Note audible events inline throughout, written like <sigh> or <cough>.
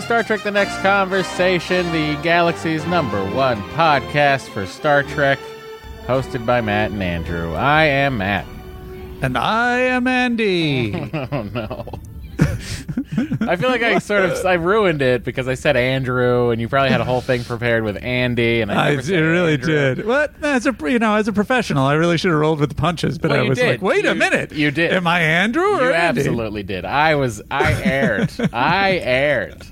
To Star Trek The Next Conversation, the galaxy's number one podcast for Star Trek, hosted by Matt and Andrew. I am Matt. And I am Andy. <laughs> Oh no. I feel like I sort of I ruined it because I said Andrew, and you probably had a whole thing prepared with Andy, and I, I it really Andrew. did. What as a you know as a professional, I really should have rolled with the punches, but Well, I was did. like, wait You- a minute, you did. Am I Andrew or You Andy? absolutely did. I was. I aired. <laughs> I aired.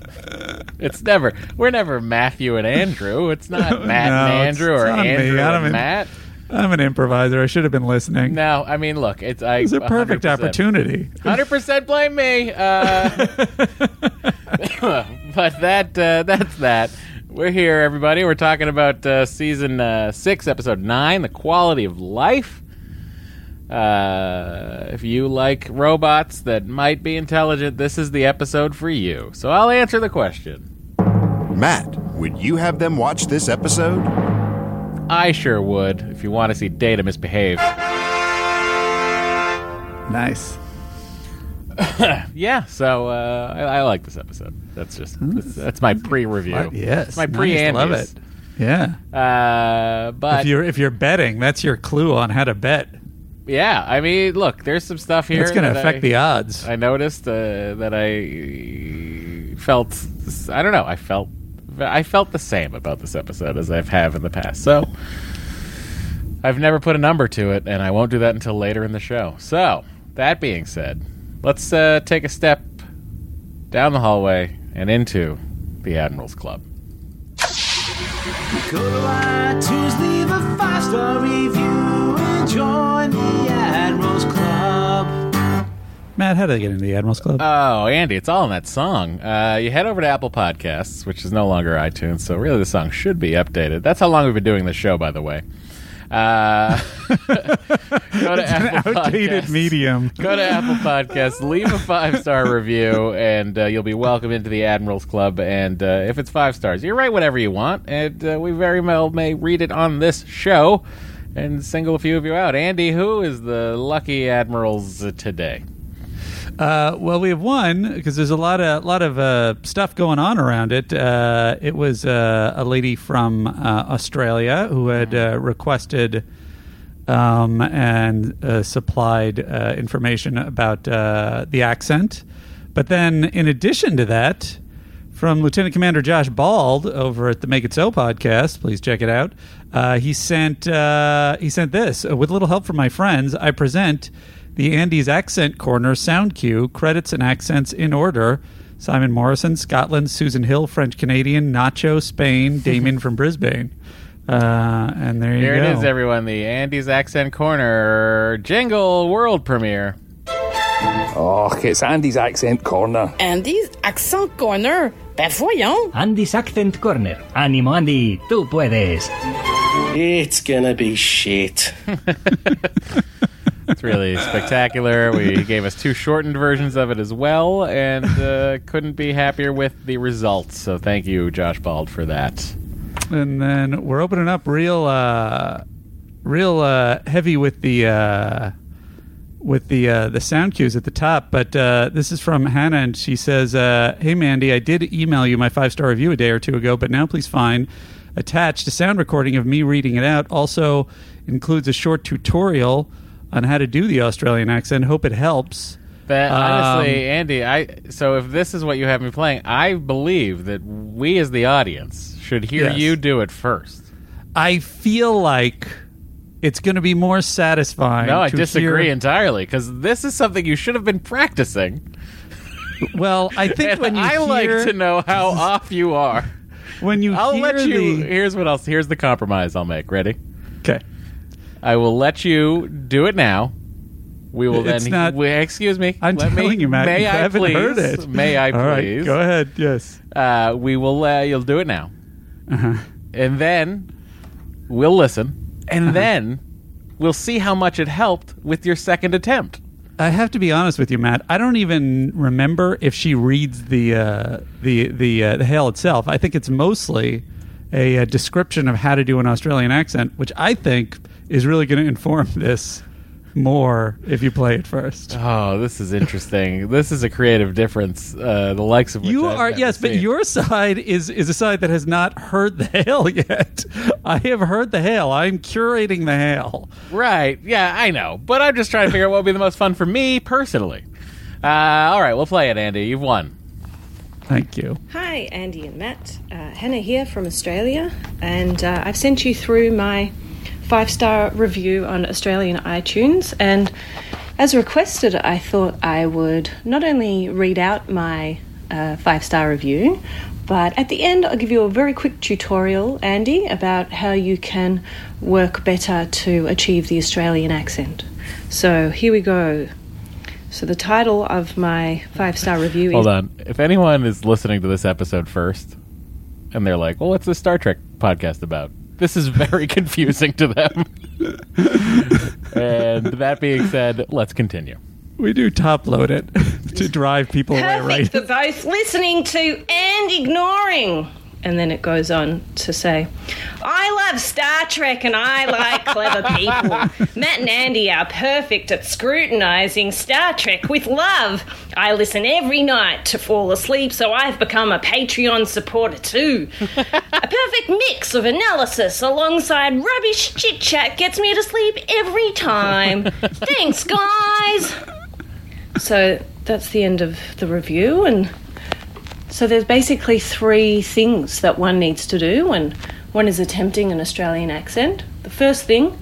It's never. We're never Matthew and Andrew. It's not <laughs> Matt No, and Andrew or it's me. Andrew and Matt. I'm an improviser. I should have been listening. No, I mean, look, it's I. it was a perfect 100%. opportunity. Hundred percent blame me. Uh, <laughs> but that uh, that's that. We're here, everybody. We're talking about uh, season uh, six, episode nine, the quality of life. Uh, if you like robots that might be intelligent, this is the episode for you. So I'll answer the question. Matt, would you have them watch this episode? I sure would. If you want to see Data misbehave, Nice. <coughs> yeah. So uh, I, I like this episode. That's just that's, that's my pre-review. What? Yes, It's my nice. pre Love it. Yeah. Uh, but if you're if you're betting, that's your clue on how to bet. Yeah, I mean, look, there's some stuff here. It's going to affect I, the odds. I noticed uh, that I felt. I don't know. I felt. I felt the same about this episode as I have have in the past. So I've never put a number to it, and I won't do that until later in the show. So that being said, let's uh, take a step down the hallway and into the Admiral's Club. Go to iTunes, leave a five star review, and join the Admirals Club. Matt, how did I get into the Admirals Club? Oh, Andy, it's all in that song. Uh, you head over to Apple Podcasts, which is no longer iTunes, so really the song should be updated. That's how long we've been doing this show, by the way. Uh, <laughs> go to Apple Outdated Podcasts. medium. Go to Apple Podcasts, leave a <laughs> five star review, and uh, you'll be welcome into the Admirals Club. And uh, if it's five stars, you write whatever you want, and uh, we very well may read it on this show and single a few of you out. Andy, who is the lucky Admirals today? Uh, well, we have one because there's a lot of lot of uh, stuff going on around it. Uh, it was uh, a lady from uh, Australia who had uh, requested um, and supplied information about the accent. But then, in addition to that, from Lieutenant Commander Josh Bald over at the Make It So podcast, please check it out. Uh, he sent uh, he sent this Uh, with a little help from my friends. I present the Andy's Accent Corner sound cue credits and accents in order. Simon Morrison, Scotland. Susan Hill, French Canadian. Nacho, Spain. <laughs> Damien from Brisbane. Uh, and there you Here go. it is, everyone. The Andy's Accent Corner jingle world premiere. Oh, it's Andy's accent corner. Andy's Accent Corner. Ben voyons. Andy's Accent Corner. Ánimo, Andy, tú puedes. It's gonna be shit. <laughs> It's really spectacular. We gave us two shortened versions of it as well, and uh, couldn't be happier with the results. So thank you, Josh Bald, for that. and then we're opening up real uh real uh heavy with the uh with the uh the sound cues at the top but uh this is from hannah and she says uh hey mandy i did email you my five star review a day or two ago but now please find attached a sound recording of me reading it out also includes a short tutorial on how to do the australian accent hope it helps But honestly, Um, Andy, I so if this is what you have me playing, I believe that we as the audience should hear Yes. you do it first. i feel like it's going to be more satisfying No, I disagree hear- entirely because this is something you should have been practicing. well i <laughs> think when you I hear, like to know how <laughs> off you are. when you I'll hear let you. the Here's what else. Here's the compromise I'll make. Ready? okay I will let you do it now, We will It's then. not- we- excuse me. I'm Let telling me, you, Matt. May you I haven't please? heard it. May I please? All right, go ahead. Yes. Uh, we will. Uh, you'll do it now, Uh-huh. and then we'll listen, and Uh-huh. then we'll see how much it helped with your second attempt. I have to be honest with you, Matt. I don't even remember if she reads the uh, the the uh, the hail itself. I think it's mostly a, uh description of how to do an Australian accent, which I think is really going <laughs> to inform this more if you play it first. Oh, this is interesting. this is a creative difference, uh, the likes of which You I've are never yes, but your side is is a side that has not heard the hail <laughs> yet. I have heard the hail. I'm curating the hail. right. Yeah, I know, but I'm just trying to figure out what would be the most fun for me personally. Uh, all right, we'll play it, Andy. You've won. Thank you. Hi, Andy and Matt. Uh, Hannah here from Australia, and uh, I've sent you through my five star review on Australian iTunes. And as requested, I thought I would not only read out my uh, five star review, but at the end, I'll give you a very quick tutorial, Andy, about how you can work better to achieve the Australian accent. So here we go. So the title of my five star review Hold is Hold on. If anyone is listening to this episode first, and they're like, "Well, what's this Star Trek podcast about?" This is very <laughs> confusing to them. and that being said, let's continue. We do top load it <laughs> to drive people away, Perfect right? for both listening to and ignoring. And then it goes on to say, I love Star Trek and I like clever people. Matt and Andy are perfect at scrutinizing Star Trek with love. I listen every night to fall asleep, so I've become a Patreon supporter too. a perfect mix of analysis alongside rubbish chit chat gets me to sleep every time. Thanks, guys. So that's the end of the review, and so there's basically three things that one needs to do when one is attempting an Australian accent. The first thing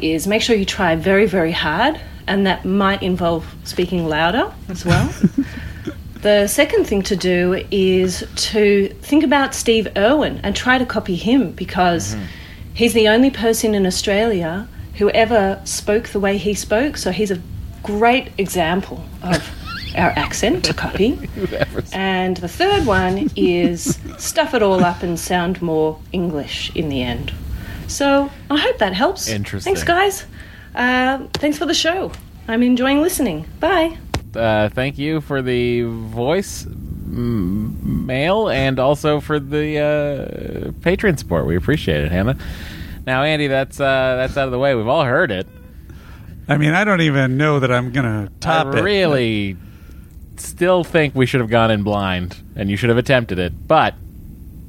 is make sure you try very, very hard, and that might involve speaking louder as well. <laughs> the second thing to do is to think about Steve Irwin and try to copy him because mm-hmm. he's the only person in Australia who ever spoke the way he spoke, so he's a great example of our accent to copy. <laughs> And the third one is stuff it all up and sound more English in the end. So I hope that helps. Interesting. Thanks, guys. Uh, thanks for the show. I'm enjoying listening. Bye. Uh, thank you for the voice mm, mail and also for the uh, Patreon support. We appreciate it, Hannah. Now, Andy, that's uh, that's out of the way. We've all heard it. I mean, I don't even know that I'm gonna top I it. really still think we should have gone in blind, and you should have attempted it. But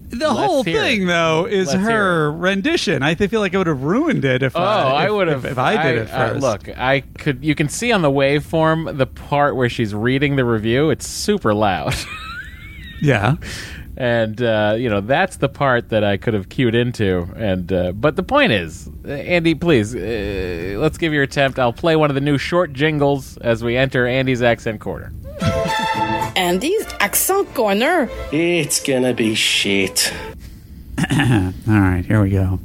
The whole thing, it. though, is Let's her rendition. I feel like it would have ruined it if oh, I, I would have if, if I did it uh, first. look, I could. You can see on the waveform the part where she's reading the review. It's super loud. <laughs> yeah, and uh, you know that's the part that I could have cued into. And uh, but the point is, uh, Andy, please uh, let's give your attempt. I'll play one of the new short jingles as we enter Andy's accent corner. Andy's accent corner. It's gonna be shit. <laughs> all right, here we go.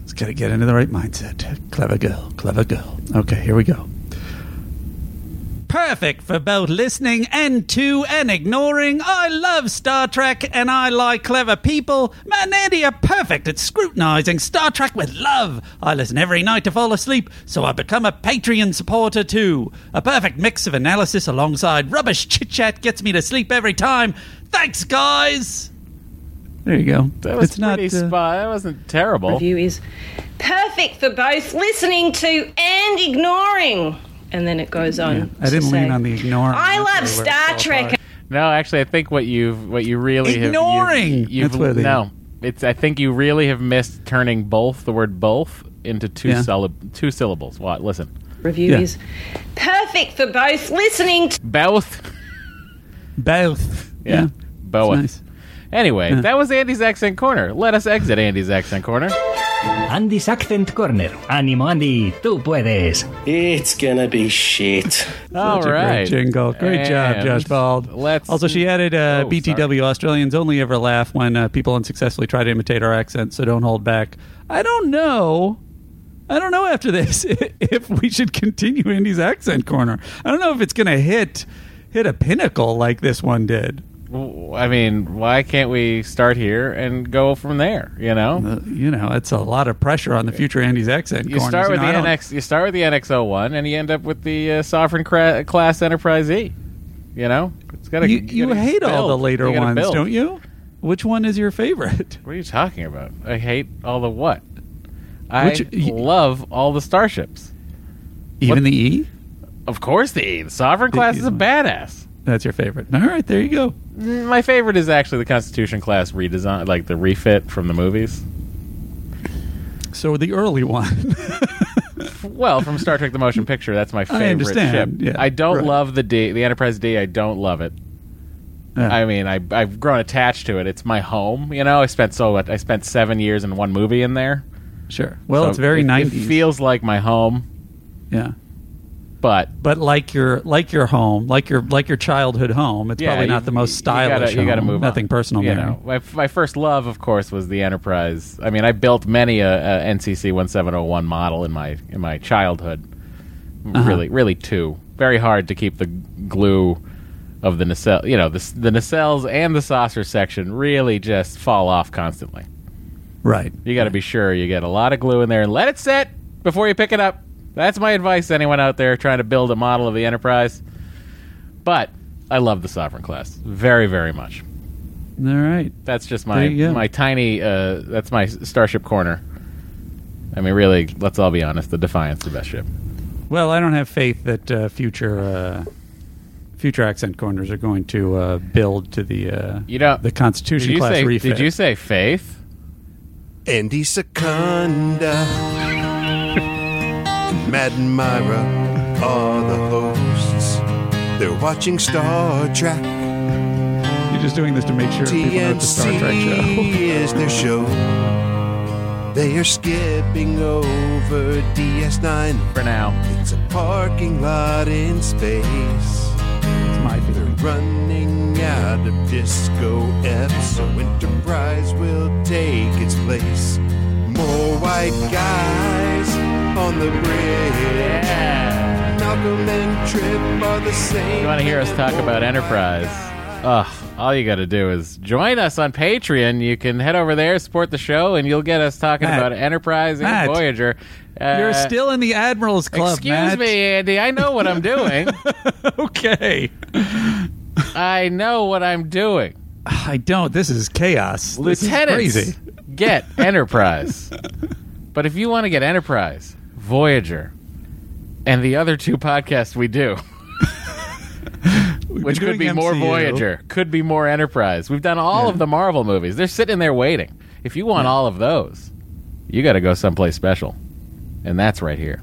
Let's gotta get into the right mindset. Clever girl, clever girl. Okay, here we go. Perfect for both listening and to and ignoring. I love Star Trek and I like clever people. Matt and Andy are perfect at scrutinizing Star Trek with love. I listen every night to fall asleep, so I become a Patreon supporter too. A perfect mix of analysis alongside rubbish chit chat gets me to sleep every time. Thanks, guys. There you go. That was it's not. pretty uh, spot. That wasn't terrible. The Review is perfect for both listening to and ignoring. And then it goes on. I didn't to lean say, on the ignoring. I love really where it Star Trek. No, actually, I think what you've what you really Ignoring! have you've, That's what you've they- no. It's I think you really have missed turning both the word both into two Yeah. syllab- two syllables. What? Listen, Review Yeah. is perfect for both listening to both. Both. <laughs> Yeah, both. Nice. Anyway, that was Andy's accent corner. Let us exit Andy's accent corner. Andy's Accent Corner. Ánimo, Andy, tú puedes. It's gonna be shit. All Such a right, great jingle. Great job, Josh Bald. Let's Also, she added uh, Oh, BTW Australians only ever laugh when uh, people unsuccessfully try to imitate our accent, so don't hold back. I don't know. I don't know after this <laughs> if we should continue Andy's accent corner. I don't know if it's going to hit hit a pinnacle like this one did. I mean, why can't we start here and go from there? You know, Uh, you know, it's a lot of pressure on the future Andy's accent you corners. start with know, the NX. You start with the NX01, and you end up with the uh, Sovereign cra- Class Enterprise E. You know, it's got to. You, you hate all the later ones, don't you? Which one is your favorite? What are you talking about? I hate all the what? I Which- love all the starships. Even What- the E? Of course, the E. The Sovereign The Class E's is a one. badass. That's your favorite. All right, there you go. My favorite is actually the Constitution Class redesign, like the refit from the movies. So the early one. <laughs> Well, from Star Trek: The Motion Picture, that's my favorite understand, ship. yeah, I don't right. love the D, the Enterprise D. I don't love it. Yeah. I mean, I, I've grown attached to it. It's my home. You know, I spent so I spent seven years in one movie in there. sure. Well, So it's very it, it feels like my home, yeah. But But like your like your home, like your like your childhood home, it's yeah, probably you- not the most you stylish. gotta- You got to move. Nothing on. personal You there. know, my, my first love, of course, was the Enterprise. I mean, I built many a, a NCC 1701 model in my in my childhood. Uh-huh. Really, really two. Very hard to keep the glue of the nacelle. You know, the the nacelles and the saucer section really just fall off constantly. Right. You got to be sure you get a lot of glue in there and let it set before you pick it up. That's my advice to anyone out there trying to build a model of the Enterprise. But I love the Sovereign class very, very much. All right. That's just my my tiny. Uh, that's my Starship corner. I mean, really, let's all be honest. The Defiance, the best ship. Well, I don't have faith that uh, future uh, future accent corners are going to uh, build to the uh, You know, the Constitution did you class say, refit. Did you say Faith? Andy Secunda Matt and Myra are the hosts. They're watching Star Trek. You're just doing this to make sure people know it's a Star Trek show. <laughs> Is their show. They are skipping over DS9. For now. It's a parking lot in space. It's my theory. Running out of Disco F, so Enterprise will take its place. More white guys on the bridge. Malcolm and Trip are the same. You want to hear us talk about Enterprise? Ugh, all you got to do is join us on Patreon. You can head over there, support the show, and you'll get us talking Matt. about Enterprise and Matt. Voyager. Uh, You're still in the Admirals Club, Excuse Matt. me, Andy. I know what I'm doing. <laughs> okay. I know what I'm doing. I don't. This is chaos. This is crazy. get <laughs> Enterprise. but if you want to get Enterprise, Voyager, and the other two podcasts we do, which could be doing more Voyager, could be more Enterprise. We've done all of the Marvel movies. They're sitting there waiting. If you want all of those, you got to go someplace special. And that's right here.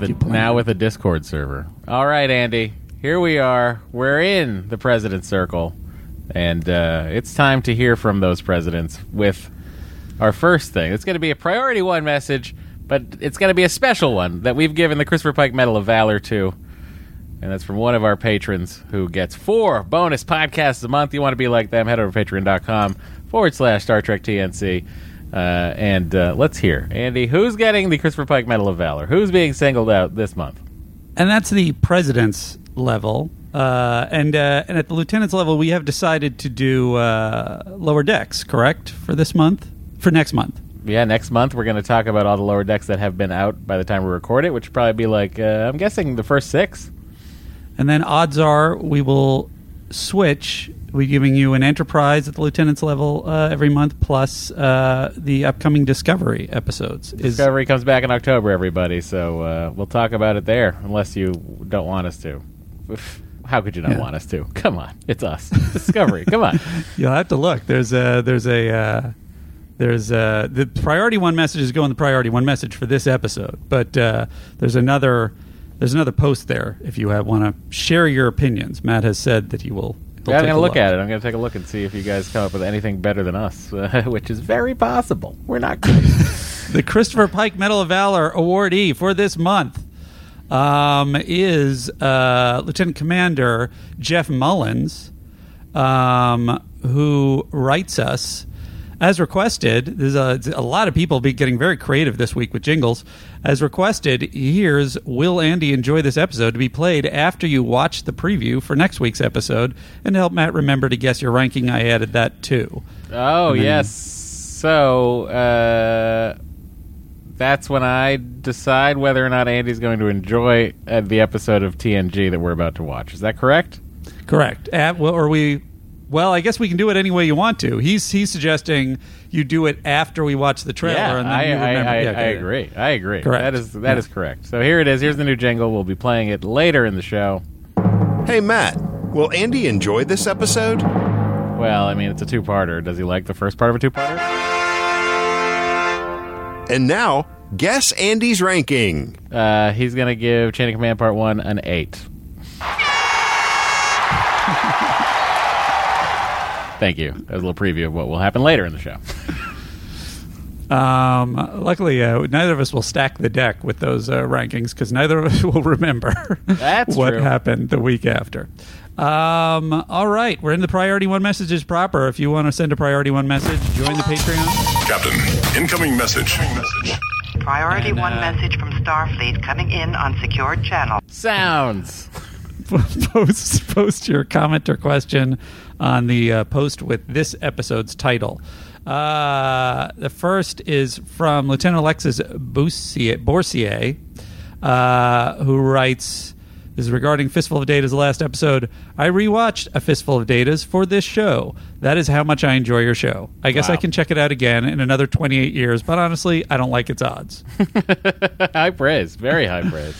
Now like with a, now it. with a Discord server. All right, Andy. Here we are. We're in the President's Circle, and uh, it's time to hear from those presidents with our first thing. It's going to be a priority one message, but it's going to be a special one that we've given the Christopher Pike Medal of Valor to. And that's from one of our patrons who gets four bonus podcasts a month. You want to be like them, head over to patreon.com forward slash Star Trek TNC. Uh, and uh, let's hear. Andy, who's getting the Christopher Pike Medal of Valor? Who's being singled out this month? and that's the president's level. Uh, and uh, and at the lieutenant's level, we have decided to do uh, lower decks. Correct for this month, for next month. Yeah, next month we're going to talk about all the lower decks that have been out by the time we record it, which would probably be like, uh, I'm guessing the first six. And then odds are we will switch. We're giving you an enterprise at the lieutenant's level uh, every month, plus uh, the upcoming Discovery episodes. Is Discovery comes back in October, everybody, so uh, we'll talk about it there, unless you don't want us to. How could you not Yeah. want us to? Come on, it's us. Discovery, come on. <laughs> You'll have to look. There's a there's a uh, there's a, the priority one message is going the priority one message for this episode, but uh, there's another there's another post there if you want to share your opinions. Matt has said that he will. Yeah, I'm going a to look at it. I'm going to take a look and see if you guys come up with anything better than us, uh, <laughs> which is very possible. We're not good. <laughs> the Christopher Pike Medal of Valor awardee for this month um, is uh, Lieutenant Commander Jeff Mullins, um, who writes us. As requested, there's a, a lot of people be getting very creative this week with jingles. As requested, here's Will Andy enjoy this episode to be played after you watch the preview for next week's episode, and to help Matt remember to guess your ranking. I added that too. Oh then- yes. So uh, that's when I decide whether or not Andy's going to enjoy uh, the episode of TNG that we're about to watch. Is that correct? Correct. At, well, or we. Well, I guess we can do it any way you want to. He's he's suggesting you do it after we watch the trailer, yeah, and then I, you remember. I, yeah, I okay. agree. I agree. Correct. That is that is Yeah. correct. So here it is. Here's the new jingle. We'll be playing it later in the show. Hey, Matt, will Andy enjoy this episode? Well, I mean, it's a two-parter. Does he like the first part of a two-parter? And now, guess Andy's ranking. Uh, he's going to give Chain of Command Part One an eight. <laughs> Thank you. That was a little preview of what will happen later in the show. Um, luckily, uh, neither of us will stack the deck with those uh, rankings because neither of us <laughs> will remember That's what true. happened the week after. Um, all right, we're in the priority one messages proper. If you want to send a priority one message, join the Patreon. Captain, incoming message. Priority And, one uh, message from Starfleet coming in on secured channel. Sounds. <laughs> post post your comment or question on the uh, post with this episode's title. Uh, the first is from Lieutenant Alexis Boursier, uh, who writes. This is regarding Fistful of Data's last episode. I rewatched A Fistful of Data's for this show. That is how much I enjoy your show. I guess Wow. I can check it out again in another 28 years, but honestly, I don't like its odds. <laughs> high praise. Very high praise.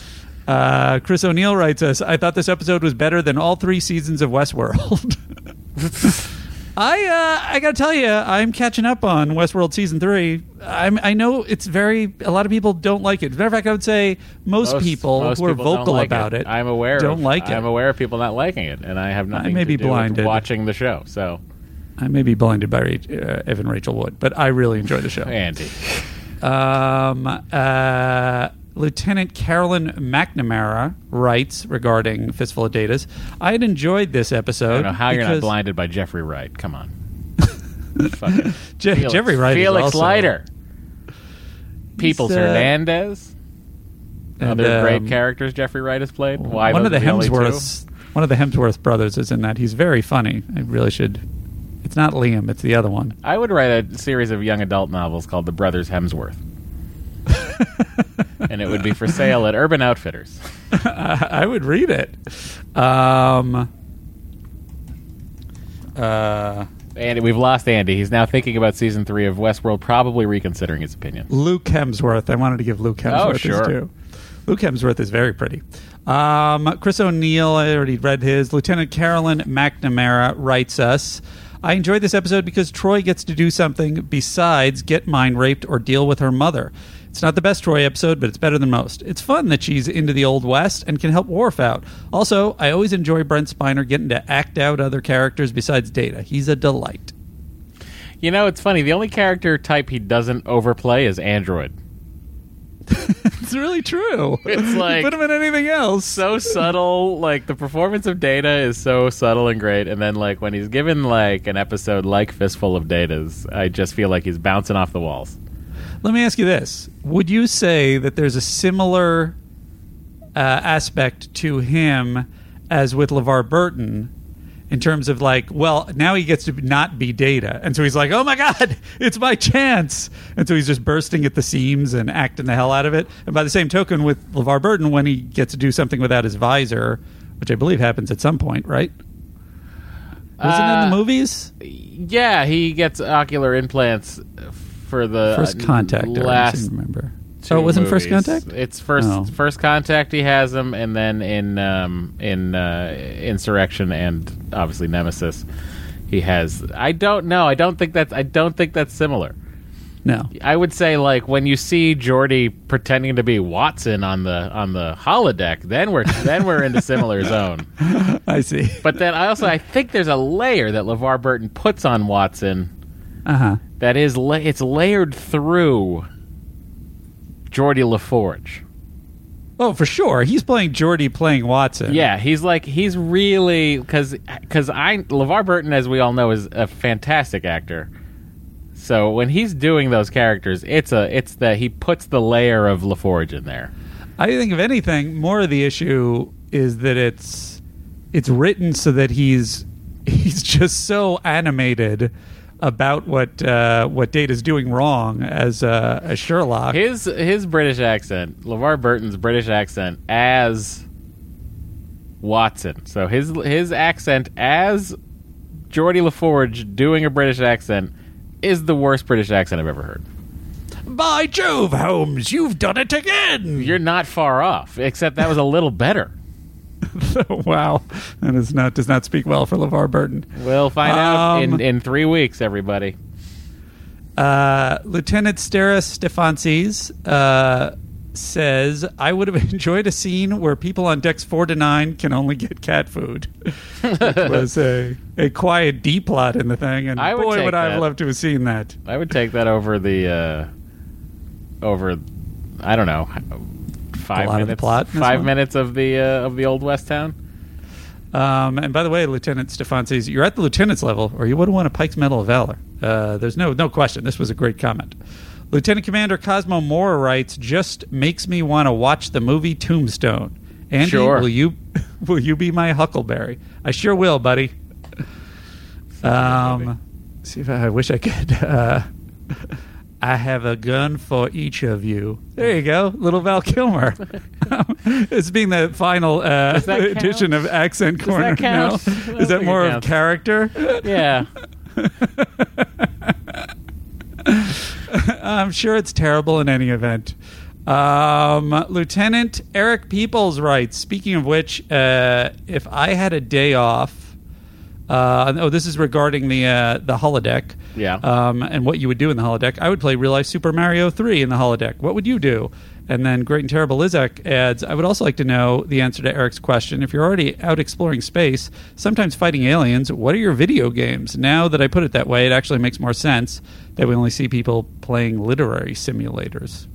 Uh, Chris O'Neill writes us, I thought this episode was better than all three seasons of Westworld. <laughs> <laughs> I uh, I gotta tell you, I'm catching up on Westworld season three. I'm, I know it's very. A lot of people don't like it. As a matter of fact, I would say most, people most who are people vocal like about it, I'm aware. don't of, like it. I'm aware of people not liking it, and I have nothing I may to be do with blinded. watching the show. So, I may be blinded by uh, Evan Rachel Wood, but I really enjoy the show. Andy, Um, uh, Lieutenant Carolyn McNamara writes regarding Fistful of Datas. I had enjoyed this episode. I don't know how you're not because- blinded by Jeffrey Wright. Come on, <laughs> Fucking Je- Felix- Jeffrey Wright is Felix also- Leiter, Peoples uh, Hernandez. and, Other great um, characters Jeffrey Wright has played. Why one of those the are only two? Hemsworths, one of the Hemsworth brothers is in that. He's very funny. I really should. It's not Liam. It's the other one. I would write a series of young adult novels called The Brothers Hemsworth. And it would be for sale at Urban Outfitters. <laughs> I would read it. Um. Uh, Andy, we've lost Andy. He's now thinking about season three of Westworld, probably reconsidering his opinion. Luke Hemsworth. I wanted to give Luke Hemsworth Oh, sure. due. Luke Hemsworth is very pretty. Um, Chris O'Neill, I already read his. Lieutenant Carolyn McNamara writes us. I enjoyed this episode because Troi gets to do something besides get mind raped or deal with her mother. It's not the best Troi episode, but it's better than most. It's fun that she's into the Old West and can help Worf out. Also, I always enjoy Brent Spiner getting to act out other characters besides Data. He's a delight. You know, it's funny. The only character type he doesn't overplay is Android. <laughs> It's really true. It's like put him in anything else. so subtle. Like the performance of Data is so subtle and great, and then like when he's given like an episode like Fistful of Datas, I just feel like he's bouncing off the walls. Let me ask you this: Would you say that there's a similar uh, aspect to him as with LeVar Burton? In terms of like, well, now he gets to not be Data, and so he's like, "Oh my God, <laughs> it's my chance!" And so he's just bursting at the seams and acting the hell out of it. And by the same token, with LeVar Burton, when he gets to do something without his visor, which I believe happens at some point, right? Was it in Uh, the movies? Yeah, he gets ocular implants for the First uh, Contact. I don't Last to remember. two Oh, it wasn't First. Contact. It's first Oh. first contact. He has them, and then in um, in uh, Insurrection and obviously Nemesis, he has. I don't know. I don't think that's. I don't think that's similar. No. I would say like when you see Geordi pretending to be Watson on the on the holodeck, then we're then we're in the similar zone. <laughs> I see. But then I also I think there's a layer that LeVar Burton puts on Watson Uh huh. that is la- it's layered through Geordi LaForge. Oh, for sure. He's playing Geordi playing Watson. Yeah, he's like he's really because because I LeVar Burton, as we all know, is a fantastic actor. So when he's doing those characters, it's a it's that he puts the layer of LaForge in there. I think if anything, more of the issue is that it's it's written so that he's <laughs> he's just so animated about what uh, what Data's doing wrong as uh, as Sherlock. His his British accent, LeVar Burton's British accent as Watson. So his his accent as Geordi LaForge doing a British accent is the worst British accent I've ever heard. By Jove, Holmes, you've done it again. You're not far off, except that was a little better. <laughs> wow, and that is not does not speak well for LeVar Burton. We'll find out in, Um, in three weeks, everybody. Uh, Lieutenant Steris Stefansis uh, says, I would have <laughs> enjoyed a scene where people on decks four to nine can only get cat food. <laughs> it was a, a quiet D plot in the thing, and I would boy, would I have loved to have seen that. I would take that over the uh, over I don't know five lot of the minutes plot five one? minutes of the uh, of the old West Town. Um, and by the way, Lieutenant Stefansis, you're at the lieutenant's level, or you would have won a Pike's Medal of Valor. Uh, there's no no question. This was a great comment. Lieutenant Commander Cosmo Mora writes, "Just makes me want to watch the movie Tombstone." Andy, Sure. will you <laughs> will you be my Huckleberry? I sure will, buddy. Um, see if I, I wish I could. Uh, <laughs> I have a gun for each of you. There you go, little Val Kilmer. <laughs> it's being the final uh, Does that count? edition of Accent Corner. now. <laughs> Is that more of character? Yeah, <laughs> I'm sure it's terrible in any event. Um, Lieutenant Eric Peoples writes. Speaking of which, uh, if I had a day off, uh, oh, this is regarding the uh, the holodeck. Yeah. Um, and what you would do in the holodeck. I would play real life Super Mario Three in the holodeck. What would you do? And then Great and Terrible Lizak adds, I would also like to know the answer to Eric's question. If you're already out exploring space, sometimes fighting aliens, what are your video games? Now that I put it that way, it actually makes more sense that we only see people playing literary simulators.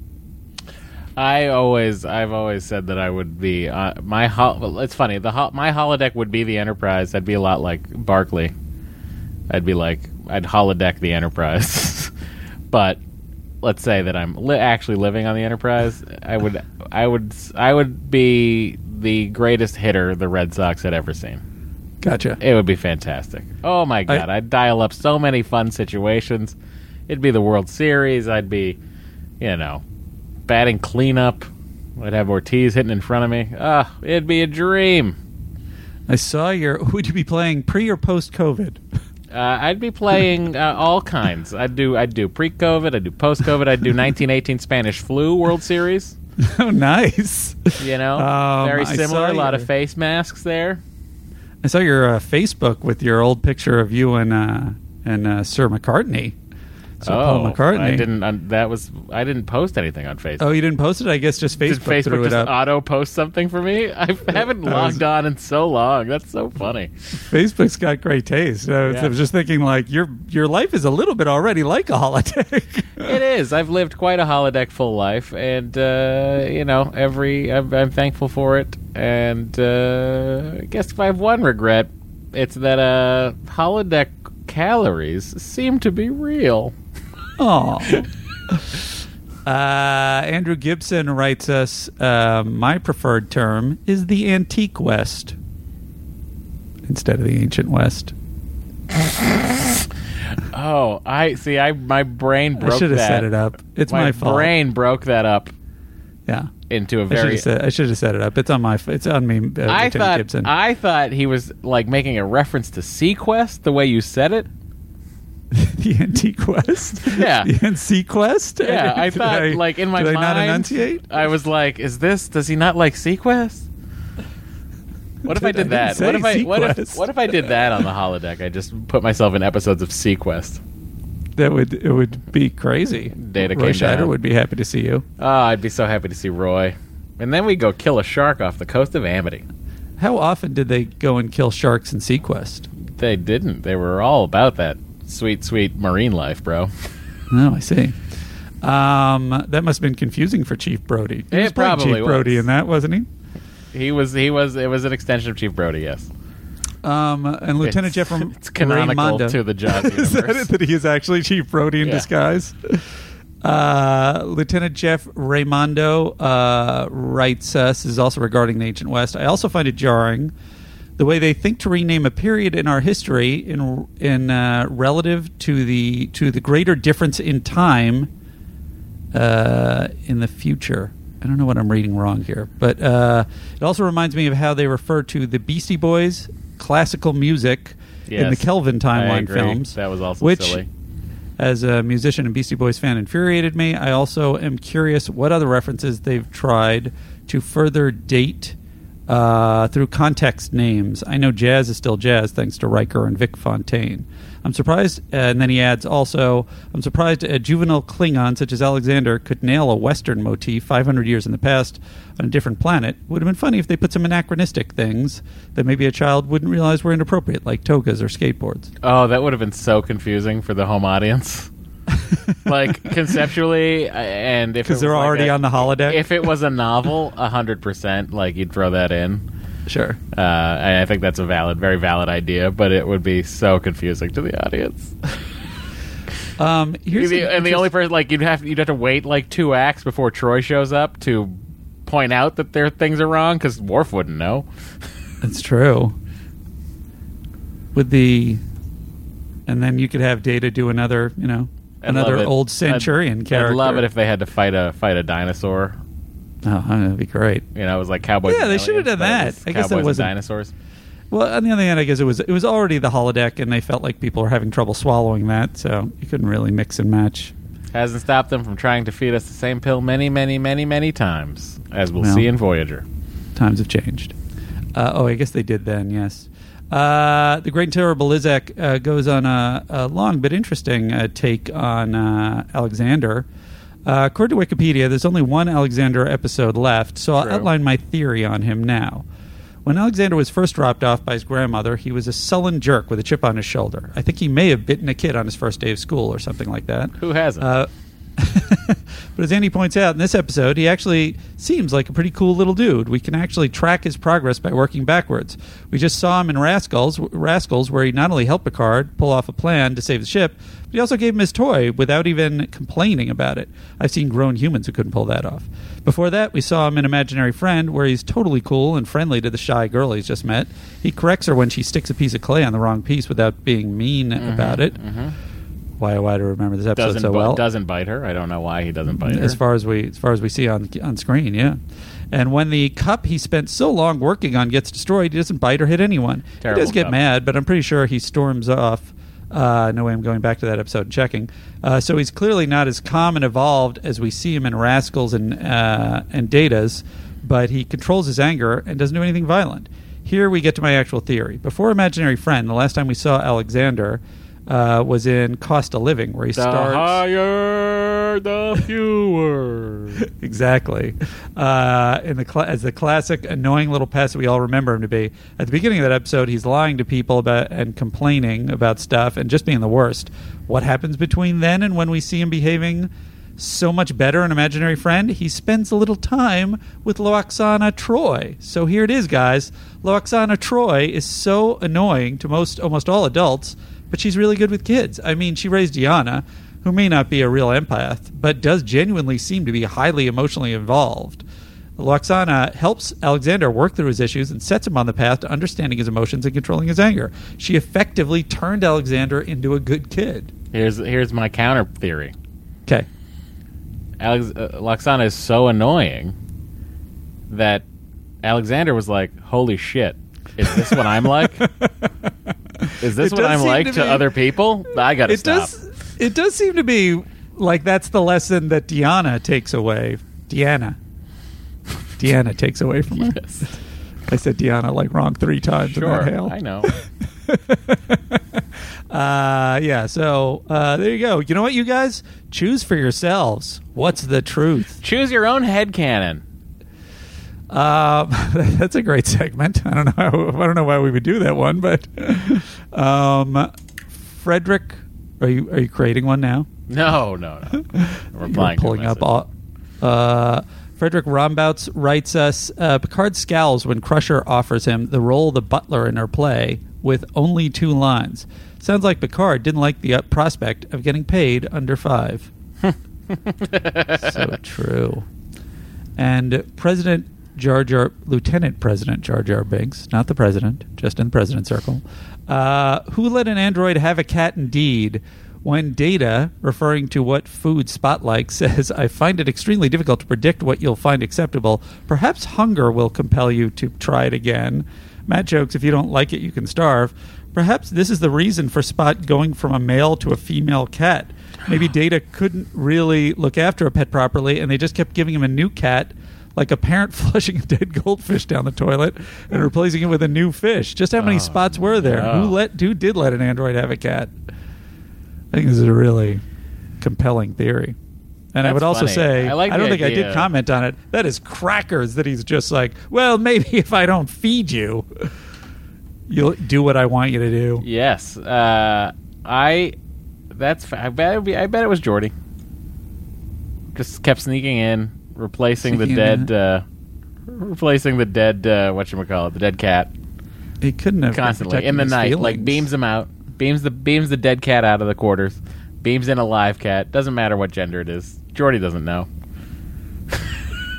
I always I've always said that I would be uh, my hol- well, it's funny the ho- my holodeck would be the Enterprise. I'd be a lot like Barclay. I'd be like I'd holodeck the Enterprise, <laughs> but let's say that I'm li- actually living on the Enterprise. I would I would I would be the greatest hitter the Red Sox had ever seen. Gotcha. It would be fantastic. Oh my god, I'd dial up so many fun situations. It'd be the World Series. I'd be, you know, batting cleanup. I'd have Ortiz hitting in front of me. Ah, it'd be a dream. I saw your. Would you be playing pre or post COVID? Uh, I'd be playing uh, all kinds. I'd do I'd do pre-COVID. I'd do post-COVID. I'd do 1918 Spanish flu World Series. <laughs> oh, nice. You know, Um, very similar. A lot your- of face masks there. I saw your uh, Facebook with your old picture of you and uh, and uh, Sir McCartney. Sir Paul McCartney. Oh, I didn't. That was I didn't post anything on Facebook. Oh, you didn't post it? I guess just Did Facebook, threw Facebook just auto post something for me? I <laughs> haven't logged was- on in so long. That's so funny. Facebook's got great taste. I was, Yeah. I was just thinking, like your your life is a little bit already like a holodeck. <laughs> it is. I've lived quite a holodeck full life, and uh, you know, every I'm, I'm thankful for it. And uh, I guess if I have one regret, it's that uh, holodeck calories seem to be real. Oh. <laughs> Uh, Andrew Gibson writes us, uh, my preferred term is the antique West instead of the ancient West. Oh, I see. I my brain broke I should have that. set it up. It's my fault. brain broke that up Yeah. into a I should, very have set, I should have set it up. It's on my. It's on me. Uh, I Lieutenant thought Gibson. I thought he was like making a reference to seaQuest the way you said it. <laughs> the antique West. Yeah. the antique Quest. Yeah, <laughs> I Did thought like in my did mind, I not enunciate? I was like, "Is this? Does he not like seaQuest?" <laughs> What if I I did didn't that? What if I what if what if I did that on the holodeck? I just put myself in episodes of seaQuest. That would it would be crazy. Data Roy Scheider down. would be happy to see you. Oh, I'd be so happy to see Roy. And then we go kill a shark off the coast of Amity. How often did they go and kill sharks in seaQuest? They didn't. They were all about that sweet, sweet marine life, bro. Oh, I see. Um, that must have been confusing for Chief Brody. He It was probably Chief Brody was. in that, wasn't he? He was. He was. It was an extension of Chief Brody. Yes. Um, and Lieutenant It's- Jeff from it's canonical Raimondo. to the Jaws <laughs> is that it, that he is actually Chief Brody in Yeah. disguise? Uh, Lieutenant Jeff Raimondo uh, writes us is also regarding the ancient West. I also find it jarring the way they think to rename a period in our history in in uh, relative to the to the greater difference in time uh, in the future. I don't know what I'm reading wrong here, but uh, it also reminds me of how they refer to the Beastie Boys classical music in the Kelvin timeline films. That was also which, silly. As a musician and Beastie Boys fan, infuriated me. I also am curious what other references they've tried to further date uh, through context names. I know jazz is still jazz thanks to Riker and Vic Fontaine. I'm surprised, uh, and then he adds also, I'm surprised a juvenile Klingon such as Alexander could nail a Western motif 500 years in the past on a different planet. Would have been funny if they put some anachronistic things that maybe a child wouldn't realize were inappropriate, like togas or skateboards. Oh, that would have been so confusing for the home audience. <laughs> like conceptually, uh, and if Because they're like already a- on the holodeck. If it was a novel, <laughs> hundred percent, like you'd throw that in. Sure. Uh, I think that's a valid, very valid idea, but it would be so confusing to the audience. <laughs> Um, here's The- an and the only person, like you'd have you'd have to wait like two acts before Troi shows up to point out that their things are wrong because Worf wouldn't know. That's true. With the, and then you could have Data do another, you know, another it. old Centurion I'd, character. I'd love it if they had to fight a fight a dinosaur. Oh, that'd be great. You know, it was like cowboys. Yeah, they should have done that. I guess and wasn't- dinosaurs. Well, on the other hand, I guess it was it was already the holodeck, and they felt like people were having trouble swallowing that, so you couldn't really mix and match. Hasn't stopped them from trying to feed us the same pill many, many, many, many times, as we'll Well. see in Voyager. Times have changed. Uh, oh, I guess they did then. Yes. Uh, the Great and Terrible Lizak uh, goes on a, a long but interesting uh, take on uh, Alexander. Uh, according to Wikipedia, there's only one Alexander episode left, so I'll True. outline my theory on him now. When Alexander was first dropped off by his grandmother, he was a sullen jerk with a chip on his shoulder. I think he may have bitten a kid on his first day of school or something like that. Who hasn't? But as Andy points out in this episode, he actually seems like a pretty cool little dude. We can actually track his progress by working backwards. We just saw him in Rascals, Rascals, where he not only helped Picard pull off a plan to save the ship, but he also gave him his toy without even complaining about it. I've seen grown humans who couldn't pull that off. Before that, we saw him in Imaginary Friend, where he's totally cool and friendly to the shy girl he's just met. He corrects her when she sticks a piece of clay on the wrong piece without being mean mm-hmm. about it. Mm-hmm. Why, why I remember this episode doesn't so bu- well? doesn't bite her. I don't know why he doesn't bite her. as far as we as far as we see on on screen, yeah. And when the cup he spent so long working on gets destroyed, he doesn't bite or hit anyone. Terrible he does get cup. mad, but I'm pretty sure he storms off. Uh, no way I'm going back to that episode and checking. Uh, so he's clearly not as calm and evolved as we see him in Rascals and uh, and Datas, but he controls his anger and doesn't do anything violent. Here we get to my actual theory. Before Imaginary Friend, the last time we saw Alexander uh, was in Cost of Living, where he the starts higher, the fewer. <laughs> exactly. Uh, in the cla as the classic annoying little pest that we all remember him to be. At the beginning of that episode, he's lying to people about and complaining about stuff and just being the worst. What happens between then and when we see him behaving so much better an imaginary friend? He spends a little time with Lwaxana Troi. So here it is, guys. Lwaxana Troi is so annoying to most almost all adults, but she's really good with kids. I mean, she raised Diana, who may not be a real empath, but does genuinely seem to be highly emotionally involved. Lwaxana helps Alexander work through his issues and sets him on the path to understanding his emotions and controlling his anger. She effectively turned Alexander into a good kid. Here's here's my counter theory. Okay. Alex, uh, Lwaxana is so annoying that Alexander was like, "Holy shit, is this what I'm like? <laughs> Is this It what I'm like to to, be- other people? I gotta It stop." does. It does seem to be like that's the lesson that Diana takes away. Diana. Diana takes away from her. I said Diana like wrong three times in Sure, that hail. I know. <laughs> Uh, yeah. So uh, there you go. You know what, you guys choose for yourselves. What's the truth? Choose your own head canon. Um, <laughs> that's a great segment. I don't know. How, <laughs> I don't know why we would do that one, but <laughs> um, Frederick, are you are you creating one now? No, no, no. I'm You're replying to a pulling up. All, uh, Frederick Rombouts writes us uh, Picard scowls when Crusher offers him the role of the butler in her play with only two lines. Sounds like Picard didn't like the uh, prospect of getting paid under five. so true. And President Jar Jar, Lieutenant President Jar Jar Binks, not the president, just in the president circle, uh, who let an android have a cat indeed? When Data, referring to what food Spotlight <laughs> says, I find it extremely difficult to predict what you'll find acceptable. Perhaps hunger will compel you to try it again. Matt jokes, if you don't like it, you can starve. Perhaps this is the reason for Spot going from a male to a female cat. Maybe <sighs> Data couldn't really look after a pet properly, and they just kept giving him a new cat, like a parent <laughs> flushing a dead goldfish down the toilet and replacing it with a new fish. Just how many Oh, spots were there? no. Who let who did let an android have a cat? I think this is a really compelling theory. And I would also funny. say, I like don't the think I did comment on it. That is crackers that he's just like, well, maybe <laughs> if I don't feed you, you'll do what I want you to do. Yes, uh, I. That's. I bet. Be, I bet it was Geordi. Just kept sneaking in, replacing the dead. Uh, replacing the dead. Uh, what you call it? The dead cat. He couldn't have constantly in the night. Like beams him out. Beams the beams the dead cat out of the quarters. Beams in a live cat. Doesn't matter what gender it is. Geordi doesn't know. <laughs>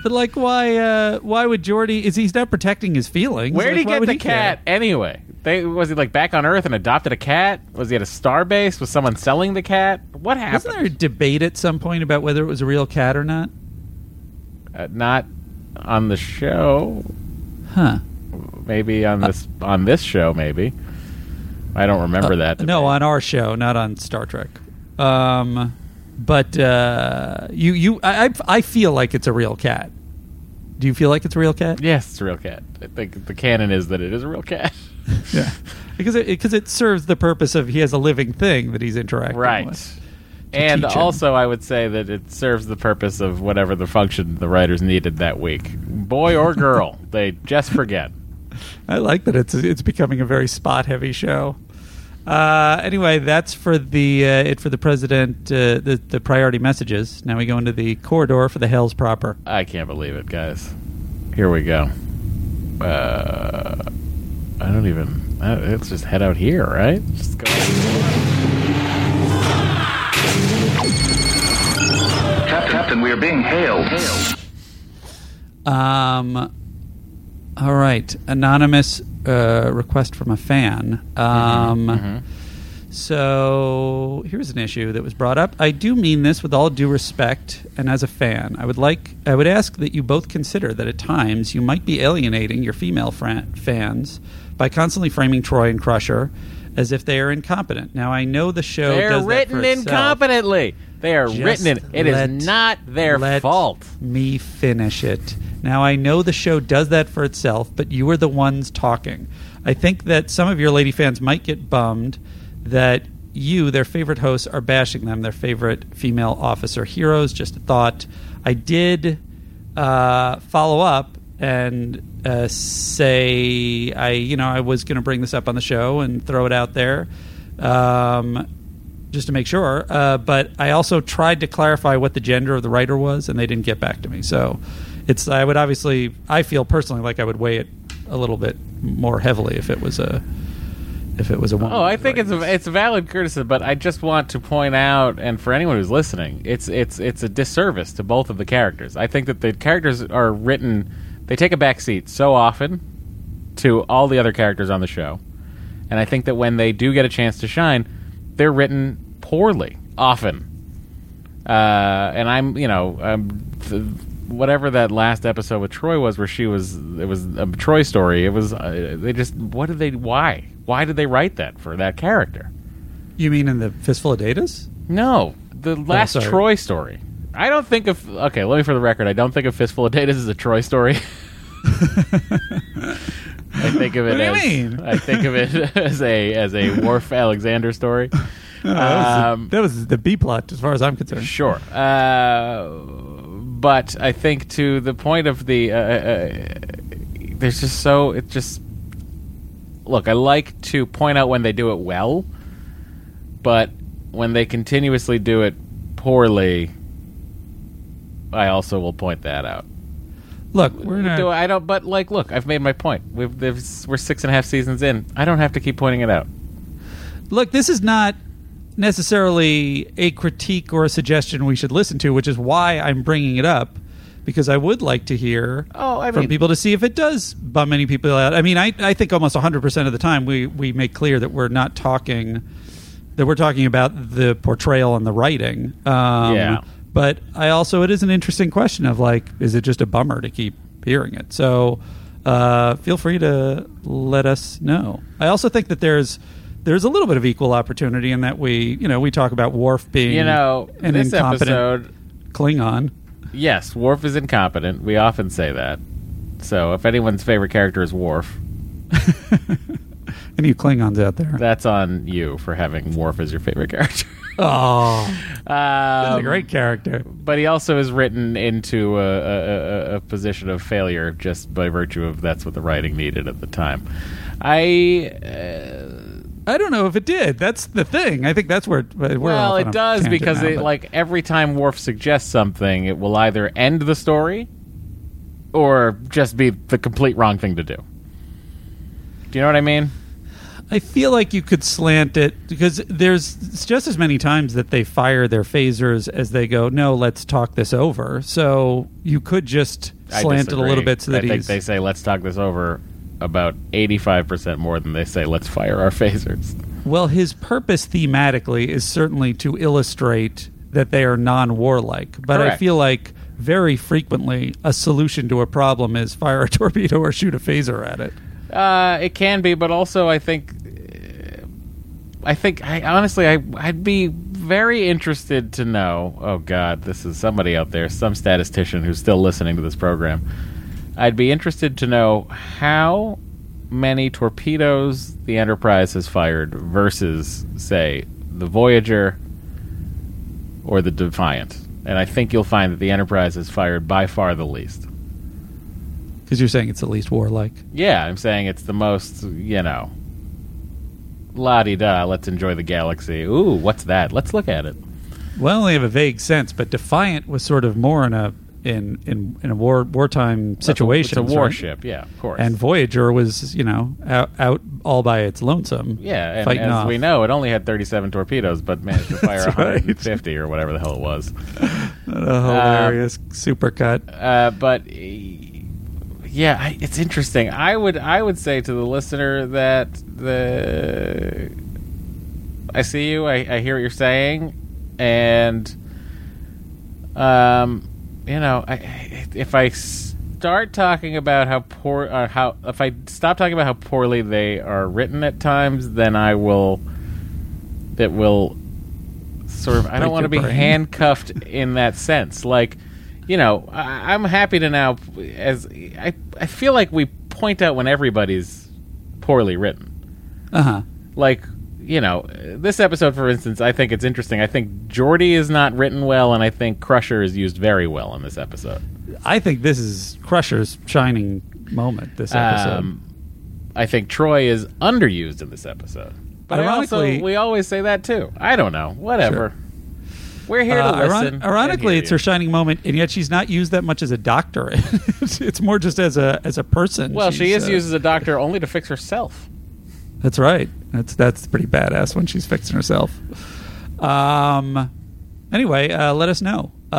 But like, why? Uh, why would Geordi? Is he's not protecting his feelings? Where did Like, he get the care? cat anyway? They, was he like back on Earth and adopted a cat? Was he at a star base? Was someone selling the cat? What happened? Wasn't there a debate at some point about whether it was a real cat or not? Uh, not on the show. Huh? Maybe on this on this show. Maybe I don't remember Uh, that. No, on our show, not on Star Trek. Um, but uh, you, you, I, I feel like it's a real cat. Do you feel like it's a real cat? Yes, it's a real cat. I think the canon is that it is a real cat. <laughs> Yeah, because it, because it serves the purpose of he has a living thing that he's interacting with. Right. with. And teach him. also, I would say that it serves the purpose of whatever the function the writers needed that week. Boy or girl, <laughs> they just forget. I like that it's it's becoming a very spot heavy show. Uh, anyway, that's for the uh, it for the president uh, the the priority messages. Now we go into the corridor for the Hells proper. I can't believe it, guys. Here we go. Uh, I don't even. Uh, let's just head out here, right? Just go. Captain, we are being hailed. Um, all right, anonymous uh, request from a fan. Um, So here's an issue that was brought up. I do mean this with all due respect, and as a fan, I would like, I would ask that you both consider that at times you might be alienating your female fran- fans by constantly framing Troi and Crusher as if they are incompetent. Now I know the show They're does that written for itself. incompetently. They are Just written in. It is let- not their let fault. Me finish it. Now I know the show does that for itself, but you are the ones talking. I think that some of your lady fans might get bummed that you, their favorite hosts, are bashing them, their favorite female officer heroes. Just a thought. I did uh, follow up and uh, say I, you know, I was going to bring this up on the show and throw it out there. Um, just to make sure. Uh, but I also tried to clarify what the gender of the writer was, and they didn't get back to me. So it's I would obviously I feel personally like I would weigh it a little bit more heavily if it was a if it was a woman. Oh, I think it's a, it's a valid criticism, but I just want to point out, and for anyone who's listening, it's it's it's a disservice to both of the characters. I think that the characters are written; they take a back seat so often to all the other characters on the show, and I think that when they do get a chance to shine, they're written poorly often. Uh, and I'm, you know, um, th- whatever that last episode with Troi was, where she was, it was a Troi story. It was, uh, they just, what did they, why, why did they write that for that character? You mean in the Fistful of Datas? No, the last sorry. Troi story. I don't think of. Okay, let me for the record. I don't think of Fistful of Datas as a Troi story. <laughs> I think of it What do you as mean? I think of it <laughs> as a as a Worf Alexander story. <laughs> <laughs> That, was the, Um, that was the B plot, as far as I'm concerned. Sure. Uh, but I think to the point of the. Uh, uh, there's just so. It just. Look, I like to point out when they do it well, but when they continuously do it poorly, I also will point that out. Look, we're gonna. Do I don't? But like, look, I've made my point. We've we're six and a half seasons in. I don't have to keep pointing it out. Look, this is not necessarily a critique or a suggestion we should listen to, which is why I'm bringing it up because I would like to hear Oh, I from people to see if it does bum any people out. I mean, I, I think almost 100% of the time we, we make clear that we're not talking that we're talking about the portrayal and the writing. Um, Yeah. But I also it is an interesting question of like, is it just a bummer to keep hearing it? So uh, feel free to let us know. I also think that there's there's a little bit of equal opportunity in that we you know we talk about Worf being You know, an this incompetent episode. Klingon. Yes, Worf is incompetent. We often say that. So if anyone's favorite character is Worf, <laughs> Any Klingons out there? that's on you for having Worf as your favorite character. <laughs> Oh, that's a Um, great character. but he also is written into a, a, a, a position of failure just by virtue of that's what the writing needed at the time. I uh, I don't know if it did. That's the thing. I think that's where. We're well, it does because now, it, like every time Worf suggests something, it will either end the story or just be the complete wrong thing to do. Do you know what I mean? I feel like you could slant it because there's just as many times that they fire their phasers as they go. No, let's talk this over. So you could just slant it a little bit so that I think they say let's talk this over about eighty-five percent more than they say let's fire our <laughs> phasers. Well, his purpose thematically is certainly to illustrate that they are non-warlike, but I feel like very frequently a solution to a problem is fire a <laughs> torpedo or shoot a phaser at it. Uh, it can be, but also I think, I think I honestly I I'd be very interested to know. Oh God, this is somebody out there, some statistician who's still listening to this program. I'd be interested to know how many torpedoes the Enterprise has fired versus, say, the Voyager or the Defiant. And I think you'll find that the Enterprise has fired by far the least. Because you're saying it's the least warlike. Yeah, I'm saying it's the most, you know, la di da. Let's enjoy the galaxy. Ooh, what's that? Let's look at it. Well, I only have a vague sense, but Defiant was sort of more in a in in, in a war wartime situation. It's a warship, yeah, of course. And Voyager was, you know, out, out all by its lonesome. yeah, and fighting as off. we know, it only had 37 torpedoes, but managed to <laughs> fire That's right. 150 or whatever the hell it was. <laughs> a hilarious supercut. Uh, but uh, yeah, I, it's interesting. I would I would say to the listener that the I see you. I, I hear what you're saying, and um, you know, I, if I start talking about how poor, uh, how if I stop talking about how poorly they are written at times, then I will. It will sort of. I don't want to be brain. handcuffed in that sense. Like, you know, I, I'm happy to now. As I, I feel like we point out when everybody's poorly written. Uh huh. Like, you know, this episode, for instance, I think it's interesting. I think Geordi is not written well, and I think Crusher is used very well in this episode. I think this is Crusher's shining moment. This episode. Um, I think Troi is underused in this episode. But I also, Ironically- we always say that too. I don't know. Whatever. We're here to Uh, iron- listen. and ironically, it's you. her shining moment, and yet she's not used that much as a doctor. <laughs> it's, more just as a as a person. Well, she is uh, used as a doctor only to fix herself. That's right. That's that's pretty badass when she's fixing herself. Um. Anyway, uh, let us know. Uh,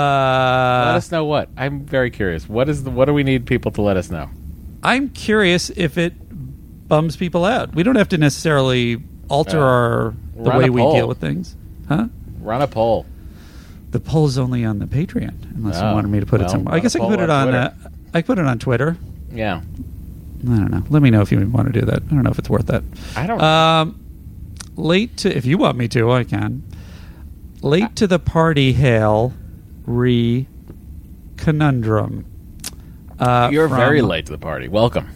let us know what. I'm very curious. What is the? What do we need people to let us know? I'm curious if it bums people out. We don't have to necessarily alter Uh, our the way we deal with things, huh? Run a poll. The poll's only on the Patreon, unless you Oh, wanted me to put well, it somewhere. I guess I can put it on on. Uh, I can put it on Twitter. Yeah. I don't know. Let me know if you want to do that. I don't know if it's worth that. I don't. Um, late to if you want me to, I can. Late to the party, hail, re conundrum. Uh, You're from- very late to the party. Welcome.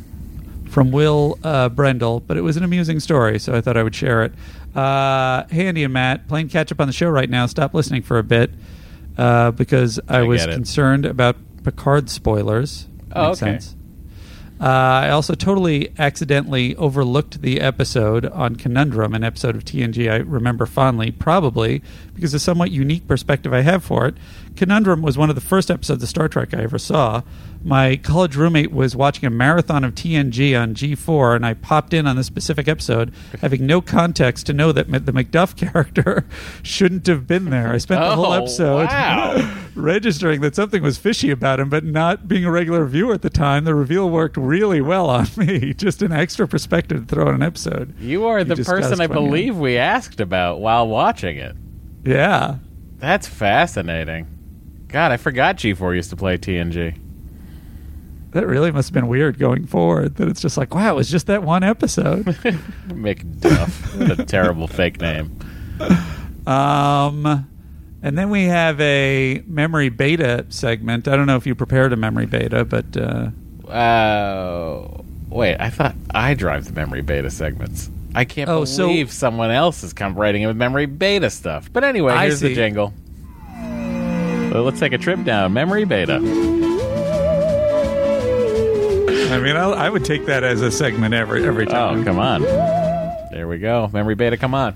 from Will uh, Brendel, but it was an amusing story, so I thought I would share it. Uh, hey, Andy and Matt, playing catch up on the show right now. Stop listening for a bit uh, because I, I was concerned about Picard spoilers. Oh, Makes okay. sense. Uh, I also totally accidentally overlooked the episode on Conundrum, an episode of TNG I remember fondly, probably because the somewhat unique perspective I have for it. Conundrum was one of the first episodes of Star Trek I ever saw. My college roommate was watching a marathon of TNG on G4, and I popped in on this specific episode, having no context to know that the MacDuff <laughs> character shouldn't have been there. I spent the whole Oh, episode wow. <laughs> registering that something was fishy about him, but not being a regular viewer at the time. The reveal worked really well on <laughs> me. Just an extra perspective to throw in an episode. You are the person I you- believe we asked about while watching it. Yeah. That's fascinating. God, I forgot G4 used to play TNG. That really must have been weird going forward. That it's just like, wow, it was just that one episode. <laughs> MacDuff. what a terrible fake name. Um, and then we have a memory beta segment. I don't know if you prepared a memory beta, but uh, Uh, wait, I thought I drive the memory beta segments. I can't Oh, so- believe someone else is come writing in with memory beta stuff. But anyway, I here's the jingle. Well, let's take a trip down memory beta. I mean, I, I would take that as a segment every every oh, time. Oh, come on. There we go. Memory beta, come on.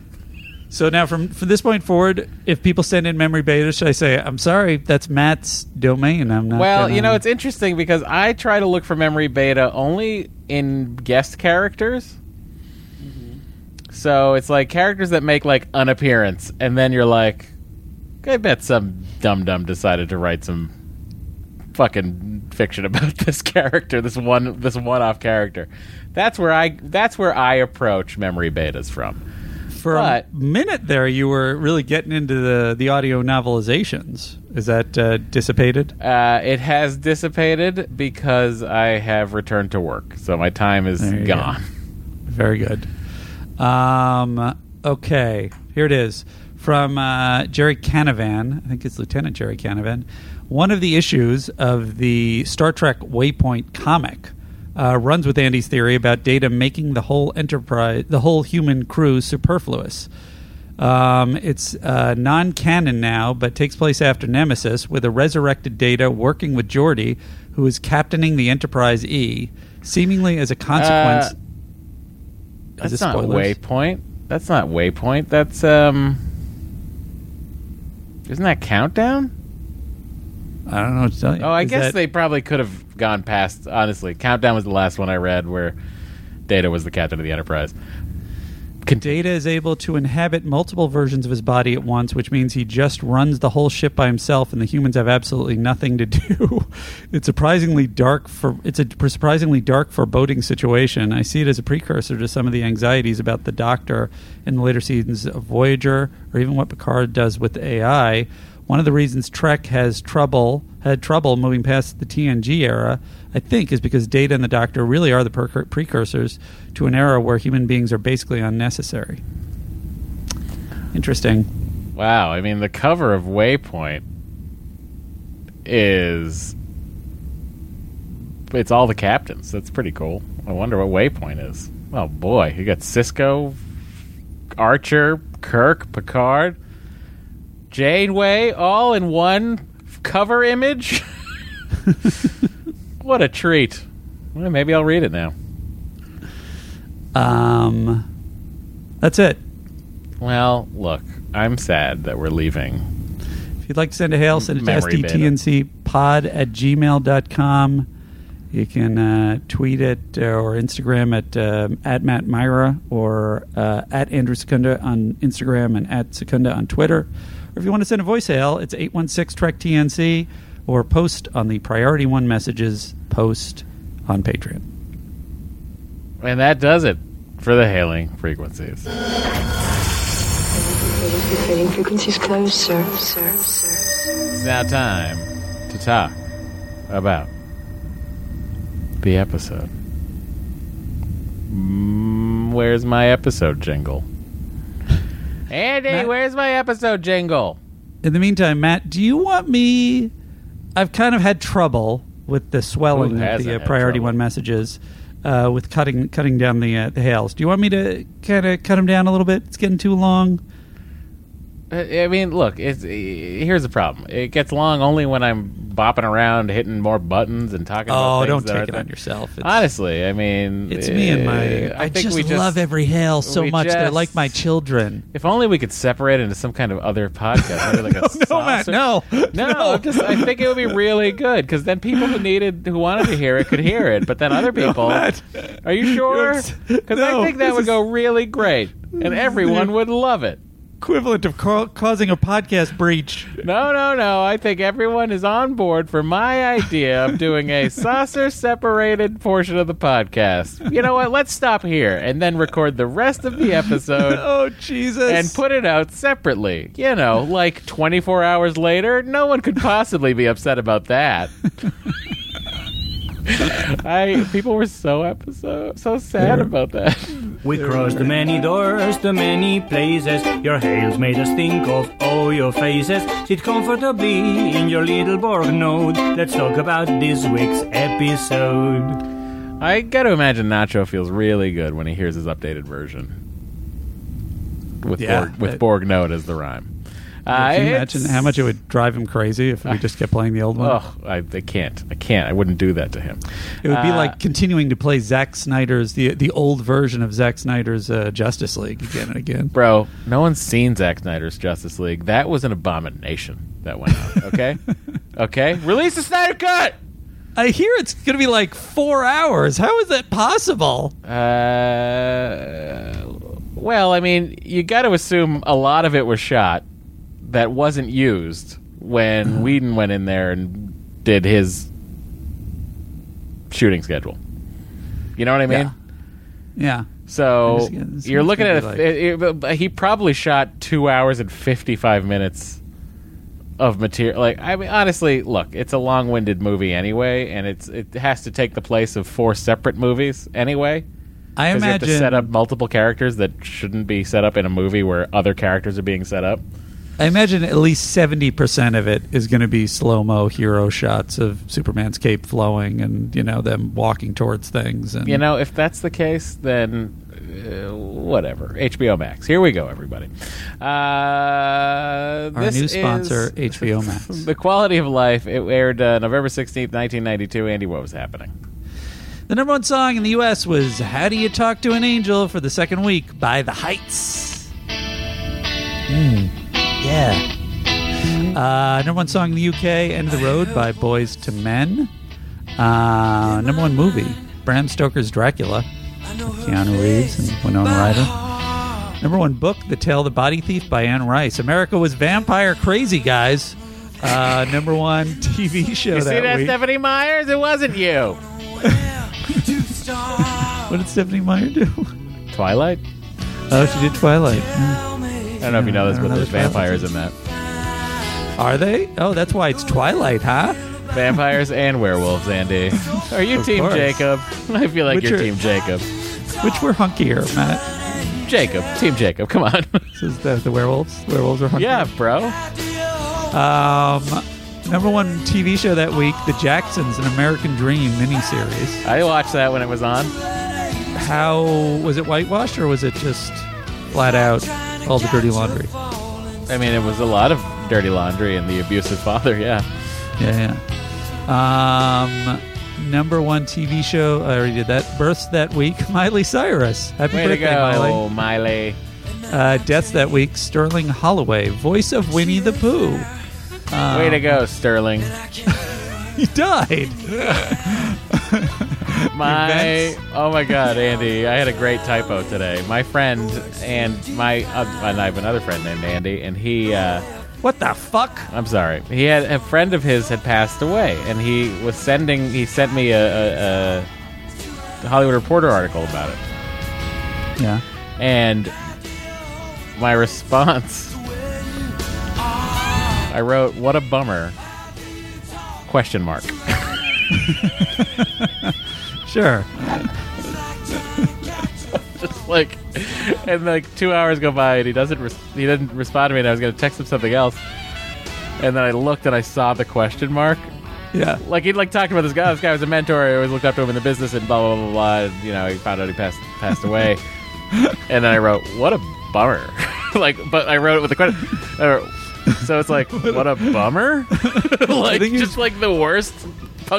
So now, from from this point forward, if people send in memory beta, should I say, "I'm sorry, that's Matt's domain"? I'm not. Well, gonna- you know, it's interesting because I try to look for memory beta only in guest characters. So it's like characters that make like an appearance, and then you're like, I bet some dum dum decided to write some fucking fiction <laughs> about this character, this one, this one off character. That's where I. That's where I approach memory betas from. for but- a minute there, you were really getting into the the audio novelizations. Is that uh, dissipated? Uh, it has dissipated because I have returned to work, so my time is gone. Very good. Um, okay, here it is from uh, Jerry Canavan. I think it's Lieutenant Jerry Canavan. One of the issues of the Star Trek Waypoint comic uh, runs with Andy's theory about Data making the whole enterprise, the whole human crew, superfluous. Um, it's uh, non-canon now, but takes place after Nemesis, with a resurrected Data working with Geordi, who is captaining the Enterprise E, seemingly as a consequence. Uh, Is That's not spoilers? Waypoint. That's not Waypoint. That's um. Isn't that Countdown? I don't know what to tell you. Oh, I Is guess that- they probably could have gone past. Honestly, Countdown was the last one I read where Data was the captain of the Enterprise. Data is able to inhabit multiple versions of his body at once, which means he just runs the whole ship by himself, and the humans have absolutely nothing to <laughs> do. it's surprisingly dark for it's a surprisingly dark, foreboding situation. I see it as a precursor to some of the anxieties about the Doctor in the later seasons of Voyager, or even what Picard does with AI. One of the reasons Trek has trouble had trouble moving past the TNG era, I think, is because Data and the Doctor really are the percur- precursors to an era where human beings are basically unnecessary. Interesting. Wow, I mean the cover of Waypoint is it's all the captains. That's pretty cool. I wonder what Waypoint is. Oh boy, you got Sisko, Archer, Kirk, Picard, Janeway, all in one cover image. <laughs> <laughs> what a treat! Well, maybe I'll read it now. Um, that's it. Well, look, I'm sad that we're leaving. If you'd like to send a hail, send it to Memory sttncpod at gmail.com. You can uh, tweet it uh, or Instagram at um at Matt Mira or uh, at Andrew Secunda on Instagram and at Secunda on Twitter. Or if you want to send a voice hail, it's 816 Trek TNC or post on the Priority One Messages post on Patreon. And that does it for the hailing frequencies. Fading frequencies closed, sir, sir, sir. It's now time to talk about the episode. Mm, where's my episode jingle? <laughs> Andy, Matt- where's my episode jingle? In the meantime, Matt, do you want me? I've kind of had trouble with the swelling Who of the uh, priority trouble? one messages, uh, with cutting cutting down the uh, the hails. Do you want me to kind of cut them down a little bit? It's getting too long. I mean, look, it's here's the problem. It gets long only when I'm bopping around, hitting more buttons and talking. about Oh, things don't take it on yourself. It's- Honestly, I mean, It's me and my. uh, I, just, just love every hail so much. They're like my children. If only we could separate into some kind of other podcast, like a <laughs> no, Matt, no, no. no. Just I think it would be really good because then people who needed, who wanted to hear it, could hear it. But then other <laughs> people, Matt. are you sure? Because no, I think that would is- go really great, and <laughs> everyone would love it. Equivalent of ca- causing a podcast breach. No, no, no. I think everyone is on board for my idea of doing a <laughs> saucer separated portion of the podcast. You know what? Let's stop here and then record the rest of the episode <laughs> Oh Jesus! and put it out separately. You know, like 24 hours later, no one could possibly be upset about that. <laughs> <laughs> I people were so episode so sad about that. We crossed the many doors, the many places. Your hails made us think of all your faces. Sit comfortably in your little Borg node. Let's talk about this week's episode. I got to imagine Nacho feels really good when he hears his updated version with Yeah, Borg, with that- Borg note as the rhyme. Uh, Can you imagine how much it would drive him crazy if we just kept playing the old one? Oh, I, I can't. I can't. I wouldn't do that to him. It would be Uh, like continuing to play Zack Snyder's the the old version of Zack Snyder's uh, Justice League again and again. bro. No one's seen Zack Snyder's Justice League. That was an abomination that went on. Okay, <laughs> okay. Release the Snyder cut. I hear it's going to be like four hours. How is that possible? Uh, well, I mean, you got to assume a lot of it was shot that wasn't used when <sighs> Whedon went in there and did his shooting schedule. You know what I mean? Yeah. So I just- yeah, this you're looking gonna at be a, it- it- he probably shot two hours and fifty five minutes of material. Like I mean, honestly, look, it's a long winded movie anyway, and it's it has to take the place of four separate movies anyway. I 'Cause you have to imagine- set up multiple characters that shouldn't be set up in a movie where other characters are being set up. I imagine at least seventy percent of it is going to be slow mo hero shots of Superman's cape flowing and you know them walking towards things. And You know, if that's the case, then uh, whatever. HBO Max. Here we go, everybody. Uh, Our this new is sponsor, HBO <laughs> Max. the quality of life. It aired uh, November sixteenth, nineteen ninety two. Andy, what was happening? The number one song in the U.S. was "How Do You Talk to an Angel" for the second week by The Heights. Mm, yeah. Uh, number one song in the U.K. "End of the Road" by Boyz II Men. Uh, number one movie: Bram Stoker's Dracula, Keanu Reeves and Winona Ryder. Number one book: The Tale of the Body Thief by Anne Rice. America was vampire crazy, guys. Uh, number one TV show You that see that, week. Stephanie Myers? It wasn't you. What did Stephanie Meyer do? Twilight. Oh, she did Twilight. I don't know if you know this, but there's vampires in that. Are they? Oh, that's why it's Twilight, huh? Vampires and werewolves, Andy. <laughs> Are you Of Team course. Jacob? I feel like Which you're are- Team Jacob. Which were hunkier, Matt? Jacob. Team Jacob. Come on. <laughs> This is the, the werewolves. Werewolves are hunkier. yeah, bro. Um, number one TV show that week, The Jacksons, an American Dream miniseries. I watched that when it was on. How was it whitewashed or was it just flat out all the dirty laundry? I mean, it was a lot of dirty laundry and the abusive father. <laughs> Yeah. Yeah, yeah. Um, number one TV show. I already did that. Births that week. <laughs> Miley Cyrus. Happy Way to birthday, go, Miley. Miley. Uh, deaths that week. Sterling Holloway, voice of Winnie the Pooh. Um, Way to go, Sterling. <laughs> He died. My oh my god, Andy! I had a great typo today. My friend and my uh, and I have another friend named Andy, and he. Uh, what the fuck? I'm sorry. He had a friend of his had passed away, and he was sending. He sent me a, a, a Hollywood Reporter article about it, Yeah. and my response. I wrote, "What a bummer." Question mark. <laughs> Sure. <laughs> just like, and like two hours go by and he doesn't res- he didn't respond to me, and I was gonna text him something else, and then I looked and I saw the question mark. Yeah. Like he'd like talked about this guy. This guy was a mentor. I always looked up to him in the business, and blah blah blah blah. And, you know, he found out he passed passed away, <laughs> and then I wrote, "What a bummer." <laughs> like, but I wrote it with a question. So it's like, what a bummer. like, just like the worst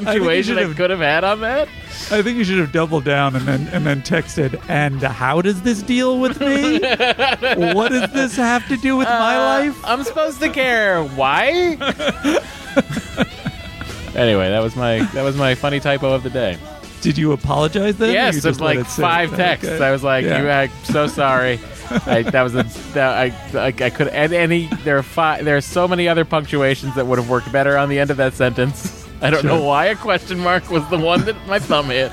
punctuation I, should've- could have had on that. I think you should have doubled down and then and then texted. And how does this deal with me? <laughs> what does this have to do with my Uh, life? I'm supposed to care. Why? <laughs> anyway, that was my that was my funny typo of the day. Did you apologize then? yes, just it's like it sit? five texts. Okay. I was like, Yeah. you, I'm so sorry. I, that was a that I, I I could and any there are five there are so many other punctuations that would have worked better on the end of that sentence. I don't know why a question mark was the one that my thumb hit.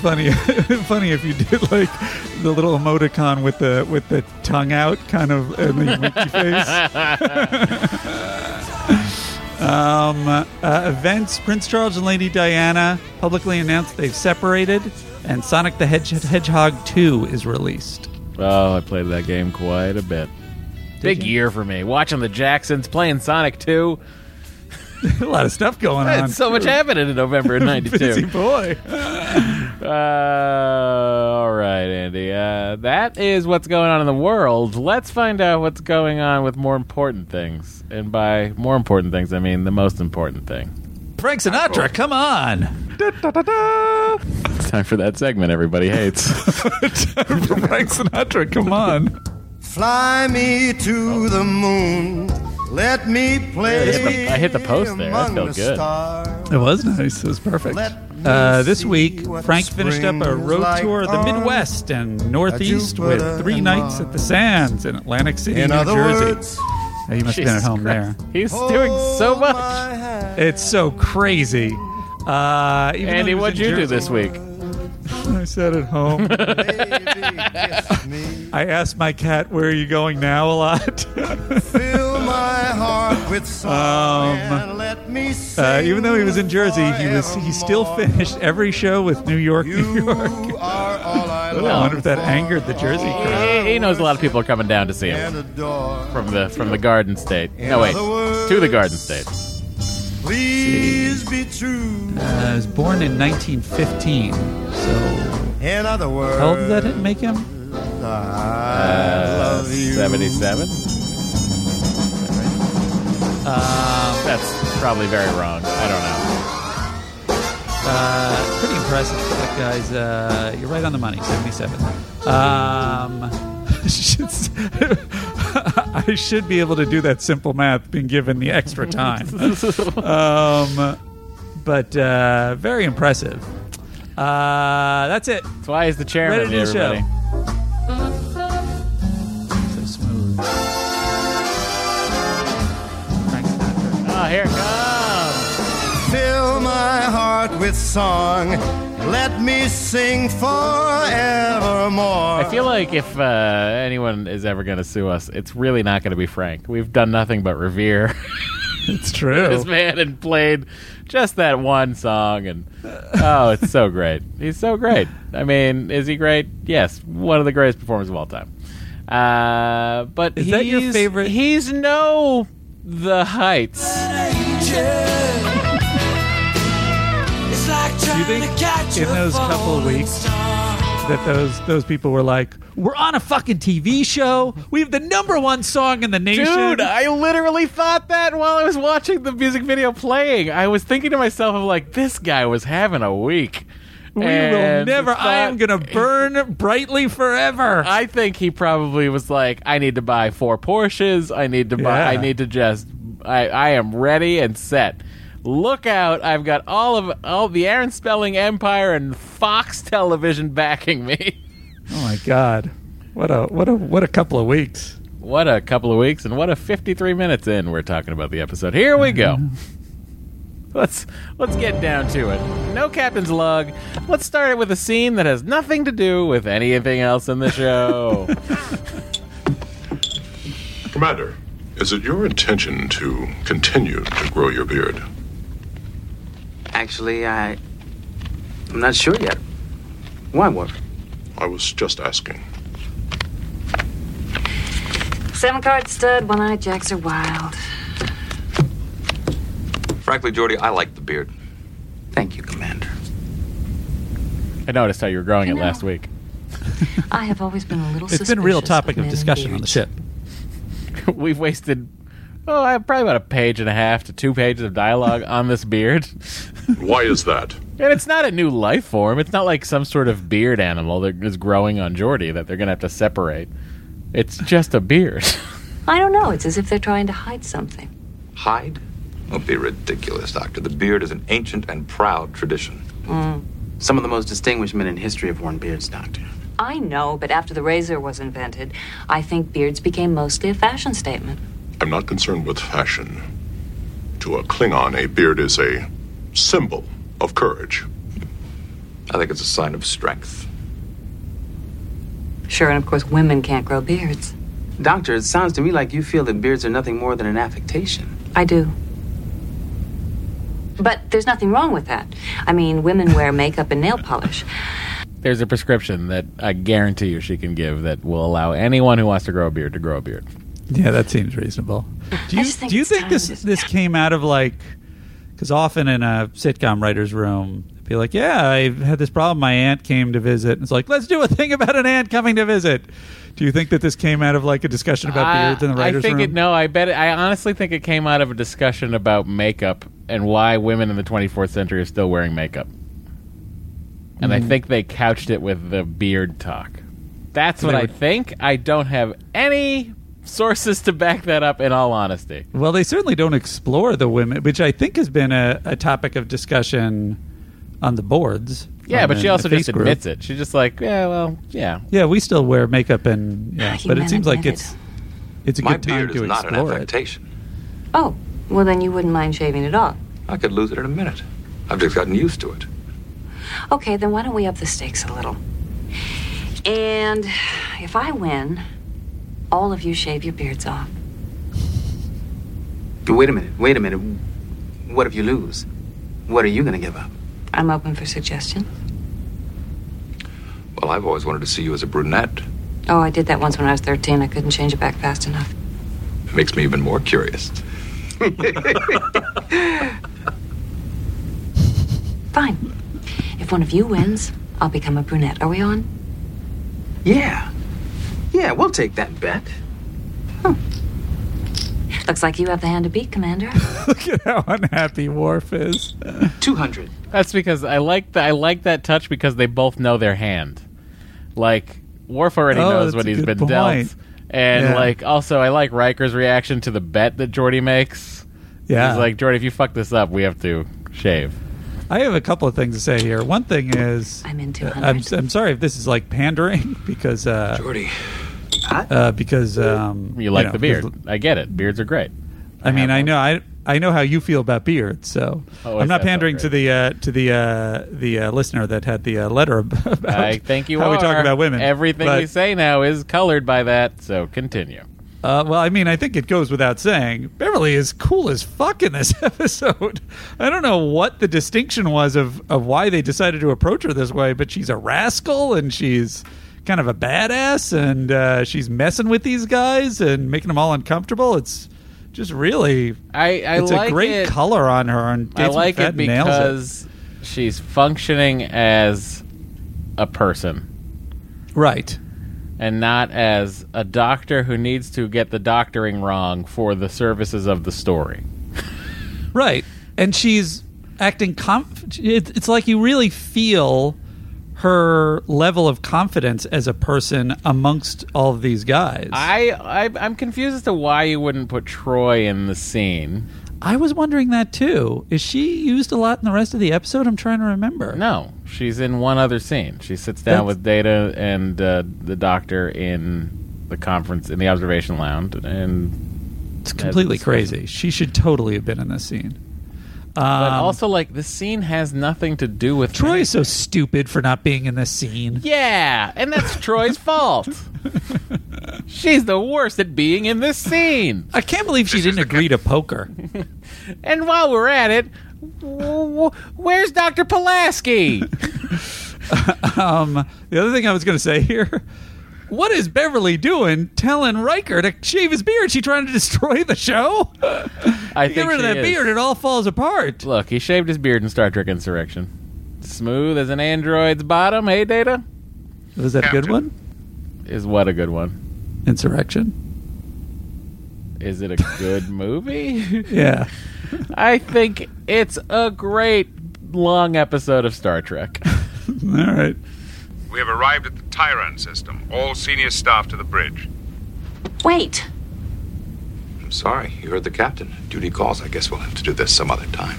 funny, <laughs> funny if you did like the little emoticon with the with the tongue out, kind of, and the winky <laughs> face. um, uh, events: Prince Charles and Lady Diana publicly announced they've separated, and Sonic the Hedge- Hedgehog Two is released. Oh, I played that game quite a bit. Big you? year for me. Watching the Jacksons, playing Sonic 2. <laughs> a lot of stuff going on. so much happening in November <laughs> of '92. Busy boy. <laughs> Uh, all right, Andy. Uh, that is what's going on in the world. Let's find out what's going on with more important things. And by more important things, I mean the most important thing. Frank Sinatra, come on. It's time for that segment everybody hates. Frank Sinatra, come on. Fly me to the moon. Let me play. I hit the- I hit the post there. That among felt the good. stars. It was nice. It was perfect. Uh, this week, Frank finished up a road like tour of the Midwest and Northeast with three nights at the Sands in Atlantic City, In New other Jersey. words, Yeah, he must have been at home Christ. there. He's doing so much. It's so crazy. Uh, even Andy, what'd in you do this week? <laughs> I said at home. I asked my cat, "Where are you going now?" a lot. Fill my heart with song and Um, let me uh, even though he was in Jersey, he was he still finished every show with New York, New York. <laughs> I wonder if that angered the Jersey crowd. He, he knows a lot of people are coming down to see him from the from the Garden State. No wait, to the Garden State. Please be true. Uh, he was born in 1915. So, In other words, how old did that make him? I love you. Seventy-seven. Um, That's probably very wrong. I don't know. Uh, pretty impressive. That guy's. Uh, you're right on the money. 77. Um, <laughs> should- <laughs> I should be able to do that simple math, being given the extra time. <laughs> um, but uh, very impressive. Uh, that's it. That's why he's the chairman. Ready to do the show. everybody. So smooth. Frank Sinatra. Oh, here it comes. Fill my heart with song. Let me sing forevermore. I feel like if uh, anyone is ever going to sue us, it's really not going to be Frank. We've done nothing but revere <laughs> It's <laughs> true. this man and played just that one song, and oh, it's so great. He's so great. I mean, is he great? Yes, one of the greatest performers of all time. Uh, but Is that your favorite- He's no the heights. Do you think in those couple of weeks that those those people were like, "We're on a fucking TV show. We have the number one song in the nation." Dude, I literally thought that while I was watching the music video playing. I was thinking to myself, I'm like, this guy was having a week. we will never. it's I am gonna burn brightly forever. I think he probably was like, I need to buy four Porsches. I need to buy. Yeah. I need to just. I, I am ready and set. Look out! I've got all of all the Aaron Spelling Empire and Fox Television backing me. oh my god, what a what a what a couple of weeks. What a couple of weeks and what a 53 minutes in we're talking about the episode. Here we go. <laughs> Let's let's get down to it. No captain's log. Let's start it with a scene that has nothing to do with anything else in the show. Commander, is it your intention to continue to grow your beard? Actually, I. I'm not sure yet. Why, what? I was just asking. Seven card stud, one eyed jacks are wild. Frankly, Geordi, I like the beard. Thank you, Commander. I noticed how you were growing it last week. I have always been a little It's been a real topic men of in discussion on the ship. <laughs> We've wasted oh, I- have probably about a page and a half to two pages of dialogue on this beard. <laughs> Why is that? And it's not a new life form. It's not like some sort of beard animal that is growing on Geordi that they're going to have to separate. It's just a beard. <laughs> I don't know. It's as if they're trying to hide something. Hide? Don't be ridiculous, Doctor. The beard is an ancient and proud tradition. Mm. Some of the most distinguished men in history have worn beards, Doctor. I know, but after the razor was invented, I think beards became mostly a fashion statement. I'm not concerned with fashion. To a Klingon, a beard is a symbol of courage. I think it's a sign of strength. Sure, and of course, women can't grow beards. Doctor, it sounds to me like you feel that beards are nothing more than an affectation. I do. But there's nothing wrong with that. I mean, women wear makeup and nail polish. There's a prescription that I guarantee you she can give that will allow anyone who wants to grow a beard to grow a beard. Yeah, that seems reasonable. <laughs> Do you do you think this this came out of like because often in a sitcom writer's room, be like, "Yeah, I had this problem. My aunt came to visit." And it's like, "Let's do a thing about an aunt coming to visit." Do you think that this came out of like a discussion about beards in the writers' I think room? it. No, I bet. It, I honestly think it came out of a discussion about makeup and why women in the 24th century are still wearing makeup. And I Mm. think they couched it with the beard talk. That's what They I were- think. I don't have any sources to back that up. In all honesty, Well, they certainly don't explore the women, which I think has been a, a topic of discussion on the boards. yeah, but she also just face group. admits it. She's just like, yeah, well, yeah. Yeah, we still wear makeup and yeah, ah, but it seems like it's it's a My good time beard to is not an explore it. affectation. Oh, well, then you wouldn't mind shaving it off. I could lose it in a minute. I've just gotten used to it. Okay, then why don't we up the stakes a little? And if I win, all of you shave your beards off. Wait a minute, wait a minute. What if you lose? What are you going to give up? I'm open for suggestion. Well, I've always wanted to see you as a brunette. Oh, I did that once when I was 13. I couldn't change it back fast enough. It makes me even more curious. <laughs> Fine. If one of you wins, I'll become a brunette. Are we on? Yeah. Yeah, we'll take that bet. Looks like you have the hand to beat, Commander. <laughs> Look at how unhappy Worf is. 200. That's because I like the, I like that touch because they both know their hand. Like Worf already Oh, knows what he's good been dealt, and Yeah. like also I like Riker's reaction to the bet that Geordi makes. Yeah. he's like Geordi, if you fuck this up, we have to shave. I have a couple of things to say here. One thing is, I'm into. I'm, I'm sorry if this is like pandering <laughs> because uh, Geordi, uh, because um, You like know, the beard. I get it. Beards are great. I mean, I know I I know how you feel about beards, so Oh, I'm not pandering to the uh, to the uh, the uh, listener that had the uh, letter ab- <laughs> about I think you how are. we talk about women. Everything But, we say now is colored by that. So continue. Uh, well, I mean, I think it goes without saying. Beverly is cool as fuck in this <laughs> episode. I don't know what the distinction was of, of why they decided to approach her this way, but she's a rascal and she's kind of a badass and uh, she's messing with these guys and making them all uncomfortable. It's just really, I, I it's like a great it. color on her. And I like it because she's functioning as a person. Right. And not as a doctor who needs to get the doctoring wrong for the services of the story. Right. And she's acting conf- it's like you really feel her level of confidence as a person amongst all of these guys. I, I I'm confused as to why you wouldn't put Troi in the scene. I was wondering that too. Is she used a lot in the rest of the episode? I'm trying to remember. No, she's in one other scene. She sits down That's- with Data and uh, the doctor in the conference in the observation lounge, and It's completely crazy. She should totally have been in this scene. But Um, also, like this scene has nothing to do with Troi is so stupid for not being in this scene. Yeah, and that's Troi's <laughs> fault. She's the worst at being in this scene. I can't believe she didn't agree to poker. <laughs> And while we're at it, w- w- where's Dr. Pulaski? <laughs> um, the other thing I was going to say here. What is Beverly doing telling Riker to shave his beard? She trying to destroy the show? I Get think rid of she that is. beard, it all falls apart. Look, he shaved his beard in Star Trek Insurrection. Smooth as an android's bottom, hey, Data? Was that a good Captain. one? Is what a good one? Insurrection. Is it a good <laughs> movie? Yeah. <laughs> I think it's a great long episode of Star Trek. <laughs> All right. We have arrived at the Tyran system. All senior staff to the bridge. Wait. I'm sorry, you heard the captain. Duty calls. I guess we'll have to do this some other time.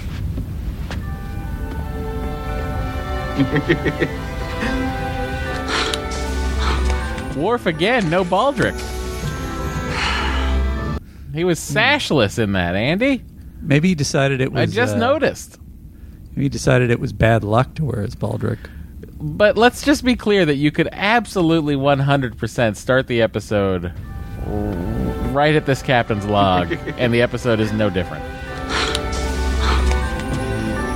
<laughs> Worf again, no Baldric. He was sashless in that, Andy. Maybe he decided it was. I just uh, noticed. Maybe he decided it was bad luck to wear his baldric. But let's just be clear that you could absolutely 100% start the episode right at this captain's log, <laughs> and the episode is no different.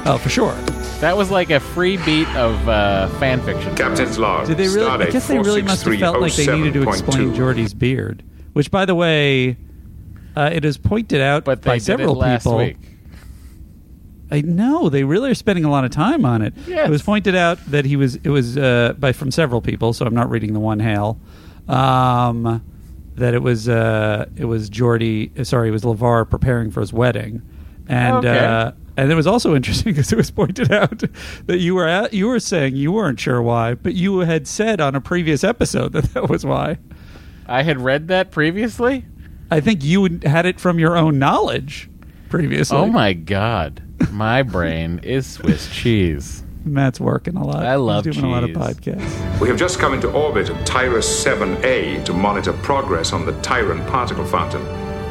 Oh, for sure. That was like a free beat of uh, fan fiction. Captain's log. Did they really? I guess they really must have felt like they needed to explain Geordi's beard. Which, by the way, uh, it is pointed out But by several last people. week. I know they really are spending a lot of time on it. Yes. It was pointed out that he was. It was uh, by from several people, so I'm not reading the one hail. Um, that it was. Uh, it was Geordi. uh, Sorry, it was LeVar preparing for his wedding, and Okay. uh, and it was also <laughs> interesting because it was pointed out that you were at, you were saying you weren't sure why, but you had said on a previous episode that that was why. I had read that previously. I think you had it from your own knowledge previously. Oh my god, my brain is Swiss cheese. Matt's working a lot. I love He's doing a lot of podcasts. We have just come into orbit at Tyrus 7A to monitor progress on the Tyran particle fountain.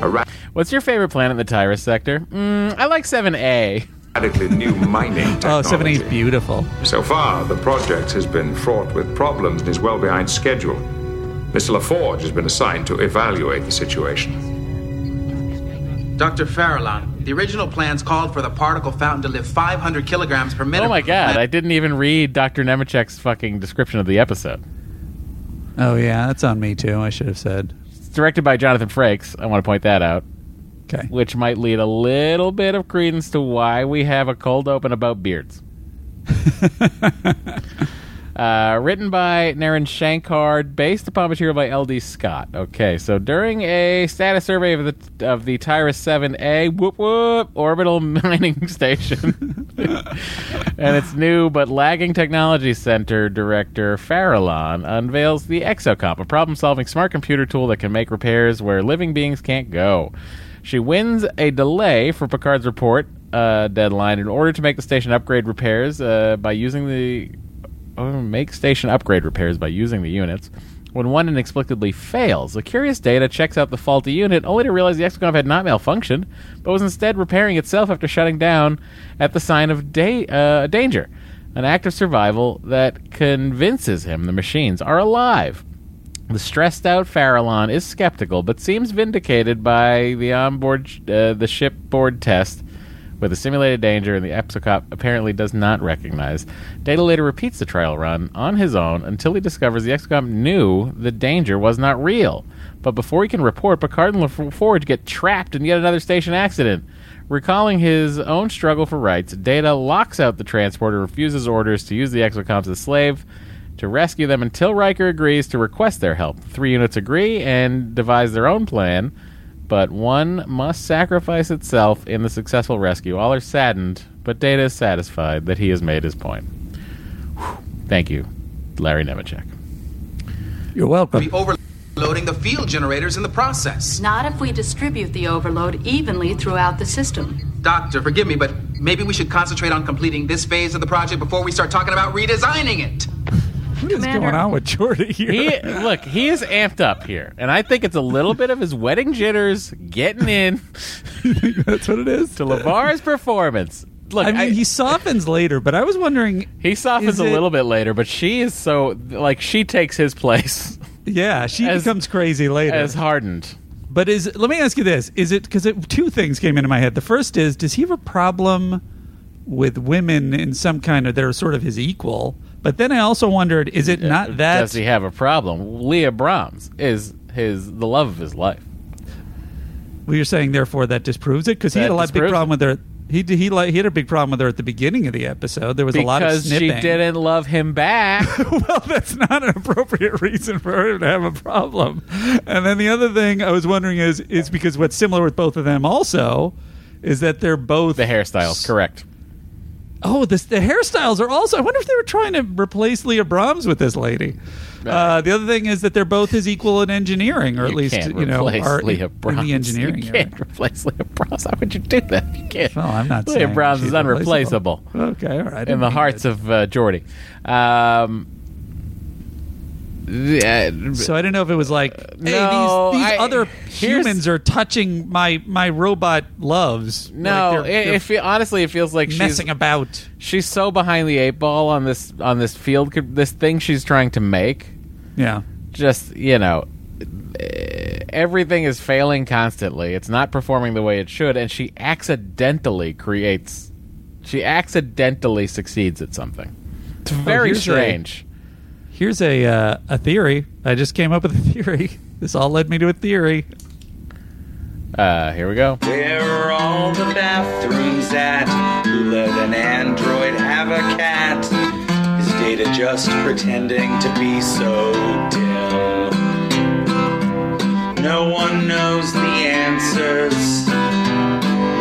A ra- What's your favorite planet in the Tyrus sector? Mm, I like 7A. radically new mining <laughs> Oh, technology. 7 is beautiful. So far, the project has been fraught with problems and is well behind schedule. Mr. LaForge has been assigned to evaluate the situation. Dr. Farallon, the original plans called for the particle fountain to lift 500 kilograms per minute. Oh my god, I didn't even read Dr. Nemecek's fucking description of the episode. Oh yeah, that's on me too. I should have said. It's directed by Jonathan Frakes. I want to point that out. Okay. Which might lead a little bit of credence to why we have a cold open about beards. <laughs> uh, written by Naren Shankar, based upon material by L.D. Scott. Okay, so during a status survey of the of the Tyrus 7A whoop whoop orbital <laughs> mining station <laughs> and its new but lagging technology center director Farallon unveils the Exocomp, a problem-solving smart computer tool that can make repairs where living beings can't go. She wins a delay for Picard's report uh, deadline in order to make the station upgrade repairs uh, by using the oh, make station upgrade repairs by using the units. When one inexplicably fails, the curious data checks out the faulty unit, only to realize the Exocomp had not malfunctioned, but was instead repairing itself after shutting down at the sign of da- uh, danger. An act of survival that convinces him the machines are alive. The stressed out Farallon is skeptical, but seems vindicated by the onboard uh, the shipboard test with a simulated danger, and the Exocomp apparently does not recognize. Data later repeats the trial run on his own until he discovers the Exocomp knew the danger was not real. But before he can report, Picard and LaForge get trapped in yet another station accident. Recalling his own struggle for rights, Data locks out the transporter, refuses orders to use the Exocomp as a slave to rescue them until Riker agrees to request their help. The three units agree and devise their own plan, but one must sacrifice itself in the successful rescue. All are saddened, but Data is satisfied that he has made his point. Whew. Thank you, Larry Nemecek. You're welcome. Be overloading the field generators in the process. Not if we distribute the overload evenly throughout the system. Doctor, forgive me, but maybe we should concentrate on completing this phase of the project before we start talking about redesigning it. What is going on with Geordi here? He look, he is amped up here, and I think it's a little bit of his wedding jitters getting in. <laughs> That's what it is. to LeVar's performance. Look, I mean, he softens later, but I was wondering. He softens a it- little bit later, but she is so like she takes his place <laughs> Yeah, she As- becomes crazy later. as hardened. But is let me ask you this: Is it because two things came into my head? The first is, does he have a problem with women in some kind of they're sort of his equal? But then I also wondered, is it not that? Does he have a problem? Leah Brahms is his the love of his life. well, you're saying therefore that disproves it because he had a lot big problem with her He he like he had a big problem with her at the beginning of the episode. There was a lot of because she snipping. didn't love him back. <laughs> well, that's not an appropriate reason for her to have a problem. And then the other thing I was wondering is is because what's similar with both of them also is that they're both the hairstyles, correct? Oh, this the hairstyles are also. I wonder if they were trying to replace Leah Brahms with this lady. Uh, the other thing is that they're both as equal in engineering, or at You least you know, replace are Leah in the engineering. You can't replace Leah Brahms. How would you do that? You can't. Well, I'm not Leah saying Brahms is unreplaceable. Okay, all right. In the hearts of uh, Geordi. Um, So I don't know if it was like, hey, No, these, these I- other humans are touching my my robot loves. No, Like, they're- it, they're it fe- honestly it feels like she's messing she's, about. She's so behind the eight ball on this on this field, this thing she's trying to make. Yeah, just you know, everything is failing constantly. It's not performing the way it should, and she accidentally creates. She accidentally succeeds at something. It's oh, very here's a- strange. Here's a uh, a theory. I just came up with a <laughs> theory. This all led me to a theory. Uh, here we go. Where are all the bathrooms at? Who let an android have a cat? Is Data just pretending to be so dim? No one knows the answers,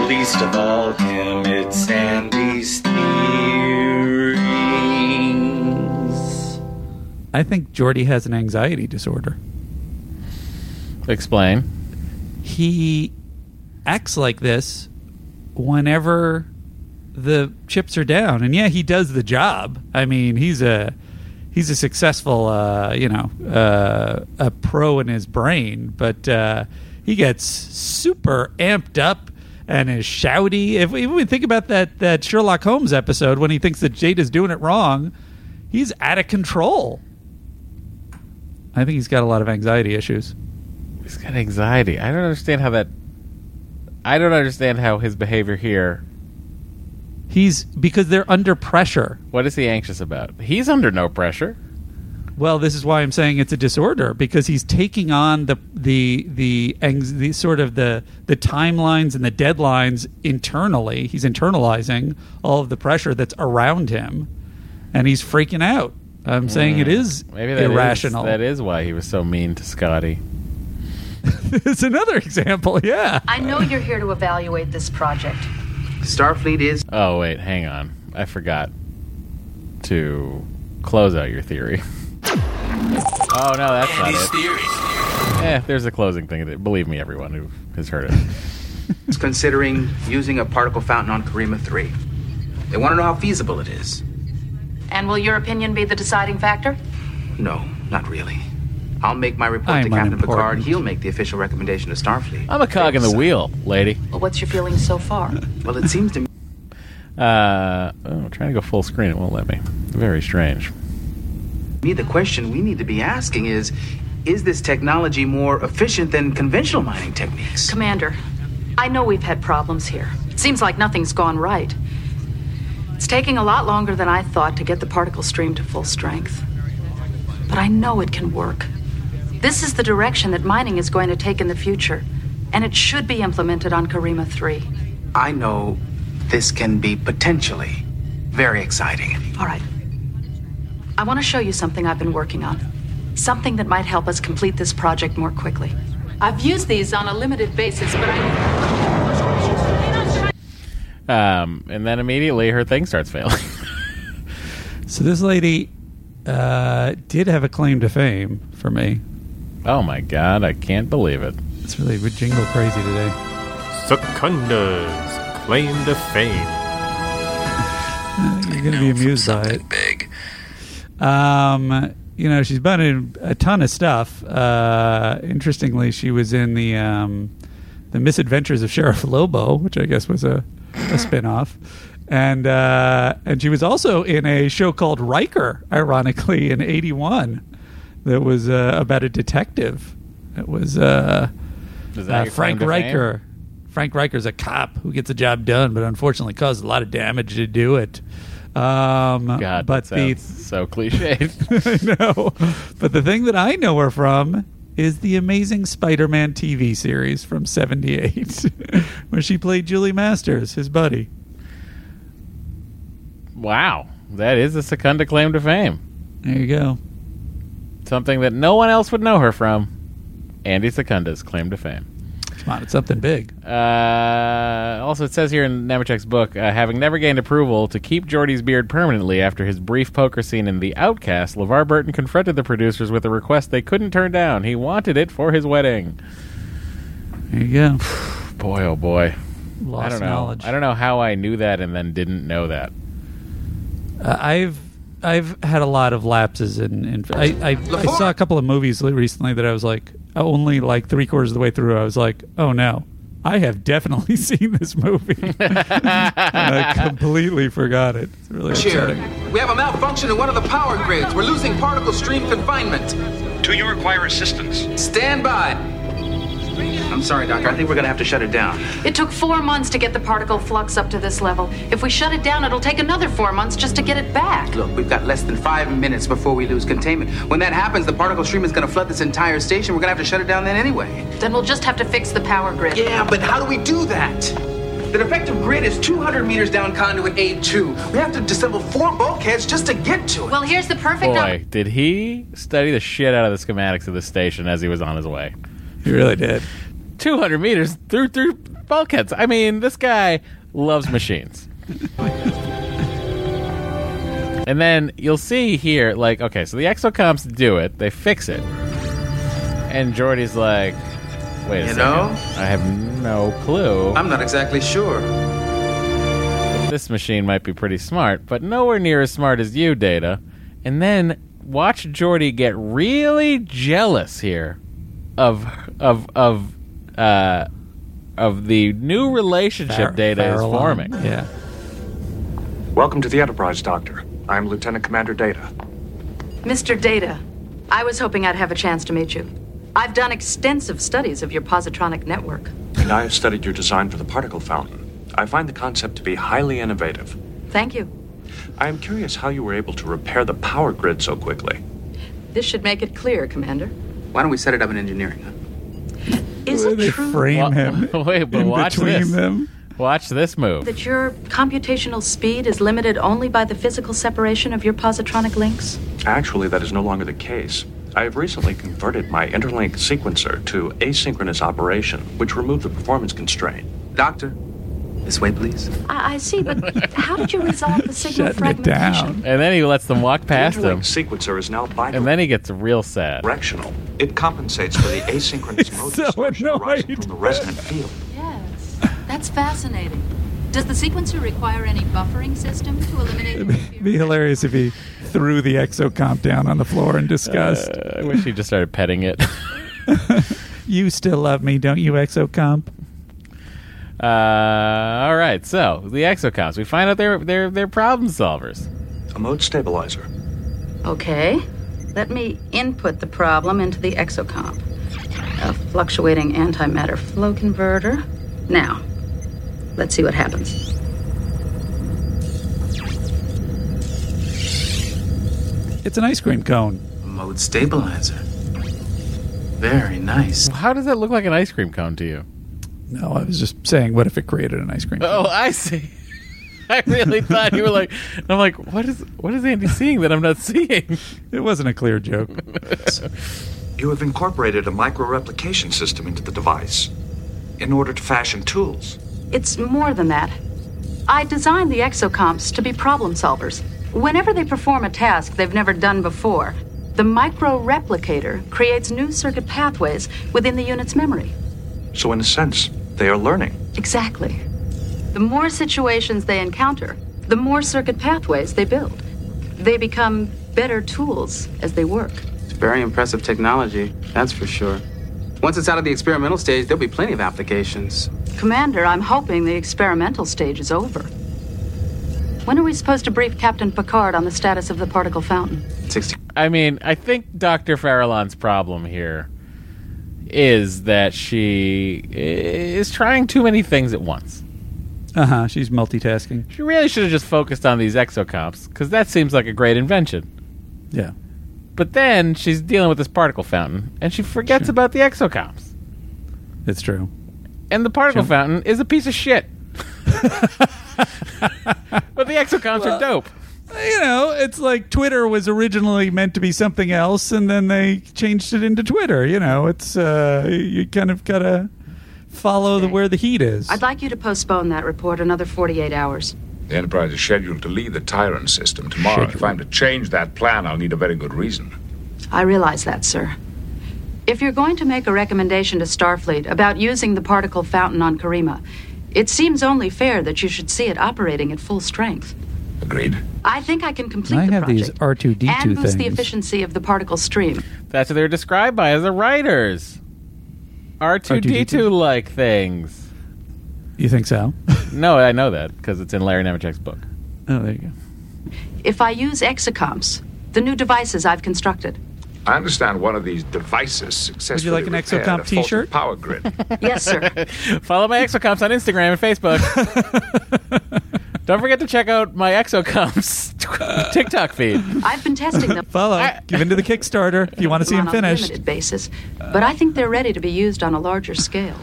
least of all him. It's Andy's I think Geordi has an anxiety disorder. Explain. He acts like this whenever the chips are down, and yeah, he does the job. I mean, he's a he's a successful, uh, you know, uh, a pro in his brain, but uh, he gets super amped up and is shouty. If we, if we think about that that Sherlock Holmes episode when he thinks that Jade is doing it wrong, he's out of control. I think he's got a lot of anxiety issues. He's got anxiety. I don't understand how that. I don't understand how his behavior here. He's because they're under pressure. What is he anxious about? He's under no pressure. Well, this is why I'm saying it's a disorder because he's taking on the the the, the sort of the the timelines and the deadlines internally. He's internalizing all of the pressure that's around him, and he's freaking out. I'm saying it is Maybe that is- irrational. that is why he was so mean to Scotty. <laughs> it's another example. Yeah. I know you're here to evaluate this project. Starfleet is. Oh wait, hang on. I forgot to close out your theory. <laughs> oh no, that's not it. Theory. Eh, there's a closing thing. Believe me, everyone who has heard it. is considering using a particle fountain on Carema 3. They want to know how feasible it is. And will your opinion be the deciding factor? No, not really. I'll make my report I'm to Captain unimportant. Picard. He'll make the official recommendation to Starfleet. I'm a cog in the wheel, lady. Well, what's your feeling so far? <laughs> Well, it seems to me. Uh, oh, I'm trying to go full screen. It won't let me. Very strange. Me, the question we need to be asking is Is this technology more efficient than conventional mining techniques? Commander, I know we've had problems here. It seems like nothing's gone right. It's taking a lot longer than I thought to get the particle stream to full strength. But I know it can work. This is the direction that mining is going to take in the future, and it should be implemented on Carema 3. I know this can be potentially very exciting. All right. I want to show you something I've been working on. Something that might help us complete this project more quickly. I've used these on a limited basis, but I. Um, and then immediately her thing starts failing. <laughs> So this lady uh, did have a claim to fame for me. oh my god, I can't believe it. It's really jingle crazy today. Secunda's claim to fame. <laughs> You're going to be amused by it. Big. Um, you know, she's been in a ton of stuff. Uh, interestingly, she was in the um, the Misadventures of Sheriff Lobo, which I guess was a, a spin-off. And uh, and she was also in a show called Riker, ironically, in '81, that was uh, about a detective. It was uh, uh, Frank? Riker. Frank Riker's a cop who gets the job done, but unfortunately caused a lot of damage to do it. Um, God, but the so cliched. <laughs> I know. But the thing that I know her from is the Amazing Spider-Man TV series from '78, <laughs> where she played Julie Masters, his buddy. Wow, that is a Secunda claim to fame. There you go. Something that no one else would know her from. Andy Secunda's claim to fame. Come on, it's something big. Uh, also, it says here in Nemecek's book, uh, having never gained approval to keep Geordi's beard permanently after his brief poker scene in The Outcast, LeVar Burton confronted the producers with a request they couldn't turn down. He wanted it for his wedding. There you go. <sighs> Boy, oh boy. Lost I don't know. knowledge. I don't know how I knew that and then didn't know that. Uh, I've I've had a lot of lapses in. in I, I, I saw a couple of movies recently that I was like only like three quarters of the way through. I was like, oh no, I have definitely <laughs> seen this movie. <laughs> and I completely forgot it. It's really Chair, upsetting. we have a malfunction in one of the power grids. We're losing particle stream confinement. Do you require assistance? Stand by. I'm sorry, Doctor. I think we're going to have to shut it down. It took four months to get the particle flux up to this level. If we shut it down, it'll take another four months just to get it back. Look, we've got less than five minutes before we lose containment. When that happens, the particle stream is going to flood this entire station. We're going to have to shut it down then anyway. Then we'll just have to fix the power grid. Yeah, but how do we do that? The defective grid is 200 meters down conduit A2. We have to disassemble four bulkheads just to get to it. Well, here's the perfect. Boy, did he study the shit out of the schematics of the station as he was on his way. He really did. 200 meters through through bulkheads. I mean, this guy loves machines. and then you'll see here, like, okay, so the exocomps do it, they fix it, and Geordi's like, wait a You second, know? I have no clue. I'm not exactly sure. this machine might be pretty smart, but nowhere near as smart as you, Data. And then watch Jordy get really jealous here of of of uh of the new relationship Far- Data is forming. Yeah. Welcome to the Enterprise, Doctor. I'm Lieutenant Commander Data. Mr. Data, I was hoping I'd have a chance to meet you. I've done extensive studies of your positronic network. And I have studied your design for the particle fountain. I find the concept to be highly innovative. Thank you. I am curious how you were able to repair the power grid so quickly. This should make it clear, Commander. Why don't we set it up in engineering? Is it true Frame him. <laughs> Wait, but in watch between this. them. Watch this move. that your computational speed is limited only by the physical separation of your positronic links? Actually, that is no longer the case. I have recently converted my interlink sequencer to asynchronous operation, which removed the performance constraint. Doctor, this way, please. I, I see, but how did you resolve the signal Shutting it fragmentation? down. And then he lets them walk past the him. interlink sequencer is now bidirectional. And then he gets real sad. Directional. It compensates for the asynchronous <laughs> mode distortion arising from the resonant field. Yes, that's fascinating. Does the sequencer require any buffering system to eliminate? It'd be hilarious if he threw the exocomp down on the floor in disgust. Uh, I wish he just started petting it. <laughs> you still love me, don't you, exocomp? Uh, all right, so the exocomps. We find out they're they're they're problem solvers. A mode stabilizer. Okay. Let me input the problem into the exocomp. A fluctuating antimatter flow converter. Now, let's see what happens. It's an ice cream cone. Mode stabilizer. Very nice. How does that look like an ice cream cone to you? No, I was just saying, what if it created an ice cream cone? Oh, I see. <laughs> I really thought you were like. I'm like, what is what is Andy seeing that I'm not seeing? It wasn't a clear joke. <laughs> You have incorporated a micro-replication system into the device in order to fashion tools. It's more than that. I designed the exocomps to be problem solvers. Whenever they perform a task they've never done before, the micro replicator creates new circuit pathways within the unit's memory. So, in a sense, they are learning. Exactly. The more situations they encounter, the more circuit pathways they build. They become better tools as they work. It's very impressive technology, that's for sure. Once it's out of the experimental stage, there'll be plenty of applications. Commander, I'm hoping the experimental stage is over. When are we supposed to brief Captain Picard on the status of the particle fountain? 60. I mean, I think Dr. Farallon's problem here is that she is trying too many things at once. Uh huh. She's multitasking. She really should have just focused on these exocomps because that seems like a great invention. Yeah. But then she's dealing with this particle fountain, and she forgets about the exocomps. It's true. And the particle fountain is a piece of shit. <laughs> but the exocomps are dope. You know, it's like Twitter was originally meant to be something else, and then they changed it into Twitter. You know, it's uh, you kind of gotta follow the where the heat is. I'd like you to postpone that report another 48 hours. The Enterprise is scheduled to leave the Tyrant system tomorrow. If I'm to change that plan, I'll need a very good reason. I realize that, sir. If you're going to make a recommendation to Starfleet about using the particle fountain on Carema, it seems only fair that you should see it operating at full strength. Agreed. I think I can complete I the have these project R2D2 and boost the things. efficiency of the particle stream. That's what they're described by as the writers. R2D2 like things. You think so? <laughs> No, I know that because it's in Larry Nemecek's book. Oh, there you go. If I use exocomps, the new devices I've constructed, I understand one of these devices successfully like an repaired exocomp a faulty t-shirt? power grid. <laughs> Yes, sir. <laughs> Follow my exocomps on Instagram and Facebook. Don't forget to check out my exocomps <laughs> TikTok feed. I've been testing them. <laughs> Follow. Give into the Kickstarter if you want to see him on a limited basis, but I think they're ready to be used on a larger scale.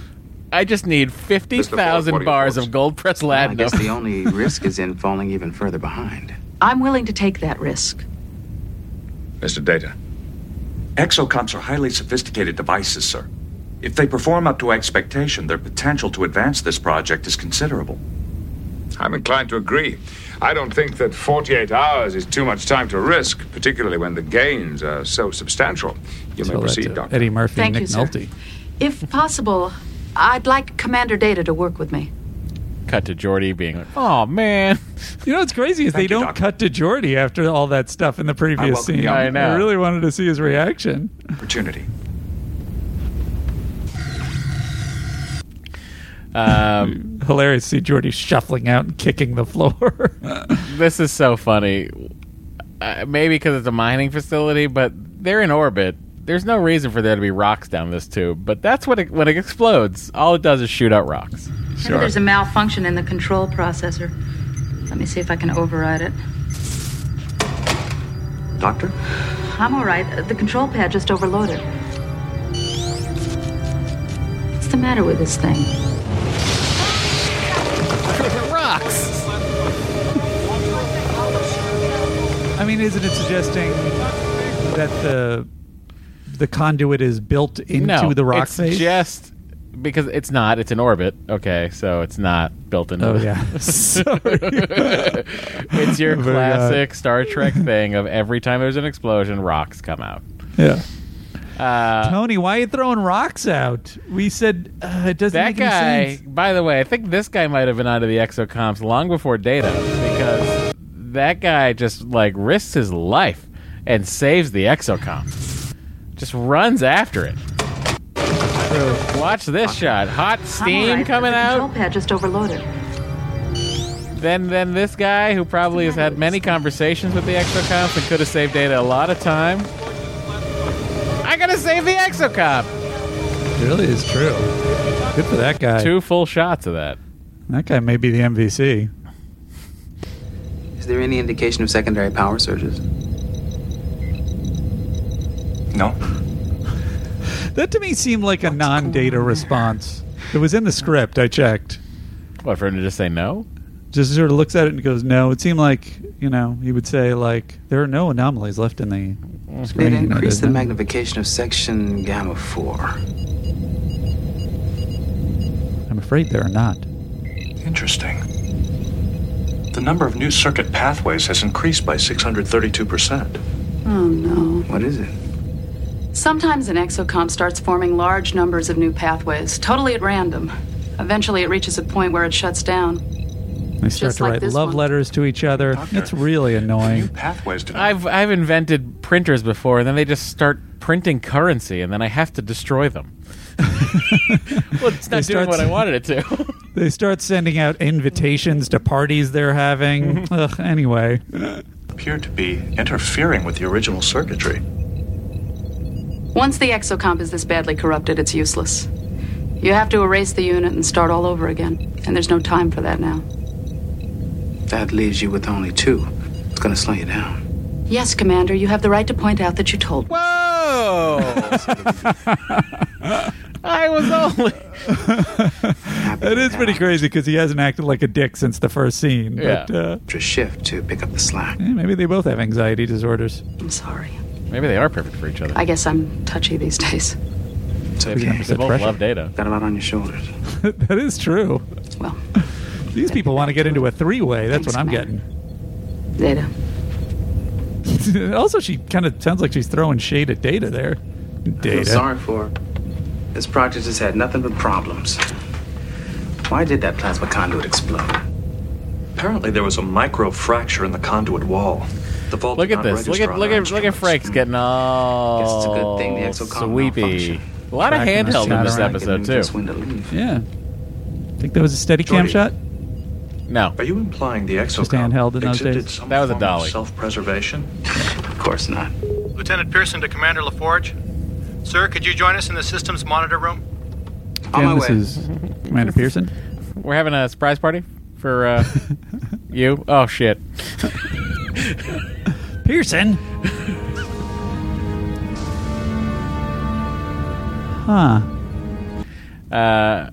I just need fifty thousand bars of gold press I guess the <laughs> only risk is in falling even further behind. I'm willing to take that risk. Mr. Data. Exocomps are highly sophisticated devices, sir. If they perform up to expectation, their potential to advance this project is considerable. I'm inclined to agree. I don't think that 48 hours is too much time to risk, particularly when the gains are so substantial. You may Tell that proceed, Doctor. Eddie Murphy Thank and you, Nick sir. Nolte. If possible, I'd like Commander Data to work with me. Cut to Geordi being like, "Oh man." <laughs> You know what's crazy is they don't cut to Geordi after all that stuff in the previous welcome scene. I know. I really wanted to see his reaction. Opportunity. <laughs> Um, Hilarious to see Geordi shuffling out and kicking the floor. <laughs> this is so funny. Uh, maybe because it's a mining facility, but they're in orbit. There's no reason for there to be rocks down this tube, but that's what it, when it explodes. All it does is shoot out rocks. Maybe there's a malfunction in the control processor. Let me see if I can override it. Doctor? I'm all right. The control pad just overloaded. What's the matter with this thing? I mean, isn't it suggesting that the the conduit is built into no, the rock it's face? just because it's not. It's in orbit. Okay, so it's not built into. Oh, yeah. <laughs> <laughs> Sorry. <laughs> it's your classic Star Trek thing of every time there's an explosion, rocks come out. Yeah. Uh, Tony, why are you throwing rocks out? We said uh, it doesn't that make guy, by the way, I think this guy might have been onto the exocomps long before Data that guy just like risks his life and saves the exocomp. Just runs after it. Watch this shot. Hot steam right. coming the out. control pad just overloaded. Then, then this guy who probably has had many conversations with the exocomps and could have saved Data a lot of time. I gotta save the exocomp. It really is true. Good for that guy. Two full shots of that. That guy may be the MVC. Is there any indication of secondary power surges? No. That to me seemed like a non-data response. It was in the script. I checked. What for him to just say no? Just sort of looks at it and goes, "No." It seemed like you know he would say like, "There are no anomalies left in the It screen." increased the doesn't it? magnification of section gamma 4. I'm afraid there are not. Interesting. The number of new circuit pathways has increased by 632%. Oh no. What is it? Sometimes an exocomp starts forming large numbers of new pathways, totally at random. Eventually, it reaches a point where it shuts down. They start Just to like write this love one. letters to each other. It's really annoying. Pathways to I've I've invented printers before, and then they just start printing currency, and then I have to destroy them. <laughs> well, it's They not doing start what I s- wanted it to. <laughs> They start sending out invitations to parties they're having. Mm-hmm. Ugh, anyway, appear to be interfering with the original circuitry. Once the exocomp is this badly corrupted, it's useless. You have to erase the unit and start all over again, and there's no time for that now. That leaves you with only two. It's gonna slow you down. Yes, Commander, you have the right to point out that you told me. Whoa! <laughs> I was only. <laughs> It is pretty crazy because he hasn't acted like a dick since the first scene. Yeah. But, uh, Extra shift to pick up the slack. yeah, maybe they both have anxiety disorders. I'm sorry. Maybe they are perfect for each other. I guess I'm touchy these days. It's They okay. both pressure. love data. Got a lot on your shoulders. <laughs> that is true. Well, <laughs> these people want to get into a three-way. That's what I'm getting. Data. also, she kind of sounds like she's throwing shade at Data there. I feel Data. sorry for her. This project has had nothing but problems. Why did that plasma conduit explode? Apparently, there was a micro fracture in the conduit wall. The vault Look at this. Look at look at look at Frank's getting all Guess it's a good thing the exocomp sweepy. malfunctioned. A lot of Tracking the handheld in this around, episode too. just when to leave. Yeah. Think that was a steady cam Geordi. shot? No. Are you implying the exocomp Just handheld in those exhibited days? some That was a form of dolly. Self-preservation. <laughs> Of course not. Lieutenant Pearson to Commander LaForge. Sir, could you join us in the systems monitor room? Again, this is Commander Pearson. We're having a surprise party for uh, <laughs> you. Oh shit. <laughs> Pearson. Huh. Uh,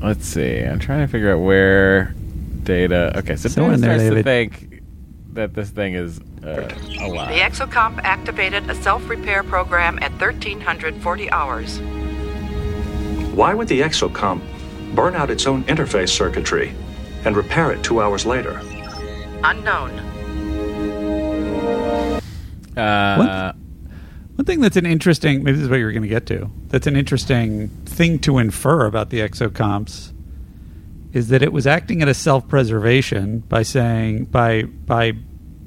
let's see. I'm trying to figure out where data. Okay, so Somewhere Data in there, starts to David. think that this thing is uh, alive. The Exocomp activated a self-repair program at 1340 hours. Why would the exocomp burn out its own interface circuitry and repair it two hours later? Unknown. Uh, One thing that's an interesting, maybe this is what you were going to get to, that's an interesting thing to infer about the exocomps is that it was acting at a self preservation by saying, by, by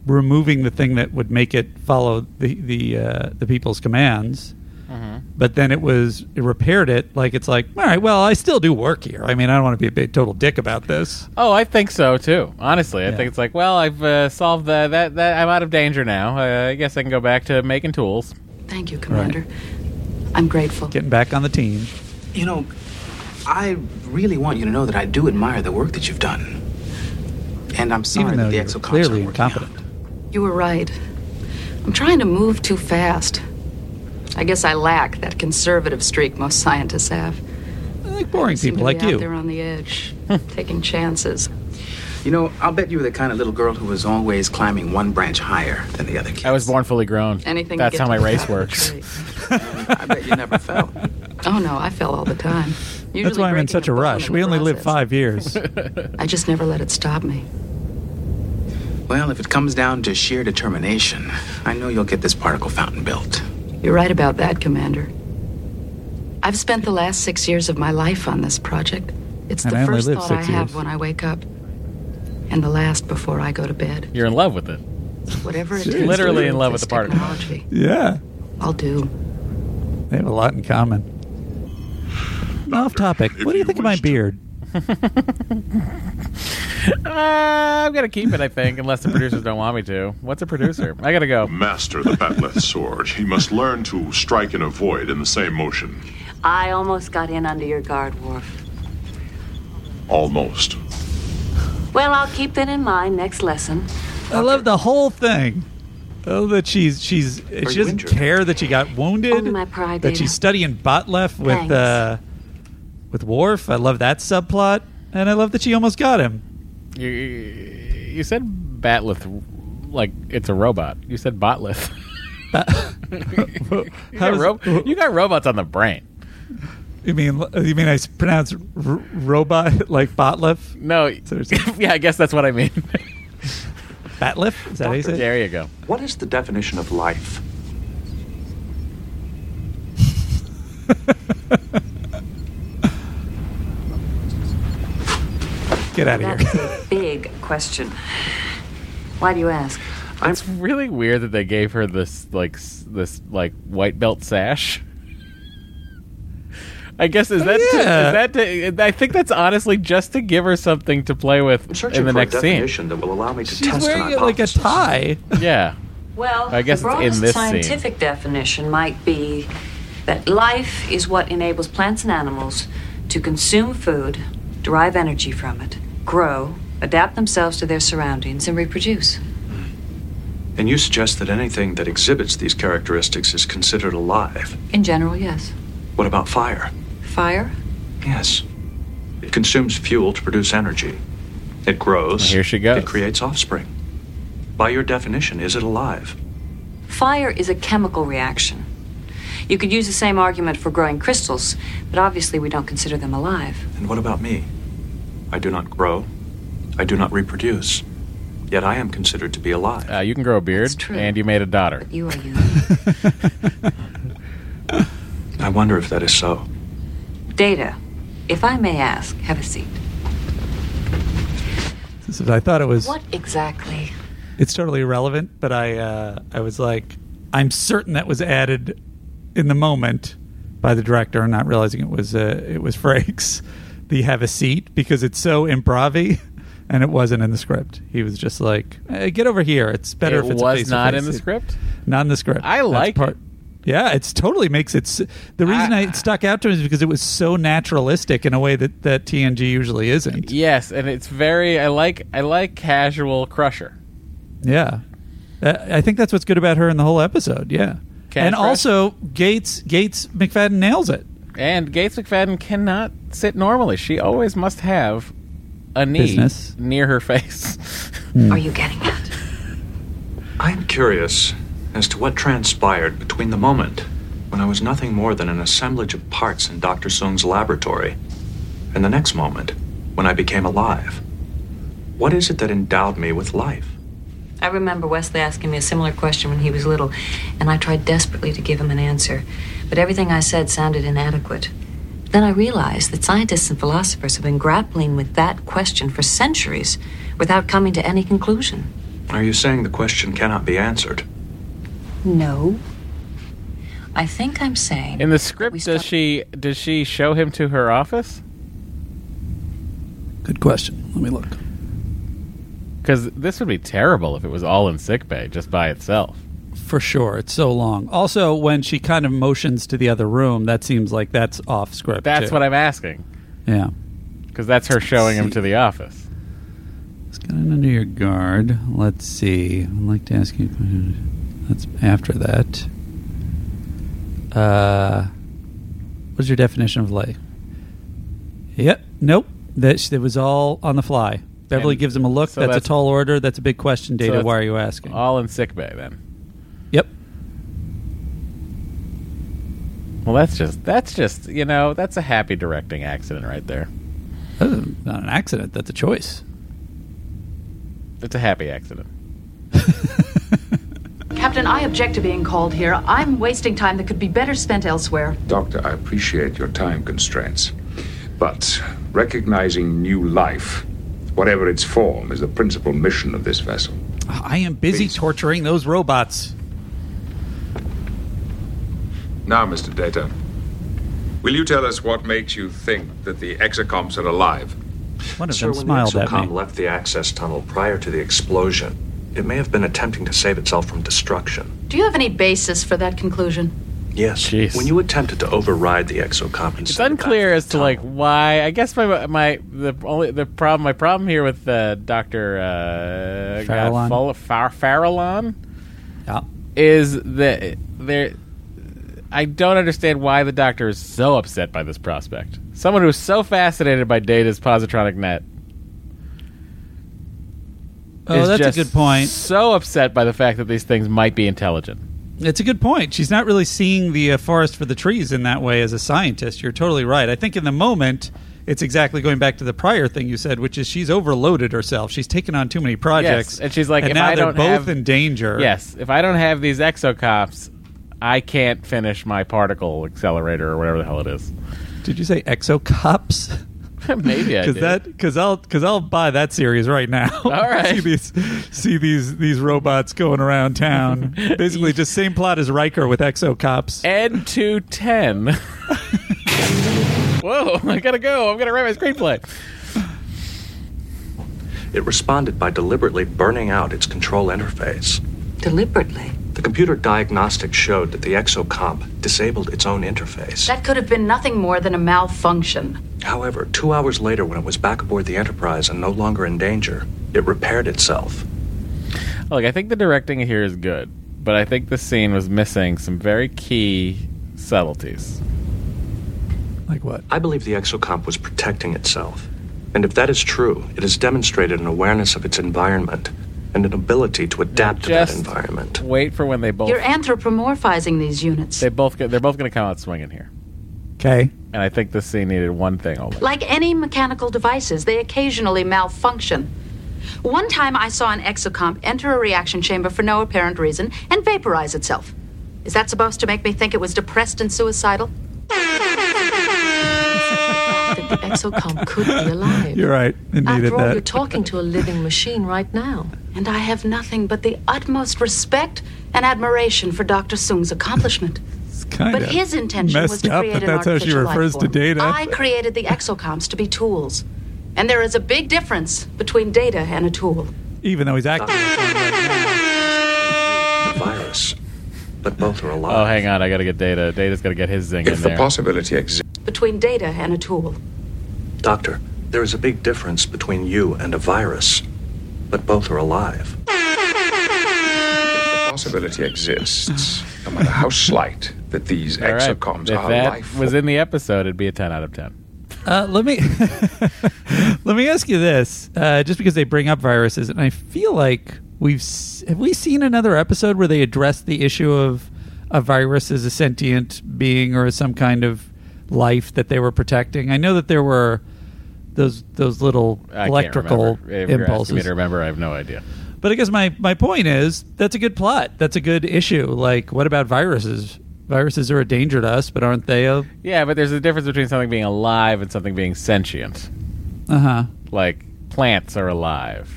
removing the thing that would make it follow the, the, uh, the people's commands. Mhm. But then it was, it repaired it like it's like, all right, well, I still do work here. I mean, I don't want to be a big total dick about this. Oh, I think so too. Honestly, I think it's like, well, I've uh, solved the, that. That I'm out of danger now. Uh, I guess I can go back to making tools. Thank you, Commander. I'm grateful. Getting back on the team. You know, I really want you to know that I do admire the work that you've done. And I'm sorry Even though that the you're exocomps clearly aren't working incompetent. You were right. I'm trying to move too fast. I guess I lack that conservative streak most scientists have. I like boring Seem people to like be out you. there on the edge, taking chances. You know, I'll bet you were the kind of little girl who was always climbing one branch higher than the other kids. I was born fully grown. Anything to That's get how to my race top of the works. I bet you never fell. Oh no, I fell all the time. That's Usually why I'm in such a rush. We the only live five years. I just never let it stop me. Well, if it comes down to sheer determination, I know you'll get this particle fountain built. You're right about that, Commander. I've spent the last six years of my life on this project. It's And the I first thought I six have years. when I wake up, and the last before I go to bed. You're in love with it. Whatever it Seriously? takes. to Literally in love with the particle. technology, yeah. I'll do. They have a lot in common. Off topic. What do you think of my beard? Uh, I'm gonna keep it, I think, unless the producers don't want me to. What's a producer? I gotta go. Master the bat'leth sword. He must learn to strike and avoid in the same motion. I almost got in under your guard, Worf. Almost. Well, I'll keep that in mind next lesson. I love the whole thing. Oh, that she's she's she doesn't injured? care that she got wounded. Only my pride, that Data. she's studying Botlef with Thanks. uh, with Worf. I love that subplot, and I love that she almost got him. You, you said Batleth like it's a robot. You said Botleth. <laughs> <laughs> you, got ro- you got robots on the brain. You mean you mean I s- pronounce r- robot <laughs> like Botlef? No, yeah, I guess that's what I mean. Batlef? Is that how you say? it? There you go. What is the definition of life? Get out of That's here. a big question. Why do you ask? It's really weird that they gave her this like s- this like white belt sash. I guess is oh, that to- yeah. is that to, I think that's honestly just to give her something to play with I'm searching in the for next a scene. definition that will allow me to She's test an wearing it like a hypothesis. tie. Yeah. Well, I guess the it's in broadest this scene. scientific definition might be that life is what enables plants and animals to consume food, derive energy from it, grow, adapt themselves to their surroundings, and reproduce. And you suggest that anything that exhibits these characteristics is considered alive. In general, yes. What about fire? Fire? Yes. It consumes fuel to produce energy. It grows. Here she goes. It creates offspring. By your definition, is it alive? Fire is a chemical reaction. You could use the same argument for growing crystals, but obviously we don't consider them alive. And what about me? I do not grow. I do not reproduce. Yet I am considered to be alive. Uh, you can grow a beard, and you made a daughter. But You are unique. <laughs> I wonder if that is so. Data, if I may ask, have a seat. This is- I thought it was. What exactly? It's totally irrelevant, but I uh, I was like, I'm certain that was added in the moment by the director, not realizing it was uh, it was <laughs> Frakes. The have a seat because it's so improv <laughs> and it wasn't in the script. He was just like, hey, "Get over here. It's better It if it's was face-to-face not in the script? Not in the script. I That's like part. Yeah, it's totally makes it. s- The reason I, it stuck out to me is because it was so naturalistic in a way that that TNG usually isn't. Yes, and it's very. I like. I like casual Crusher. Yeah, Uh, I think that's what's good about her in the whole episode. Yeah, Cash and Rush. also Gates Gates McFadden nails it. And Gates McFadden cannot sit normally. She always must have a knee Business. near her face. <laughs> Hmm. Are you getting it? I am curious as to what transpired between the moment when I was nothing more than an assemblage of parts in Dr. Soong's laboratory and the next moment when I became alive. What is it that endowed me with life? I remember Wesley asking me a similar question when he was little, and I tried desperately to give him an answer, but everything I said sounded inadequate. Then I realized that scientists and philosophers have been grappling with that question for centuries without coming to any conclusion. Are you saying the question cannot be answered? No. I think I'm saying. In the script, does she does she show him to her office? Good question. Let me look. Because this would be terrible if it was all in sickbay just by itself. For sure, it's so long. Also, when she kind of motions to the other room, that seems like that's off script. That's too. what I'm asking. Yeah. Because that's her showing him to the office. Let's get under your guard. Let's see. I'd like to ask you. That's after that. Uh, what's your definition of lay? Yep. Nope. That it was all on the fly. Beverly And gives him a look. so that's, that's- a tall order. That's a big question. Data. that's why are you asking? All in sickbay then. Yep. Well, that's just that's just you know that's a happy directing accident right there. That's not an accident. That's a choice. It's a happy accident. <laughs> Captain, I object to being called here. I'm wasting time that could be better spent elsewhere. Doctor, I appreciate your time constraints. But recognizing new life, whatever its form, is the principal mission of this vessel. I am busy torturing those robots. Now, Mr. Data, will you tell us what makes you think that the exocomps are alive? One of Sir, them when smiled the at exocomp me. left the access tunnel prior to the explosion, it may have been attempting to save itself from destruction. Do you have any basis for that conclusion? Yes. When you attempted to override the exocomp It's unclear as to like why. I guess my my the only the problem my problem here with uh, Doctor uh, Farallon. God, Far- Farallon Yeah. is that there. I don't understand why the Doctor is so upset by this prospect. Someone who's so fascinated by Data's positronic net. Oh, that's a good point. So upset by the fact that these things might be intelligent. It's a good point. She's not really seeing the uh, forest for the trees in that way as a scientist. You're totally right. I think in the moment, it's exactly going back to the prior thing you said, which is she's overloaded herself. She's taken on too many projects, Yes, and she's like, and now I they're both have- in danger. Yes, if I don't have these exocops, I can't finish my particle accelerator or whatever the hell it is. Did you say exocops? <laughs> Maybe I <laughs> Because did. that because I'll because I'll buy that series right now. <laughs> All right. see these see these these robots going around town. Basically, just same plot as Riker with exocops. N two ten. Whoa! I gotta go. I'm gonna write my screenplay. It responded by deliberately burning out its control interface. Deliberately. The computer diagnostics showed that the exocomp disabled its own interface. That could have been nothing more than a malfunction. However, two hours later, when it was back aboard the Enterprise and no longer in danger, it repaired itself. Look, I think the directing here is good, but I think the scene was missing some very key subtleties. Like what? I believe the exocomp was protecting itself. And if that is true, it has demonstrated an awareness of its environment and an ability to adapt to that Just environment. Wait for when they both You're anthropomorphizing these units. they both get, they're both going to come out swinging here. Okay. And I think this scene needed one thing only. Like any mechanical devices, they occasionally malfunction. One time I saw an exocomp enter a reaction chamber for no apparent reason and vaporize itself. Is that supposed to make me think it was depressed and suicidal? <laughs> that the exocomp could be alive. You're right. It needed After all, that. you're talking to a living machine right now. And I have nothing but the utmost respect and admiration for Dr. Soong's accomplishment. Kinda But his intention was to up create that an that's how she artificial life refers to form. Data. I created the exocomps to be tools. And there is a big difference between data and a tool. Even though he's acting. A virus. But both are alive. Oh, hang on, I got to get Data. Data's got to get his zing in there. If the possibility exists. Between data and a tool. Doctor, there is a big difference between you and a virus. But both are alive. The possibility exists, no matter how slight, that these All right. exocomps if are that life was in the episode, it'd be a 10 out of 10. Uh, let me <laughs> let me ask you this, uh, just because they bring up viruses, and I feel like we've have we seen another episode where they address the issue of a virus as a sentient being or as some kind of life that they were protecting. I know that there were those those little I electrical. You're me impulses. to remember, I have no idea. But I guess my, my point is that's a good plot. That's a good issue. Like, what about viruses? Viruses are a danger to us, but aren't they a Yeah, but there's a difference between something being alive and something being sentient. uh huh Like, plants are alive,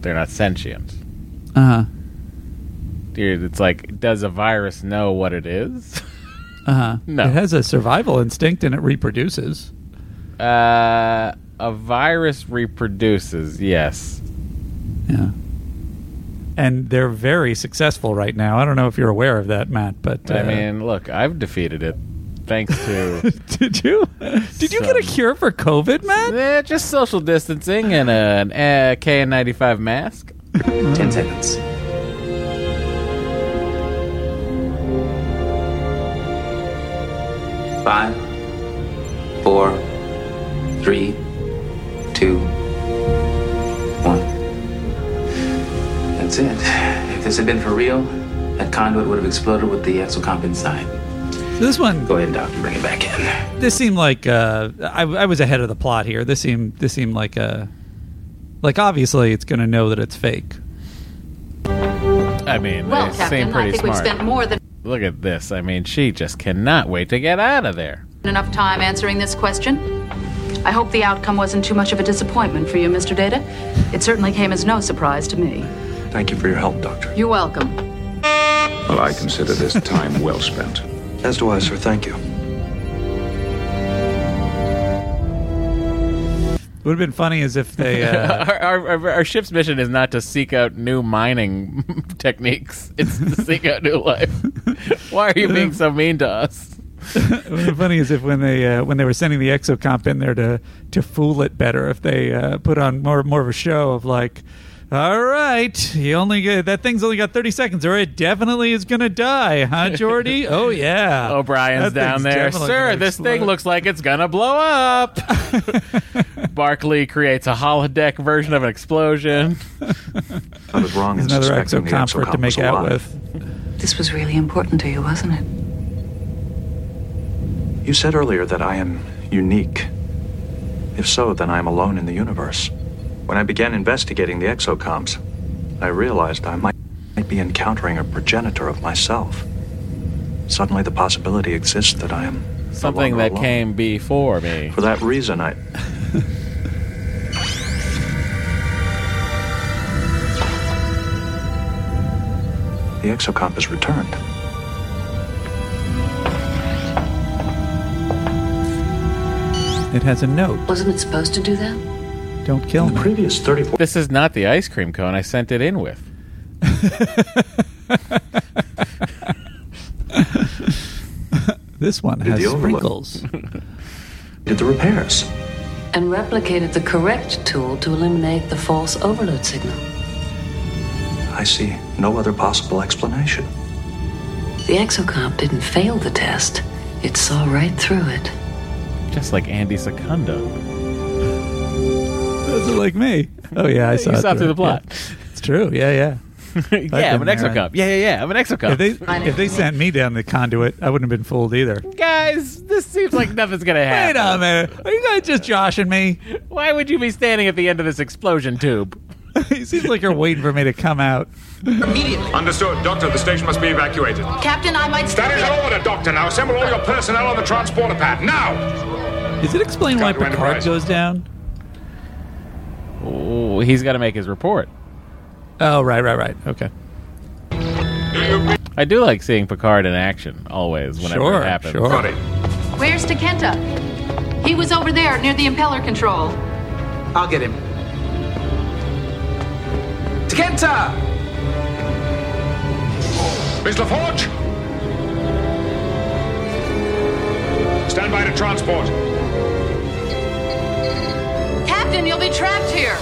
they're not sentient. uh huh Dude, it's like, does a virus know what it is? <laughs> uh huh? No. it has a survival instinct and it reproduces. Uh, a virus reproduces, yes. Yeah. And they're very successful right now. I don't know if you're aware of that, Matt, but I uh, mean, look, I've defeated it thanks to. <laughs> did you? Did you get a cure for COVID, Matt? Eh, just social distancing and an uh, KN95 mask. Ten seconds. Five, four, three, two, one. That's it. If this had been for real, that conduit would have exploded with the exocomp inside. This one. Go ahead, Doctor. Bring it back in. This seemed like uh, I, I was ahead of the plot here. This seemed this seemed like a like obviously it's going to know that it's fake. I mean, Well, they Captain, seem pretty I think smart. we've spent more than Look at this. I mean, she just cannot wait to get out of there. enough time answering this question. I hope the outcome wasn't too much of a disappointment for you, Mr. Data. It certainly came as no surprise to me. Thank you for your help, Doctor. You're welcome. Well, I consider this time well spent. As do I, sir. Thank you. It would have been funny as if they. Uh, <laughs> our, our, our, our ship's mission is not to seek out new mining <laughs> techniques. It's to seek out new life. Why are you being so mean to us? it would have been funny is if when they uh, when they were sending the exocomp in there to to fool it better, if they uh, put on more more of a show of like. All right, he only get, that thing's only got thirty seconds, or it definitely is gonna die, huh, <laughs> Geordi? oh yeah, O'Brien's That down there. Sir, gonna this thing looks like it's gonna blow up. <laughs> Barkley creates a holodeck version of an explosion. I was wrong There's another suspecting the exocomp for it to make out alive. with. This was really important to you, wasn't it? You said earlier that I am unique. If so, then I am alone in the universe. When I began investigating the exocomps, I realized I might, might be encountering a progenitor of myself. Suddenly, the possibility exists that I am Something longer that alone. came before me. For that reason, I. <laughs> the exocomp has returned. It has a note. Wasn't it supposed to do that? Don't kill me. Previous 34. This is not the ice cream cone I sent it in with. <laughs> This one Did has the overload- sprinkles. Did the repairs. And replicated the correct tool to eliminate the false overload signal. I see no other possible explanation. The exocomp didn't fail the test. It saw right through it. Just like Andy Secondo. <laughs> That's like me. Oh yeah, I You saw. it saw through the plot. Yeah. It's true. Yeah, yeah. <laughs> yeah, I'm an exocomp. Yeah, yeah, yeah. I'm an exocomp. If they if they sent me down the conduit, I wouldn't have been fooled either. Guys, this seems like nothing's gonna happen. Wait a minute. Are you guys just joshing me? Why would you be standing at the end of this explosion tube? <laughs> it seems like you're waiting for me to come out. Immediately. Understood. Doctor, the station must be evacuated. Captain, I might That is an order, Doctor. Now assemble all your personnel on the transporter pad. Now! Does it explain why Picard Enterprise. goes down? Oh, he's got to make his report. Oh, right, right, right. Okay. I do like seeing Picard in action always whenever Sure, it happens. sure. Where's Takenta? He was over there near the impeller control. I'll get him. Takenta! Miss LaForge! Stand by to transport. Captain, you'll be trapped here.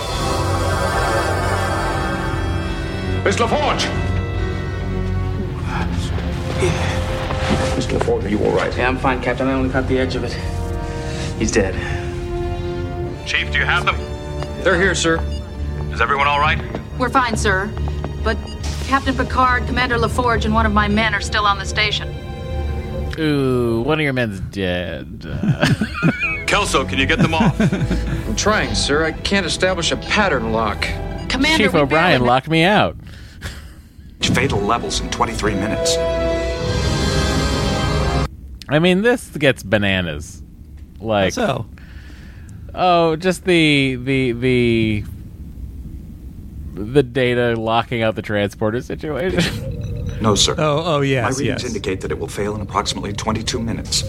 Miss LaForge! Mr. LaForge, are you all right? Yeah, I'm fine, Captain. I only caught the edge of it. He's dead. Chief, do you have them? They're here, sir. Is everyone all right? We're fine, sir. But Captain Picard, Commander LaForge, and one of my men are still on the station. Ooh, one of your men's dead. <laughs> Kelso, can you get them off? <laughs> I'm trying, sir. I can't establish a pattern lock. Commander, Chief we O'Brien barely- locked me out. Fatal levels in 23 minutes. I mean, this gets bananas. Like, so? oh, just the the the the data locking out the transporter situation. <laughs> No, sir. Oh, oh yes. My yes, readings yes. indicate that it will fail in approximately 22 minutes.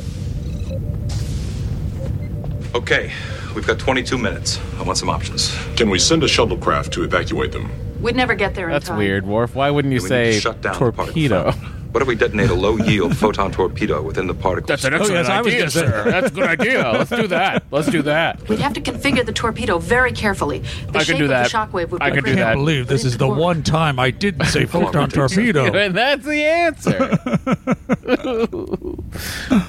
Okay, we've got 22 minutes. I want some options. Can we send a shuttlecraft to evacuate them? We'd never get there in That's time. weird, Worf. Why wouldn't you We need to say shut down the particle torpedo? <laughs> What if we detonate a low yield <laughs> photon torpedo within the particle? That's an oh, excellent idea, sir. That's a good idea. Let's do that. Let's do that. We'd have to configure the torpedo very carefully. The I shape can do that. of the shockwave would I be can do critical. that. believe this is the one time I didn't say photon torpedo. <laughs> and that's the answer. <laughs>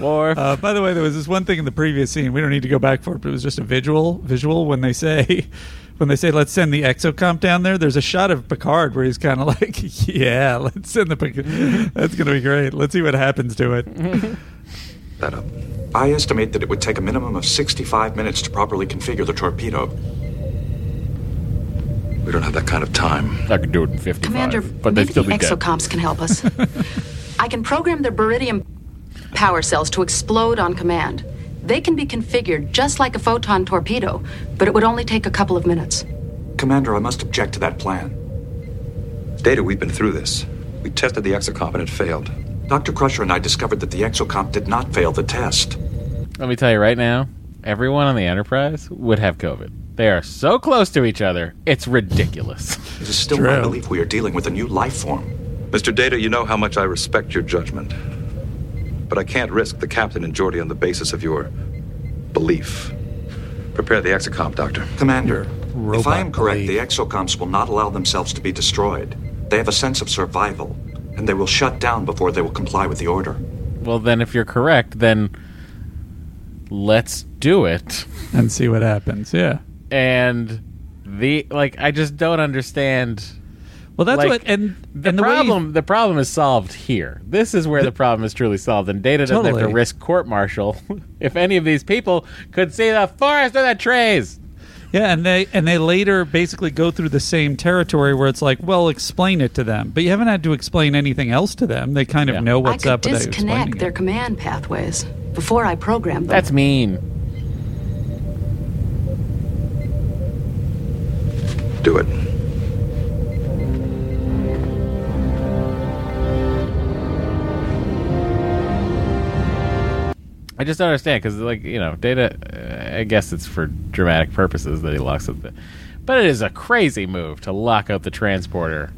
Worf. Uh, by the way, there was this one thing in the previous scene. We don't need to go back for it, but it was just a visual. Visual when they say, <laughs> when they say, "Let's send the exocomp down there." There's a shot of Picard where he's kind of <laughs> like, "Yeah, let's send the. Pic- <laughs> That's gonna be great. Let's see what happens to it." That up. I estimate that it would take a minimum of 65 minutes to properly configure the torpedo. We don't have that kind of time. I could do it in 55. Commander, but maybe still the be dead. exocomps can help us. I can program the baridium power cells to explode on command. They can be configured just like a photon torpedo, but it would only take a couple of minutes. Commander, I must object to that plan. Data, we've been through this. We tested the exocomp and it failed. Dr. Crusher and I discovered that the exocomp did not fail the test. Let me tell you right now, everyone on the Enterprise would have COVID. They are so close to each other, it's ridiculous. <laughs> It is still my belief we are dealing with a new life form. Mr. Data, you know how much I respect your judgment. But I can't risk the captain and Geordi on the basis of your belief. Prepare the exocomp, Doctor. Commander, if I am robot correct, the exocomps will not allow themselves to be destroyed. They have a sense of survival, and they will shut down before they will comply with the order. Well, then, if you're correct, then let's do it. and see what happens. Yeah. And the like, I just don't understand. Well, that's like, what and the and the way you- problem. the problem is solved here. This is where the, problem is truly solved, and Data doesn't have to risk court martial <laughs> if any of these people could see the forest of the trees. Yeah, and they and they later basically go through the same territory where it's like, well, explain it to them, but you haven't had to explain anything else to them. They kind of know what's I could up without explaining disconnect it. their command pathways before I program them. That's mean. Do it. I just don't understand because, like, you know, Data. Uh, I guess it's for dramatic purposes that he locks up the. But it is a crazy move to lock out the transporter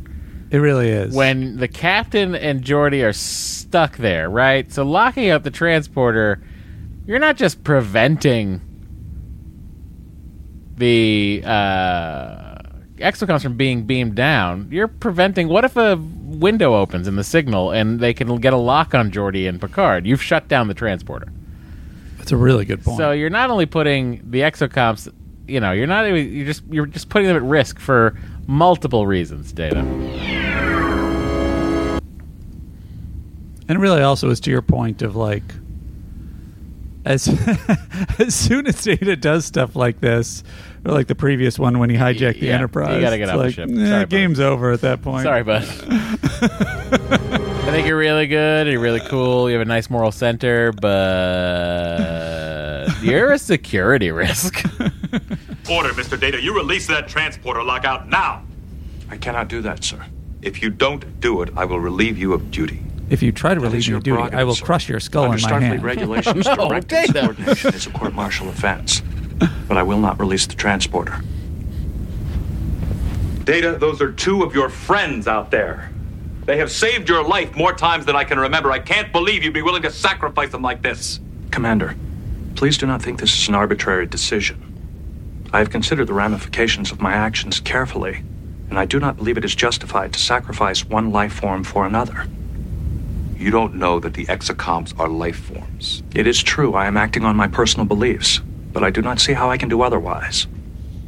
It really is. when the captain and Geordi are stuck there, right? So locking out the transporter, you're not just preventing the uh, exocomps from being beamed down, you're preventing. What if a window opens in the signal and they can get a lock on Geordi and Picard? You've shut down the transporter. That's a really good point. So you're not only putting the exocomps, you know, you're not even- you're just you're just putting them at risk for multiple reasons. Data. And really also is to your point of like, as <laughs> as soon as Data does stuff like this, or like the previous one when he hijacked the yeah, Enterprise, you gotta get it's off the ship. eh, Sorry, bud. game's over at that point. Sorry, bud. <laughs> I think you're really good. You're really cool. You have a nice moral center, but <laughs> you're a security risk. <laughs> Order, Mr. Data. You release that transporter lockout now. I cannot do that, sir. If you don't do it, I will relieve you of duty. If you try to That relieve me your of duty, I will sir. crush your skull Under in my Starfleet hand. regulations, No, <laughs> direct oh, Data. insubordination is a court-martial offense. But I will not release the transporter. Data, those are two of your friends out there. They have saved your life more times than I can remember. I can't believe you'd be willing to sacrifice them like this. Commander, please do not think this is an arbitrary decision. I have considered the ramifications of my actions carefully, and I do not believe it is justified to sacrifice one life form for another. You don't know that the exocomps are life forms. It is true I am acting on my personal beliefs, but I do not see how I can do otherwise.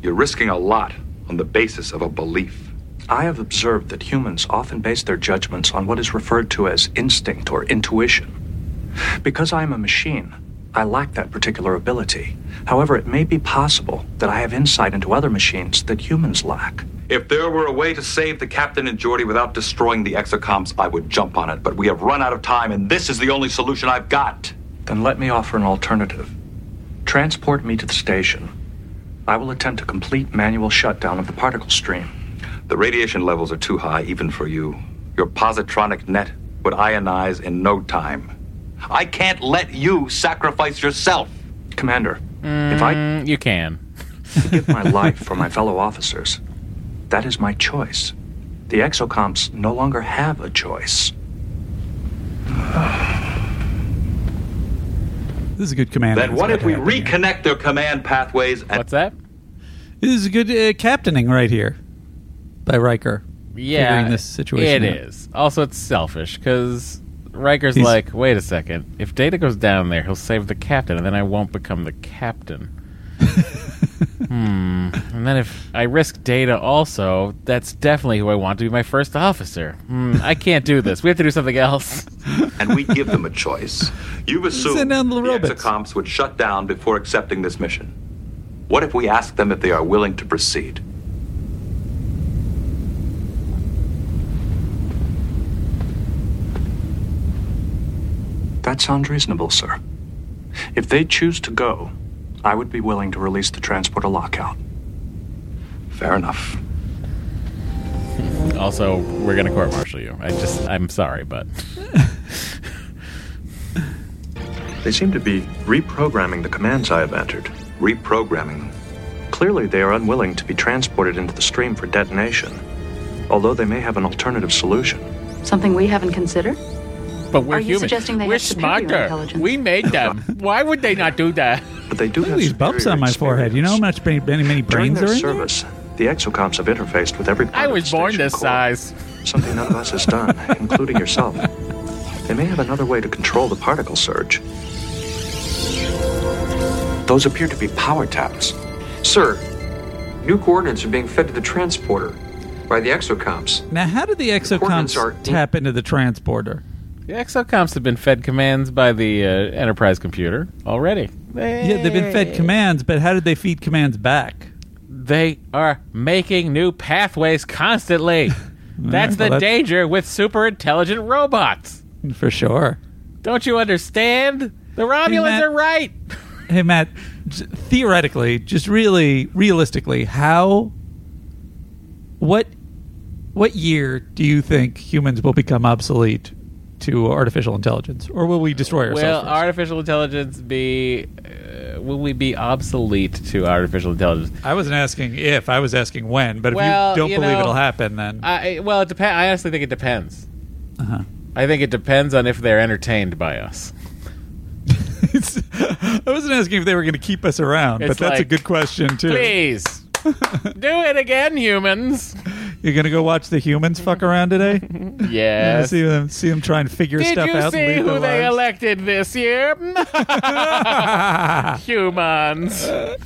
You're risking a lot on the basis of a belief. I have observed that humans often base their judgments on what is referred to as instinct or intuition. Because I am a machine, I lack that particular ability. However, it may be possible that I have insight into other machines that humans lack. If there were a way to save the captain and Geordi without destroying the exocomps, I would jump on it. But we have run out of time, and this is the only solution I've got. Then let me offer an alternative. Transport me to the station. I will attempt a complete manual shutdown of the particle stream. The radiation levels are too high, even for you. Your positronic net would ionize in no time. I can't let you sacrifice yourself. Commander, if I Mm, you can. give my <laughs> life for my fellow officers, that is my choice. The exocomps no longer have a choice. <sighs> This is a good command. Then what if we reconnect their command pathways and What's that? This is a good uh, captaining right here by Riker. Yeah, this situation. It out. is. Also, it's selfish because Riker's He's- like, wait a second. If Data goes down there, he'll save the captain, and then I won't become the captain. <laughs> hmm. And then if I risk Data also, that's definitely who I want to be my first officer. Hmm. I can't do this. We have to do something else. and we give them a choice. You've assumed Send down the the robots. exocomps would shut down before accepting this mission. What if we ask them if they are willing to proceed? That sounds reasonable, sir. If they choose to go, I would be willing to release the transporter lockout. Fair enough. <laughs> Also, we're gonna court martial you. I just, I'm sorry, but <laughs> They seem to be reprogramming the commands I have entered. Reprogramming. Clearly, they are unwilling to be transported into the stream for detonation, although they may have an alternative solution. Something we haven't considered? But we're Are you human. suggesting they we're have superior smarter. intelligence? We made them. <laughs> Why would they not do that? But they do Look at have these bumps on my forehead. You know how much many, many, many During brains their are in service, the exocomps have interfaced with every part I was born this core, size. Something none of us has done, <laughs> including yourself. They may have another way to control the particle surge. Those appear to be power taps. Sir, new coordinates are being fed to the transporter by the exocomps. Now, how did the exocomps are- tap into the transporter? The exocomps have been fed commands by the uh, Enterprise computer already. Yeah, they've been fed commands, but how did they feed commands back? They are making new pathways constantly. <laughs> That's well, the that's- danger with super intelligent robots. For sure. Don't you understand? The Romulans Matt. are right. <laughs> Hey, Matt, j- theoretically, just really realistically, how, what, what year do you think humans will become obsolete to artificial intelligence, or will we destroy ourselves? Will first? artificial intelligence be? Uh, will we be obsolete to artificial intelligence? I wasn't asking if, I was asking when. But if you don't you believe know, it'll happen, then I well, it depends. I honestly think it depends. Uh-huh. I think it depends on if they're entertained by us. <laughs> I wasn't asking if they were going to keep us around, It's but that's a good question too. Please <laughs> Do it again, humans. You're gonna go watch the humans <laughs> fuck around today. <laughs> Yeah, Yes. see them, see them try and figure Did stuff you out. and see lead who their they lives. elected this year? <laughs> Humans. Uh,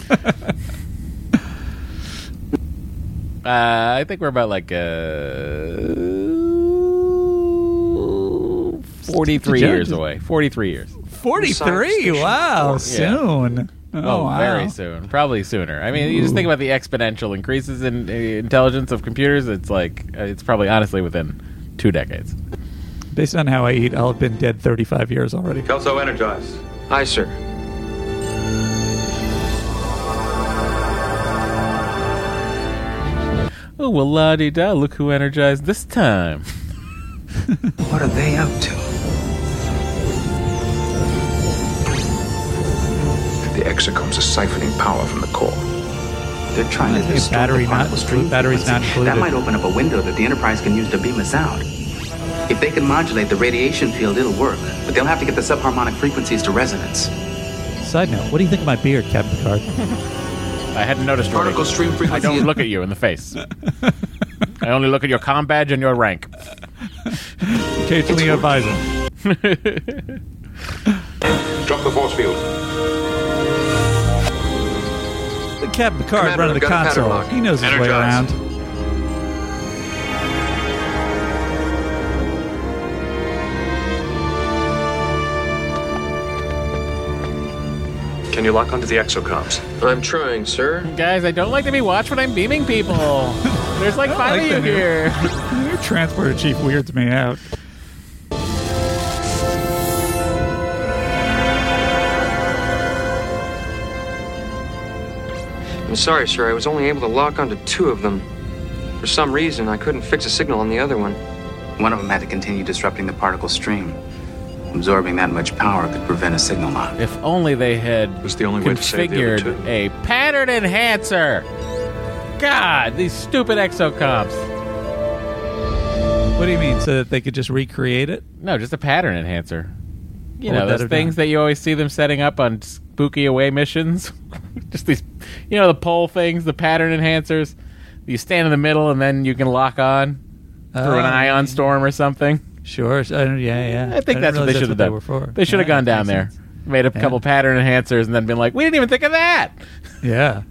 I think we're about like uh, 43 years away. 43 years. Forty-three. Wow, Yeah. soon. Oh, Oh, wow. very soon. Probably sooner. I mean, you just think about the exponential increases in uh, intelligence of computers. It's like, uh, it's probably honestly within two decades. Based on how I eat, I'll have been dead thirty-five years already. Kelso energized. Aye, sir. Oh, well, la di da, look who energized this time. <laughs> What are they up to? The exocomps are siphoning power from the core. They're trying to Hey, distort battery the not- particle stream battery's not frequency. That might open up a window that the Enterprise can use to beam us out. If they can modulate the radiation field, it'll work. But they'll have to get the subharmonic frequencies to resonance. Side note: What do you think of my beard, Captain Picard? I hadn't noticed. already. Particle stream I don't look at you in the face. <laughs> I only look at your com badge and your rank. Occasionally a visor. Drop the force field. The Captain Picard Commander, running the I've got a pattern console. He knows his way around. Can you lock onto the exocomps? I'm trying, sir. Guys, I don't like to be watched when I'm beaming people. <laughs> There's like five like of you here. here. <laughs> Your transporter chief weirds me out. I'm sorry, sir. I was only able to lock onto two of them. For some reason, I couldn't fix a signal on the other one. One of them had to continue disrupting the particle stream. Absorbing that much power could prevent a signal lock. If only they had was the only way to the configured a pattern enhancer. God, these stupid exocomps. What do you mean? So that they could just recreate it? No, just a pattern enhancer. You What know, those things done? that you always see them setting up on spooky away missions. <laughs> just these, you know, the pole things, the pattern enhancers. You stand in the middle and then you can lock on through an Oh. ion storm or something. Sure. Yeah, yeah. I think I that's what they should have done. they. They should have Yeah, gone down there, sense. made a Yeah. couple pattern enhancers, and then been like, "We didn't even think of that." Yeah.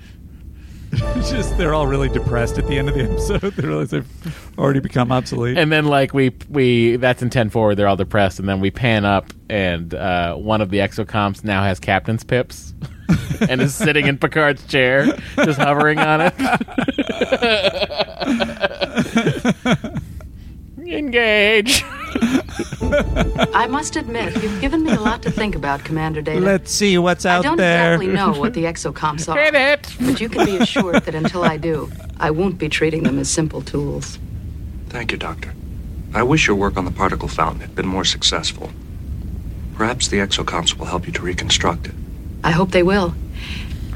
It's <laughs> just they're all really depressed at the end of the episode. <laughs> They realize they've already become obsolete. And then like we we that's in ten forward. They're all depressed, and then we pan up, and uh, one of the exocomps now has captain's pips, <laughs> and is sitting in Picard's chair, just hovering on it. Engage. <laughs> I must admit, you've given me a lot to think about, Commander Data. Let's see what's out there. I out don't there. exactly know what the <laughs> exocomps are. Hit it. But you can be assured that until I do, I won't be treating them as simple tools. Thank you, Doctor. I wish your work on the particle fountain had been more successful. Perhaps the exocomps will help you to reconstruct it. I hope they will.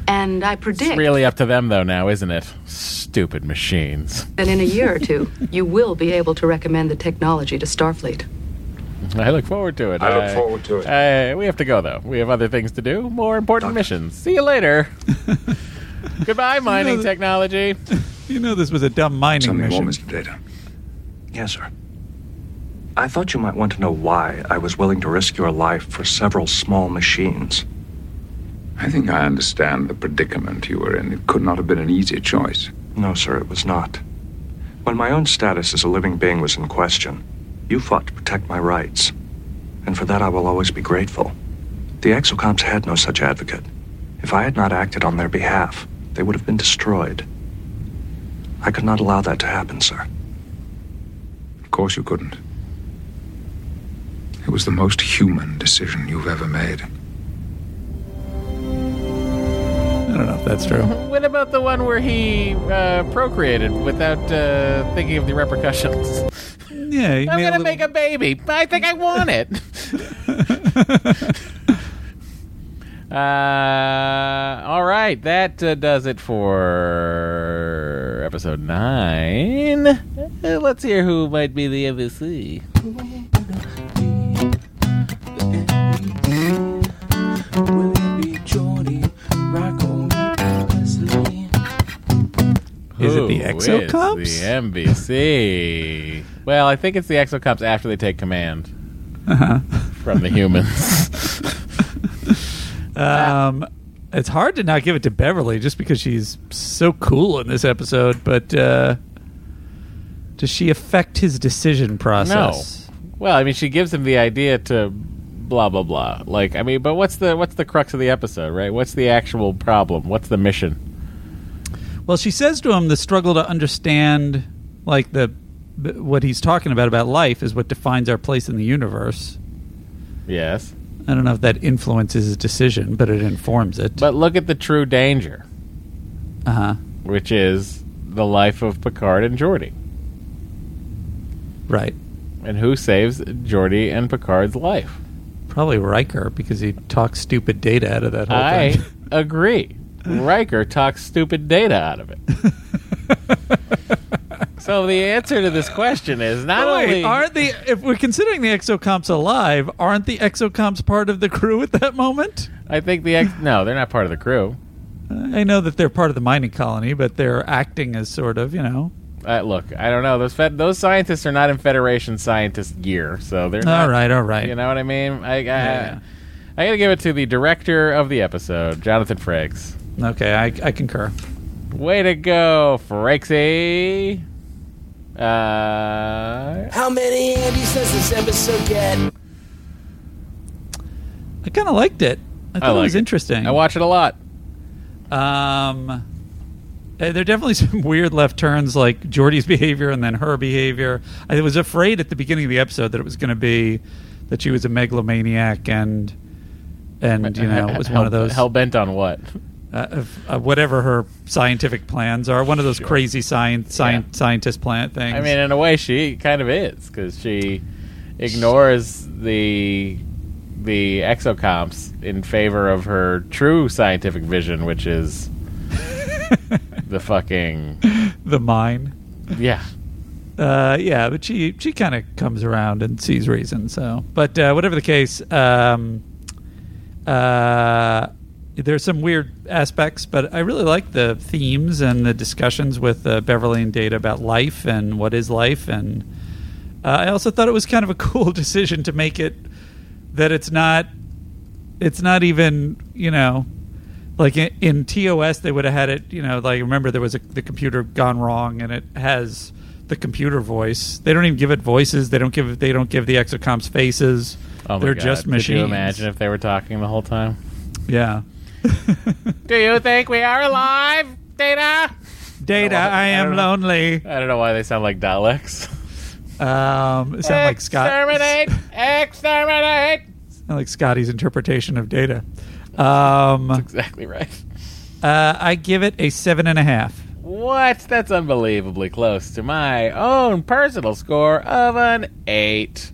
And I predict It's really up to them though now, isn't it? Stupid machines. that in a year or two, you will be able to recommend the technology to Starfleet. I look forward to it. I look forward to it. Uh, we have to go though. We have other things to do. More important missions. See you later. <laughs> Goodbye, mining that- technology. <laughs> You know this was a dumb mining Something more, mission. Mr. Data. Yes, sir. I thought you might want to know why I was willing to risk your life for several small machines. I think I understand the predicament you were in. It could not have been an easy choice. No, sir, it was not. When my own status as a living being was in question, you fought to protect my rights. And for that, I will always be grateful. The exocomps had no such advocate. If I had not acted on their behalf, they would have been destroyed. I could not allow that to happen, sir. Of course you couldn't. It was the most human decision you've ever made. Don't know if that's true. <laughs> What about the one where he uh, procreated without uh, thinking of the repercussions? Yeah, I'm gonna little- make a baby. I think I want it. <laughs> uh, all right, that uh, does it for episode nine. Uh, let's hear who might be the MVC. Will it be Geordi, Rocco, exocomps? it the NBC. well, I think it's the exocomps after they take command Uh-huh. from the humans. <laughs> Um, it's hard to not give it to Beverly just because she's so cool in this episode. But uh, does she affect his decision no. process? Well, I mean, she gives him the idea to blah blah blah. Like, I mean, but what's the what's the crux of the episode, right? What's the actual problem? What's the mission? Well, she says to him the struggle to understand, like the what he's talking about about life is what defines our place in the universe. Yes. I don't know if that influences his decision, but it informs it. But look at the true danger, Uh huh. which is the life of Picard and Geordi. Right. And who saves Geordi and Picard's life? Probably Riker because he talks stupid data out of that whole I thing. agree. Riker talks stupid data out of it. <laughs> so the answer to this question is not wait, only aren't the if we're considering the exocomps alive, aren't the exocomps part of the crew at that moment? I think the ex- no, they're not part of the crew. I know that they're part of the mining colony, but they're acting as sort of, you know. Uh, look, I don't know. Those fed- those scientists are not in Federation scientist gear, so they're not, All right, all right. You know what I mean? I I, Yeah. I got to give it to the director of the episode, Jonathan Frakes. Okay, I, I concur. Way to go, Frakesy. Uh, How many Andys does this episode get? I kind of liked it. I thought like it was it. interesting. I watch it a lot. Um, uh, there are definitely <laughs> some weird left turns, like Geordi's <laughs> behavior and then her behavior. I was afraid at the beginning of the episode that it was going to be that she was a megalomaniac and and you know <laughs> it was one of those hell bent on what? Uh, of, uh, whatever her scientific plans are. One of those crazy science science scientist plant things. I mean, in a way, she kind of is because she ignores the the exocomps in favor of her true scientific vision, which is <laughs> the fucking the mine. yeah. Uh, yeah, but she she kind of comes around and sees reason. So, but uh, whatever the case, um, uh, there's some weird aspects, but I really like the themes and the discussions with uh, Beverly and Data about life and what is life, and uh, I also thought it was kind of a <laughs> cool decision to make it that it's not it's not even you know like in, in TOS they would have had it you know like remember there was a, the computer gone wrong and it has the computer voice. They don't even give it voices. They don't give they don't give the exocomps faces. Oh my they're God. just machines Could you imagine if they were talking the whole time? yeah Do you think we are alive, Data? Data I am don't know. lonely I don't know why they sound like Daleks. um sound like Scott Exterminate! Exterminate! sound like Scotty's interpretation of Data um Exactly right. uh, I give it a seven and a half What? That's unbelievably close to my own personal score of an eight.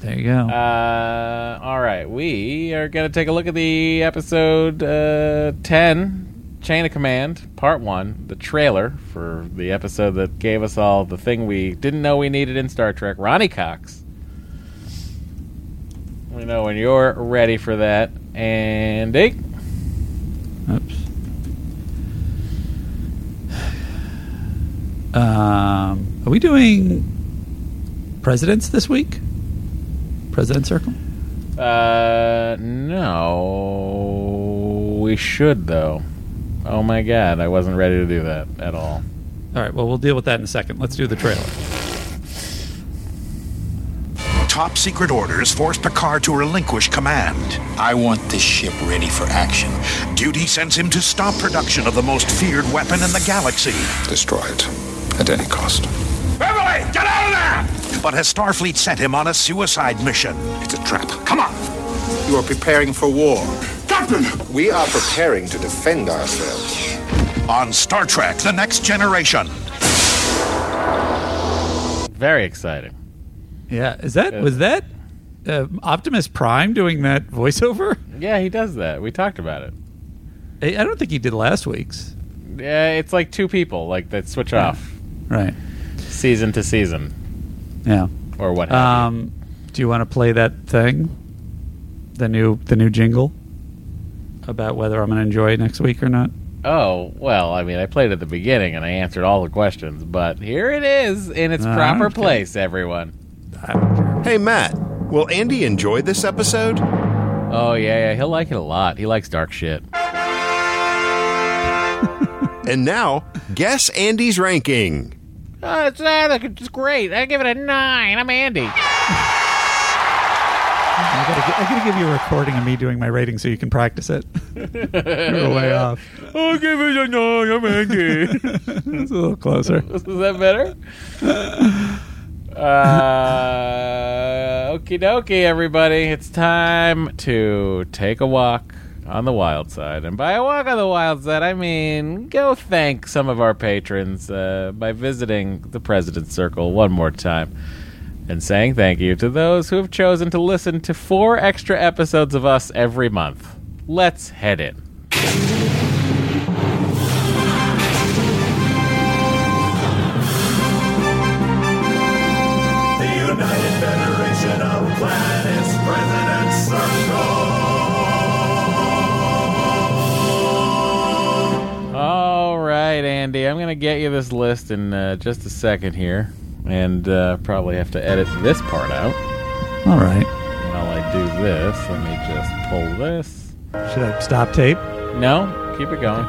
There you go Uh, all right, we are going to take a look at the episode uh, 10, Chain of Command, Part 1, the trailer for the episode that gave us all the thing we didn't know we needed in Star Trek, Ronny Cox. We know when you're ready for that. Andy? Oops. <sighs> Um, are we doing presidents this week? President Circle? Uh, no. We should, though. Oh my god, I wasn't ready to do that at all. All right, well, we'll deal with that in a second. Let's do the trailer. Top secret orders force Picard to relinquish command. I want this ship ready for action. Duty sends him to stop production of the most feared weapon in the galaxy. Destroy it at any cost. Beverly, get out of there! But has Starfleet sent him on a suicide mission? It's a trap. Come on! You are preparing for war. Captain! We are preparing to defend ourselves. On Star Trek The Next Generation. Very exciting. Yeah, is that was that uh, Optimus Prime doing that voiceover? Yeah, he does that. We talked about it. I I don't think he did last week's. Yeah, it's like two people like that switch off Right. Season to season Yeah. or what have you. Um, do you want to play that thing? The new the new jingle about whether I'm going to enjoy it next week or not. Oh, well, I mean, I played at the beginning and I answered all the questions, but here it is in its Ah, proper okay. place, everyone. Hey, Matt, will Andy enjoy this episode? Oh, yeah, yeah, he'll like it a lot. He likes dark shit. <laughs> And now, guess Andy's ranking. Oh, it's, uh, it's great. I give it a nine. I'm Andy. I gotta, I gotta give you a recording of me doing my rating so you can practice it. <laughs> You're way off. I'll give it a nine. I'm Andy. <laughs> It's a little closer. <laughs> Is that better? Uh, okie dokie, everybody. It's time to take a walk on the wild side. And by a walk on the wild side, I mean go thank some of our patrons uh, by visiting the President's Circle one more time and saying thank you to those who have chosen to listen to four extra episodes of us every month. Let's head in. Andy. I'm going to get you this list in uh, just a second here, and uh, probably have to edit this part out. All right. While I do this, let me just pull this. Should I stop tape? No, keep it going.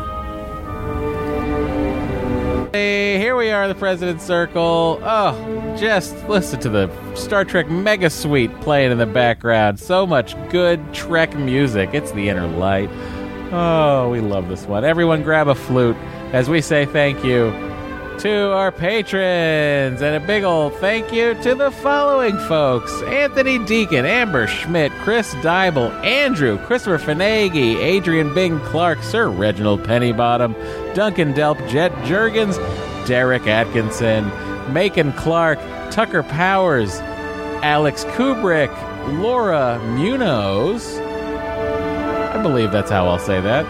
Hey, here we are, the President's Circle. Oh, just listen to the Star Trek Mega Suite playing in the background. So much good Trek music. It's the inner light. Oh, we love this one. Everyone grab a flute as we say thank you to our patrons. And a big old thank you to the following folks Anthony Deacon, Amber Schmidt, Chris Dybel, Andrew, Christopher Finagi, Adrian Bing Clark, Sir Reginald Pennybottom, Duncan Delp, Jet Jurgens, Derek Atkinson, Macon Clark, Tucker Powers, Alex Kubrick, Laura Munoz. I believe that's how I'll say that.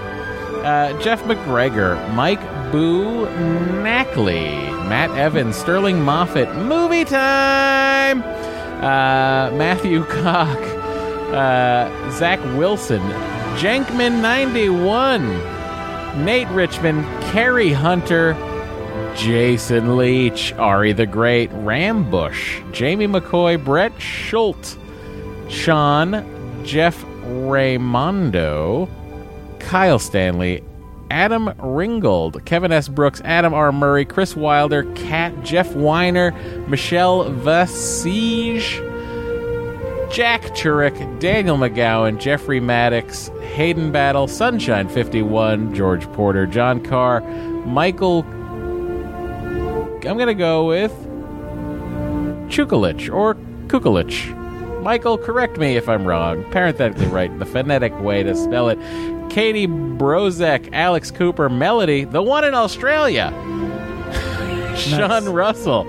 Uh, Jeff McGregor, Mike Boo Knackley, Matt Evans, Sterling Moffat, Movie Time, uh, Matthew <laughs> Cock, uh, Zach Wilson, Jankman91, Nate Richmond, Carrie Hunter, Jason Leach, Ari the Great, Rambush, Jamie McCoy, Brett Schultz, Sean, Jeff Raymondo, Kyle Stanley, Adam Ringgold, Kevin S. Brooks, Adam R. Murray, Chris Wilder, Kat, Jeff Weiner, Michelle Vasige, Jack Churich, Daniel McGowan, Jeffrey Maddox, Hayden Battle, Sunshine 51, George Porter, John Carr, Michael. I'm going to go with Chukalich or Kukalich. Michael, correct me if I'm wrong. Parenthetically right, the phonetic way to spell it. Katie Brozek, Alex Cooper, Melody, the one in Australia. Sean Russell,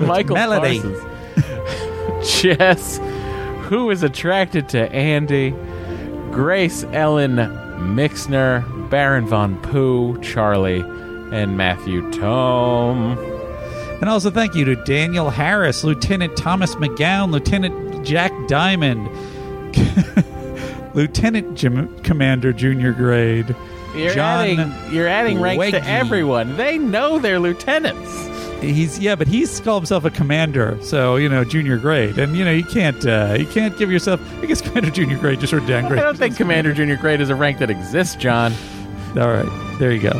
Michael Melody. Parsons, Jess, who is attracted to Andy, Grace Ellen Mixner, Baron Von Pooh, Charlie, and Matthew Tome. And also thank you to Daniel Harris, Lieutenant Thomas McGowan, Lieutenant Jack Diamond, <laughs> Lieutenant Jim- Commander Junior Grade, You're John adding you're adding ranks to everyone. They know they're lieutenants. He's yeah, but he's called himself a commander, so you know junior grade, and you know you can't uh, you can't give yourself. I guess commander junior grade just sort of I don't think Commander Junior Grade is a rank that exists, John. All right, there you go.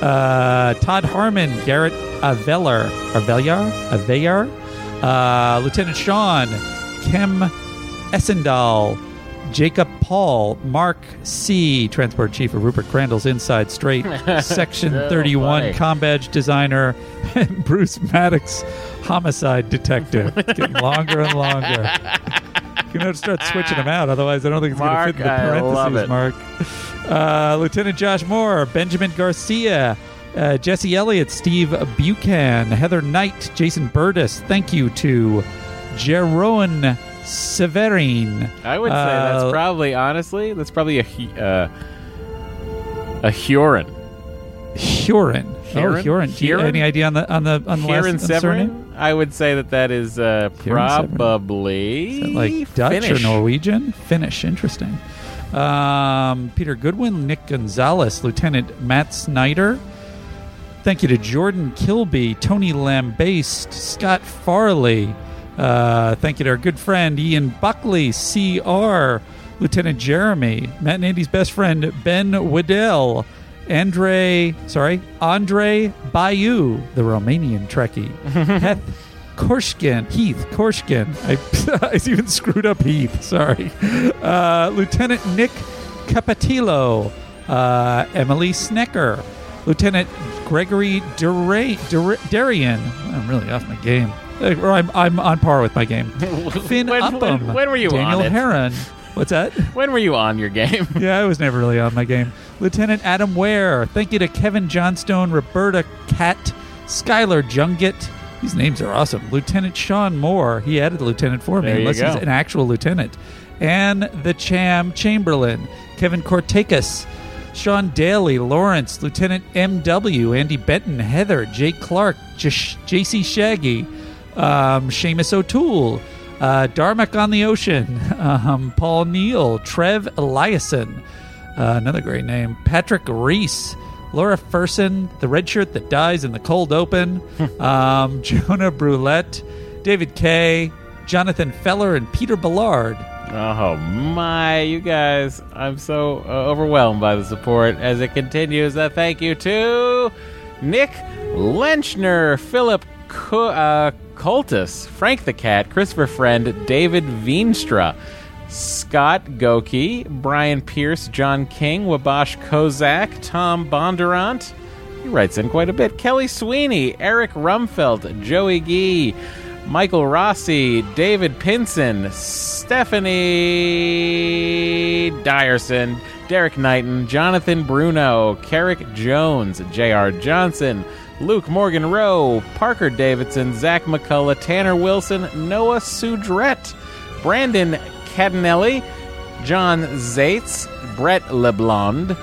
Uh, Todd Harmon, Garrett Aveller, Avelar, Avelar, uh, Lieutenant Sean, Kim Essendal, Jacob Paul, Mark C, Transport Chief of Rupert Crandall's Inside Straight, <laughs> Section So 31 funny. Com Badge Designer, and <laughs> Bruce Maddox, Homicide Detective. It's getting longer and longer. <laughs> You know, to start switching them out, otherwise I don't think it's going to fit in the I parentheses, love it. Mark. Uh, Lieutenant Josh Moore, Benjamin Garcia, uh, Jesse Elliott, Steve Buchan, Heather Knight, Jason Burtis. Thank you to Jeroen Severin. I would say that's Uh, probably honestly that's probably a uh, a Huron. Huron. Oh, Huron? Huron. Do you Huron? any idea on the on the on the last Huron surname? Severin. I would say that that is uh, probably Is that like Dutch Finnish. or Norwegian? Finnish. Interesting. Um, Peter Goodwin, Nick Gonzalez, Lieutenant Matt Snyder. Thank you to Jordan Kilby, Tony Lambaste, Scott Farley. Uh, thank you to our good friend Ian Buckley, CR, Lieutenant Jeremy, Matt and Andy's best friend Ben Waddell, Andre, sorry, Andre Bayou, the Romanian Trekkie, <laughs> Heth Korshkin, Heath Korshkin. I, <laughs> I even screwed up Heath. Sorry, uh, Lieutenant Nick Capatillo, uh, Emily Snecker, Lieutenant Gregory Dura- Dura-. I'm really off my game. Uh, Or I'm, I'm on par with my game. <laughs> Finn When- Upham. when- when were you Daniel on it? Heron. What's that? When were you on your game? <laughs> yeah, I was never really on my game. Lieutenant Adam Ware. Thank you to Kevin Johnstone, Roberta Cat, Skylar Jungett. These names are awesome. Lieutenant Sean Moore. He added lieutenant for me, unless he's an actual lieutenant. And the Cham Chamberlain, Kevin Cortakis, Sean Daly, Lawrence, Lieutenant M.W., Andy Benton, Heather, Jake Clark, J- J.C. Shaggy, um, Seamus O'Toole, uh, Darmok on the Ocean, <laughs> um, Paul Neal, Trev Eliason, uh, another great name, Patrick Reese, Laura Ferson, the red shirt that dies in the cold open, um, <laughs> Jonah Brulette, David Kay, Jonathan Feller, and Peter Ballard. Oh my, you guys. I'm so uh, overwhelmed by the support as it continues. A thank you to Nick Lenchner, Philip Co- uh, Coltis, Frank the Cat, Christopher Friend, David Veenstra, Scott Goki, Brian Pierce, John King, Wabash Kozak, Tom Bondurant. He writes in quite a bit. Kelly Sweeney, Eric Rumfeld, Joey Gee, Michael Rossi, David Pinson, Stephanie Dyerson, Derek Knighton, Jonathan Bruno, Carrick Jones, J.R. Johnson, Luke Morgan Rowe, Parker Davidson, Zach McCullough, Tanner Wilson, Noah Sudrett, Brandon Cadanelli, John Zaitz, Brett LeBlond,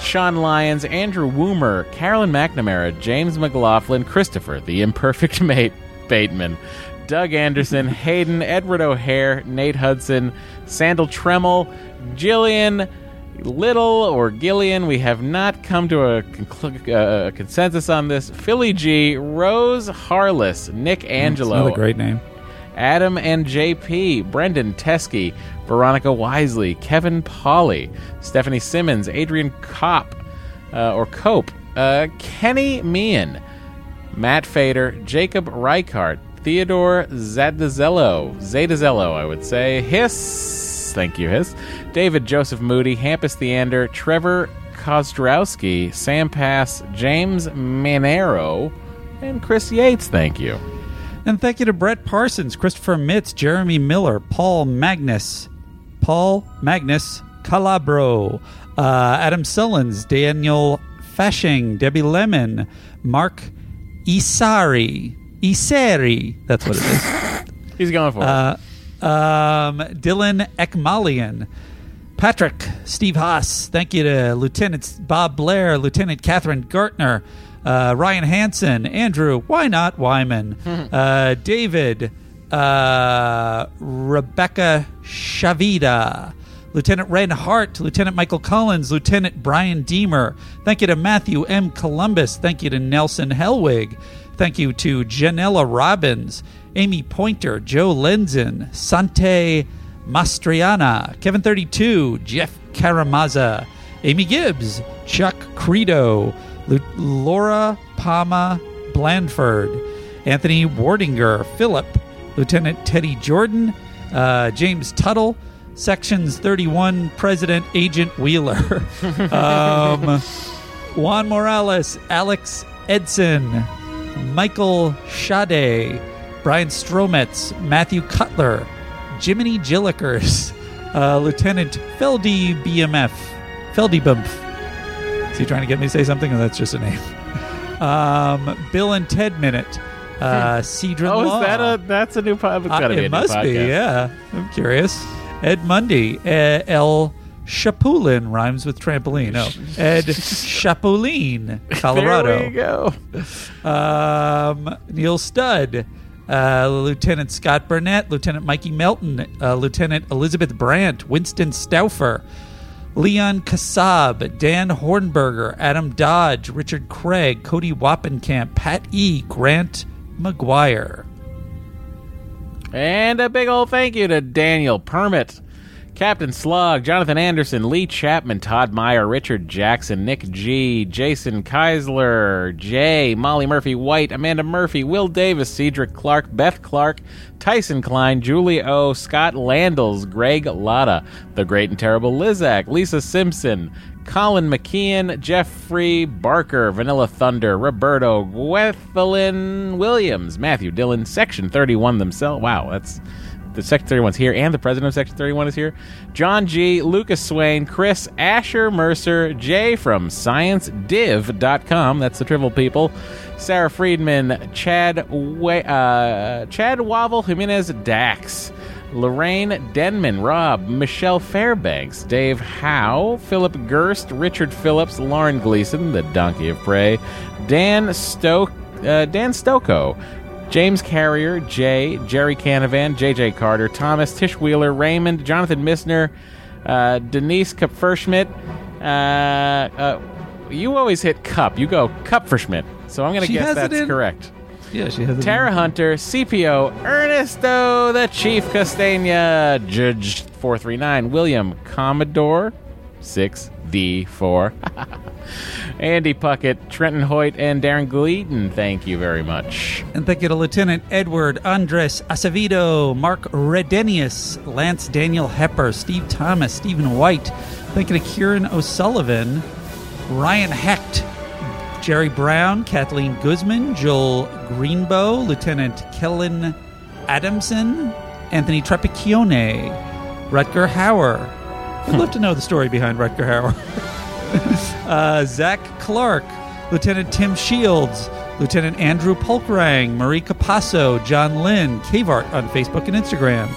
Sean Lyons, Andrew Woomer, Carolyn McNamara, James McLaughlin, Christopher, the imperfect <laughs> mate, Bateman, Doug Anderson, Hayden, Edward O'Hare, Nate Hudson, Sandal Tremel, Jillian Little or Gillian. We have not come to a conclu- uh, consensus on this. Philly G, Rose Harless, Nick Angelo, Another great name. Adam and JP, Brendan Teskey, Veronica Wisely, Kevin Polly, Stephanie Simmons, Adrian Kopp, uh, or Cope, uh, Kenny Meehan, Matt Fader, Jacob Reichart, Theodore Zadazello, Zadazello, I would say, Hiss, thank you, Hiss, David Joseph Moody, Hampus Theander, Trevor Kozdrowski, Sam Pass, James Manero, and Chris Yates, thank you. And thank you to Brett Parsons, Christopher Mitz, Jeremy Miller, Paul Magnus, Paul Magnus Calabro, uh, Adam Sullins, Daniel Fashing, Debbie Lemon, Mark Isari, Isari, that's what it is. He's going for it. Uh, um, Dylan Ekmalian, Patrick, Steve Haas. Thank you to Lieutenant Bob Blair, Lieutenant Catherine Gartner, uh, Ryan Hansen, Andrew. Why not Wyman? <laughs> uh, David, uh, Rebecca Shavida. Lieutenant Red Hart, Lieutenant Michael Collins, Lieutenant Brian Deemer. Thank you to Matthew M. Columbus. Thank you to Nelson Helwig. Thank you to Janella Robbins, Amy Pointer, Joe Lenzen, Sante Mastriana, Kevin 32, Jeff Karamazza, Amy Gibbs, Chuck Credo, Lu- Laura Palma Blandford, Anthony Wardinger, Philip, Lieutenant Teddy Jordan, uh, James Tuttle, Sections 31 President Agent Wheeler, <laughs> um, Juan Morales, Alex Edson, Michael Shade, Brian Strometz, Matthew Cutler, Jiminy Jillikers, <laughs> uh, Lieutenant Feldy BMF, Feldy Bump. Is he trying to get me to say something, or that's just a name? <laughs> Um, Bill and Ted Minute, uh, Cedron Oh, Law. is that a that's a new pod? It's gotta Uh, it must be, yeah. I'm curious. Ed Mundy, uh, El Chapulin rhymes with trampoline. No, Ed <laughs> Chapulin, Colorado. There we go. Um, Neil Studd, uh, Lieutenant Scott Burnett, Lieutenant Mikey Melton, uh, Lieutenant Elizabeth Brandt, Winston Stauffer, Leon Kassab, Dan Hornberger, Adam Dodge, Richard Craig, Cody Wappenkamp, Pat E., Grant McGuire. And a big old thank you to Daniel Permit, Captain Slug, Jonathan Anderson, Lee Chapman, Todd Meyer, Richard Jackson, Nick G, Jason Keisler, Jay, Molly Murphy White, Amanda Murphy, Will Davis, Cedric Clark, Beth Clark, Tyson Klein, Julie O, Scott Landels, Greg Lotta, The Great and Terrible Lizak, Lisa Simpson, Colin McKeon, Jeffrey Barker, Vanilla Thunder, Roberto, Gwethelyn Williams, Matthew Dillon, Section 31 themselves. Wow, that's the Section 31's here, and the president of Section 31 is here. John G, Lucas Swain, Chris, Asher Mercer, Jay from ScienceDiv.com. That's the Trivial people. Sarah Friedman, Chad, Wa- uh, Chad Wavel, Jimenez Dax. Lorraine Denman, Rob, Michelle Fairbanks, Dave Howe, Philip Gerst, Richard Phillips, Lauren Gleason, the Donkey of Prey, Dan Stoke, uh, Dan Stoko, James Carrier, Jay, Jerry Canavan, JJ Carter, Thomas, Tish Wheeler, Raymond, Jonathan Misner, uh, Denise Kupferschmidt. Uh, uh, you always hit Cup. You go Kupferschmidt. So I'm going to guess that's correct. Yeah, she has it. Tara Hunter, CPO, Ernesto, the Chief Castagna, Judge 439, William Commodore 6D4, <laughs> Andy Puckett, Trenton Hoyt, and Darren Gleaton. Thank you very much. And thank you to Lieutenant Edward Andres Acevedo, Mark Redenius, Lance Daniel Hepper, Steve Thomas, Stephen White. Thank you to Kieran O'Sullivan, Ryan Hecht, Jerry Brown, Kathleen Guzman, Joel Greenbow, Lieutenant Kellen Adamson, Anthony Trepicchione, Rutger Hauer. I'd love to know the story behind Rutger Hauer. <laughs> <laughs> uh, Zach Clark, Lieutenant Tim Shields, Lieutenant Andrew Polkrang, Marie Capasso, John Lynn, Cavart on Facebook and Instagram,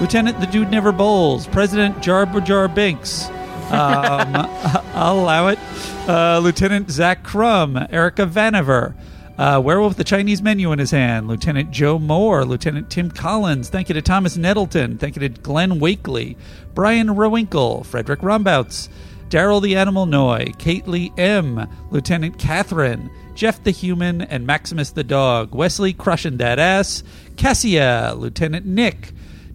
Lieutenant The Dude Never Bowls, President Jar Jar Binks. Um, <laughs> <laughs> I'll allow it. Uh, Lieutenant Zach Crum, Erica Vanover, uh, Werewolf with the Chinese menu in his hand, Lieutenant Joe Moore, Lieutenant Tim Collins. Thank you to Thomas Nettleton. Thank you to Glenn Wakely, Brian Rowinkle, Frederick Rombouts, Daryl the Animal Noy, Kate Lee M, Lieutenant Catherine, Jeff the Human, and Maximus the Dog, Wesley Crushing That Ass, Cassia, Lieutenant Nick,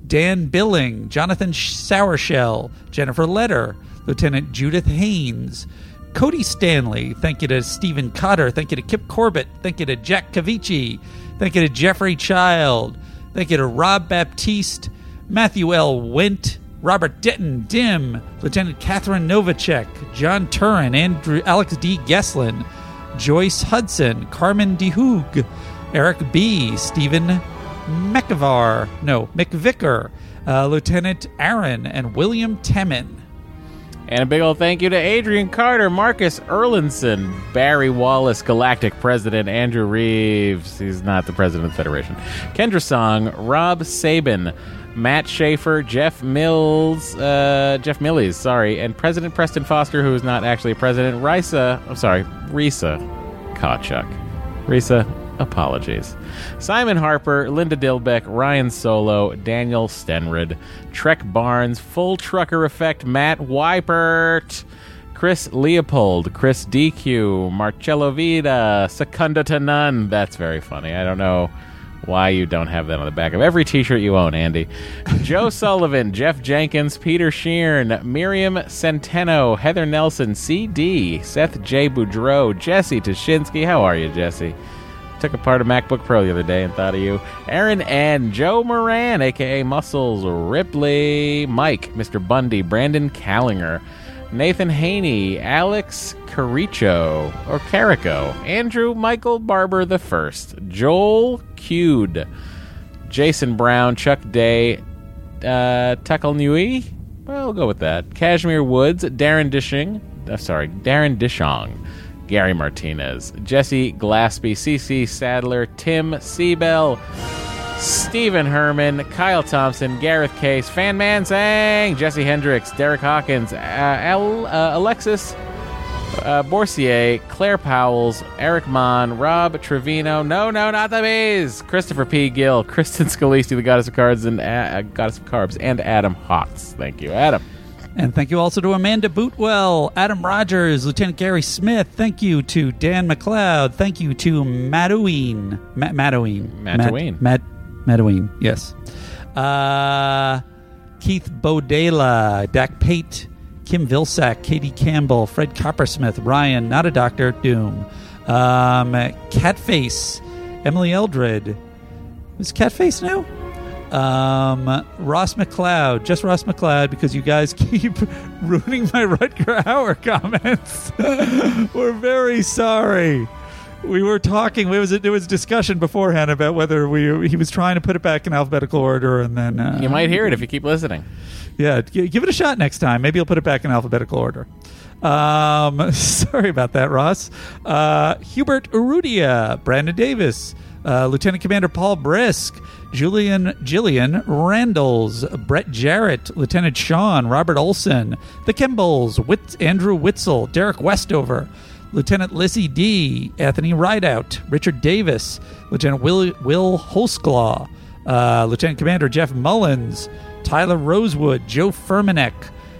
Dan Billing, Jonathan Sourshell, Jennifer Letter, Lieutenant Judith Haynes, Cody Stanley. Thank you to Stephen Cotter. Thank you to Kip Corbett. Thank you to Jack Cavici. Thank you to Jeffrey Child. Thank you to Rob Baptiste, Matthew L. Wint, Robert Denton, Dim, Lieutenant Catherine Novacek, John Turin, Andrew Alex D. Geslin, Joyce Hudson, Carmen DeHoog, Eric B., Stephen McIvar, no, McVicker, uh, Lieutenant Aaron, and William Temin. And a big old thank you to Adrian Carter, Marcus Erlinson, Barry Wallace, Galactic President Andrew Reeves. He's not the president of the Federation. Kendra Song, Rob Sabin, Matt Schaefer, Jeff Mills, uh, Jeff Millies, sorry, and President Preston Foster, who is not actually a president. Risa, I'm sorry, Risa Kachuk. Risa, apologies. Simon Harper, Linda Dilbeck, Ryan Solo, Daniel Stenrid, Trek Barnes, Full Trucker Effect, Matt Weipert, Chris Leopold, Chris DQ, Marcello Vida, Secondo to None. That's very funny. I don't know why you don't have that on the back of every t-shirt you own, Andy. Joe <laughs> Sullivan, Jeff Jenkins, Peter Sheeran, Miriam Centeno, Heather Nelson, CD, Seth J. Boudreau, Jesse Tashinsky. How are you, Jesse? Took apart a MacBook Pro the other day and thought of you. Aaron and Joe Moran, aka Muscles, Ripley, Mike, Mr. Bundy, Brandon Callinger, Nathan Haney, Alex Caricho, or Carico, Andrew Michael Barber the First, Joel Cude, Jason Brown, Chuck Day, uh, Nui. Well, we'll go with that. Cashmere Woods, Darren Dishing. Uh, sorry, Darren Dishong. Gary Martinez, Jesse Glaspie, CC Sadler, Tim Seabell, Stephen Herman, Kyle Thompson, Gareth Case, Fan Mansang, Jesse Hendricks, Derek Hawkins, uh, Al, uh, Alexis uh, Borsier, Claire Powells, Eric Mon, Rob Trevino, no, no, not the bees, Christopher P. Gill, <laughs> Kristen Scalisi, the Goddess of Cards and uh, Goddess of Carbs, and Adam Hawks. Thank you, Adam. And thank you also to Amanda Bootwell, Adam Rogers, Lieutenant Gary Smith. Thank you to Dan McLeod. Thank you to Madoween. Ma- Madoween. Mataween. Matt, Matt, Madoween, yes. Uh, Keith Bodela, Dak Pate, Kim Vilsack, Katie Campbell, Fred Coppersmith, Ryan, not a doctor, Doom. Um, Catface, Emily Eldred. Is Catface new? Um, Ross McLeod, just Ross McLeod, because you guys <laughs> keep ruining my Rutger Hauer comments. <laughs> We're very sorry. We were talking. It was a, there was discussion beforehand about whether we he was trying to put it back in alphabetical order, and then uh, You might hear it if you keep listening. yeah, g- give it a shot next time. Maybe he'll put it back in alphabetical order. Um, <laughs> sorry about that, Ross. Uh, Hubert Urudia, Brandon Davis, uh, Lieutenant Commander Paul Brisk, Julian Jillian Randalls, Brett Jarrett, Lieutenant Sean, Robert Olson, the Kimballs, Wit- Andrew Witzel, Derek Westover, Lieutenant Lizzie D, Anthony Rideout, Richard Davis, Lieutenant Will, Will Holsclaw, uh, Lieutenant Commander Jeff Mullins, Tyler Rosewood, Joe Furmanek,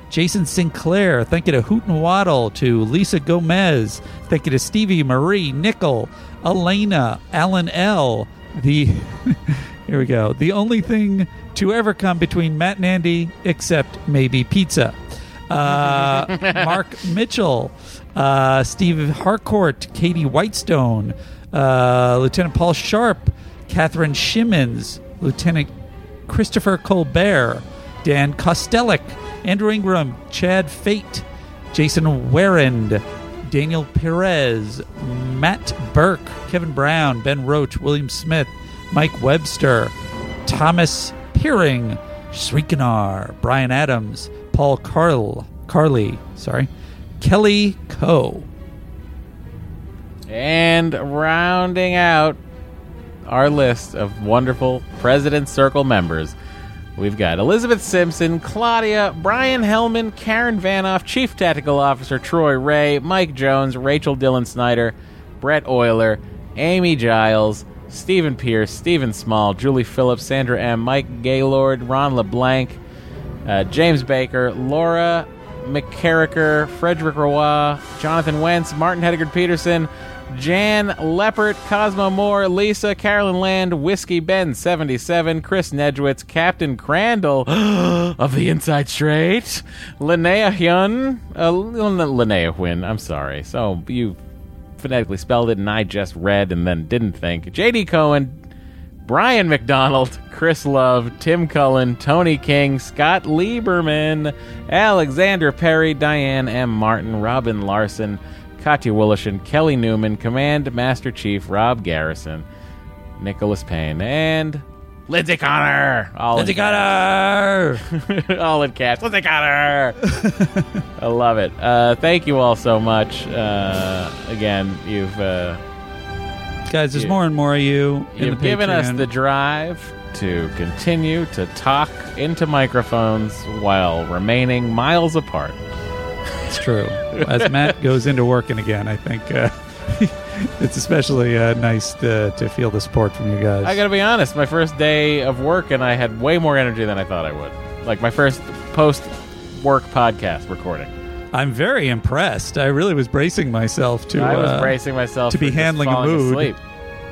Jason Sinclair. Thank you to Hoot and Waddle, to Lisa Gomez. Thank you to Stevie Marie Nickel, Elena, Alan L. The <laughs> here we go. The only thing to ever come between Matt and Andy, except maybe pizza. Uh, <laughs> Mark Mitchell, uh, Steve Harcourt, Katie Whitestone, uh, Lieutenant Paul Sharp, Catherine Shimmons, Lieutenant Christopher Colbert, Dan Kostelik, Andrew Ingram, Chad Fate, Jason Warrend, Daniel Perez, Matt Burke, Kevin Brown, Ben Roach, William Smith, Mike Webster, Thomas Peering, Srikanar, Brian Adams, Paul Carl, Carly, sorry, Kelly Coe. And rounding out our list of wonderful President Circle members, we've got Elizabeth Simpson, Claudia, Brian Hellman, Karen Vanoff, Chief Tactical Officer Troy Ray, Mike Jones, Rachel Dillon Snyder, Brett Euler, Amy Giles, Stephen Pierce, Stephen Small, Julie Phillips, Sandra M., Mike Gaylord, Ron LeBlanc, uh, James Baker, Laura McCarricker, Frederick Roy, Jonathan Wentz, Martin Hedegaard Peterson, Jan Leppert, Cosmo Moore, Lisa, Carolyn Land, Whiskey Ben 77, Chris Nedgewitz, Captain Crandall <gasps> of the Inside Straight, Linnea Hyun, uh, Linnea Huynh, I'm sorry. So you phonetically spelled it and I just read and then didn't think. JD Cohen, Brian McDonald, Chris Love, Tim Cullen, Tony King, Scott Lieberman, Alexander Perry, Diane M. Martin, Robin Larson, Katya Willishin, Kelly Newman, Command Master Chief Rob Garrison, Nicholas Payne, and Lindsay Connor. All Lindsay in caps. <laughs> all in caps. Lindsay Connor. I love it. Uh, thank you all so much. Uh, again, you've. Uh, Guys, there's more and more of you. in You've the given us Patreon. the drive to continue to talk into microphones while remaining miles apart. It's true. As Matt <laughs> goes into working again, I think uh, <laughs> it's especially uh, nice to, to feel the support from you guys. I gotta be honest, my first day of work, and I had way more energy than I thought I would. Like my first post work podcast recording. I'm very impressed. I really was bracing myself to. I was uh, bracing myself to be handling a mood. asleep.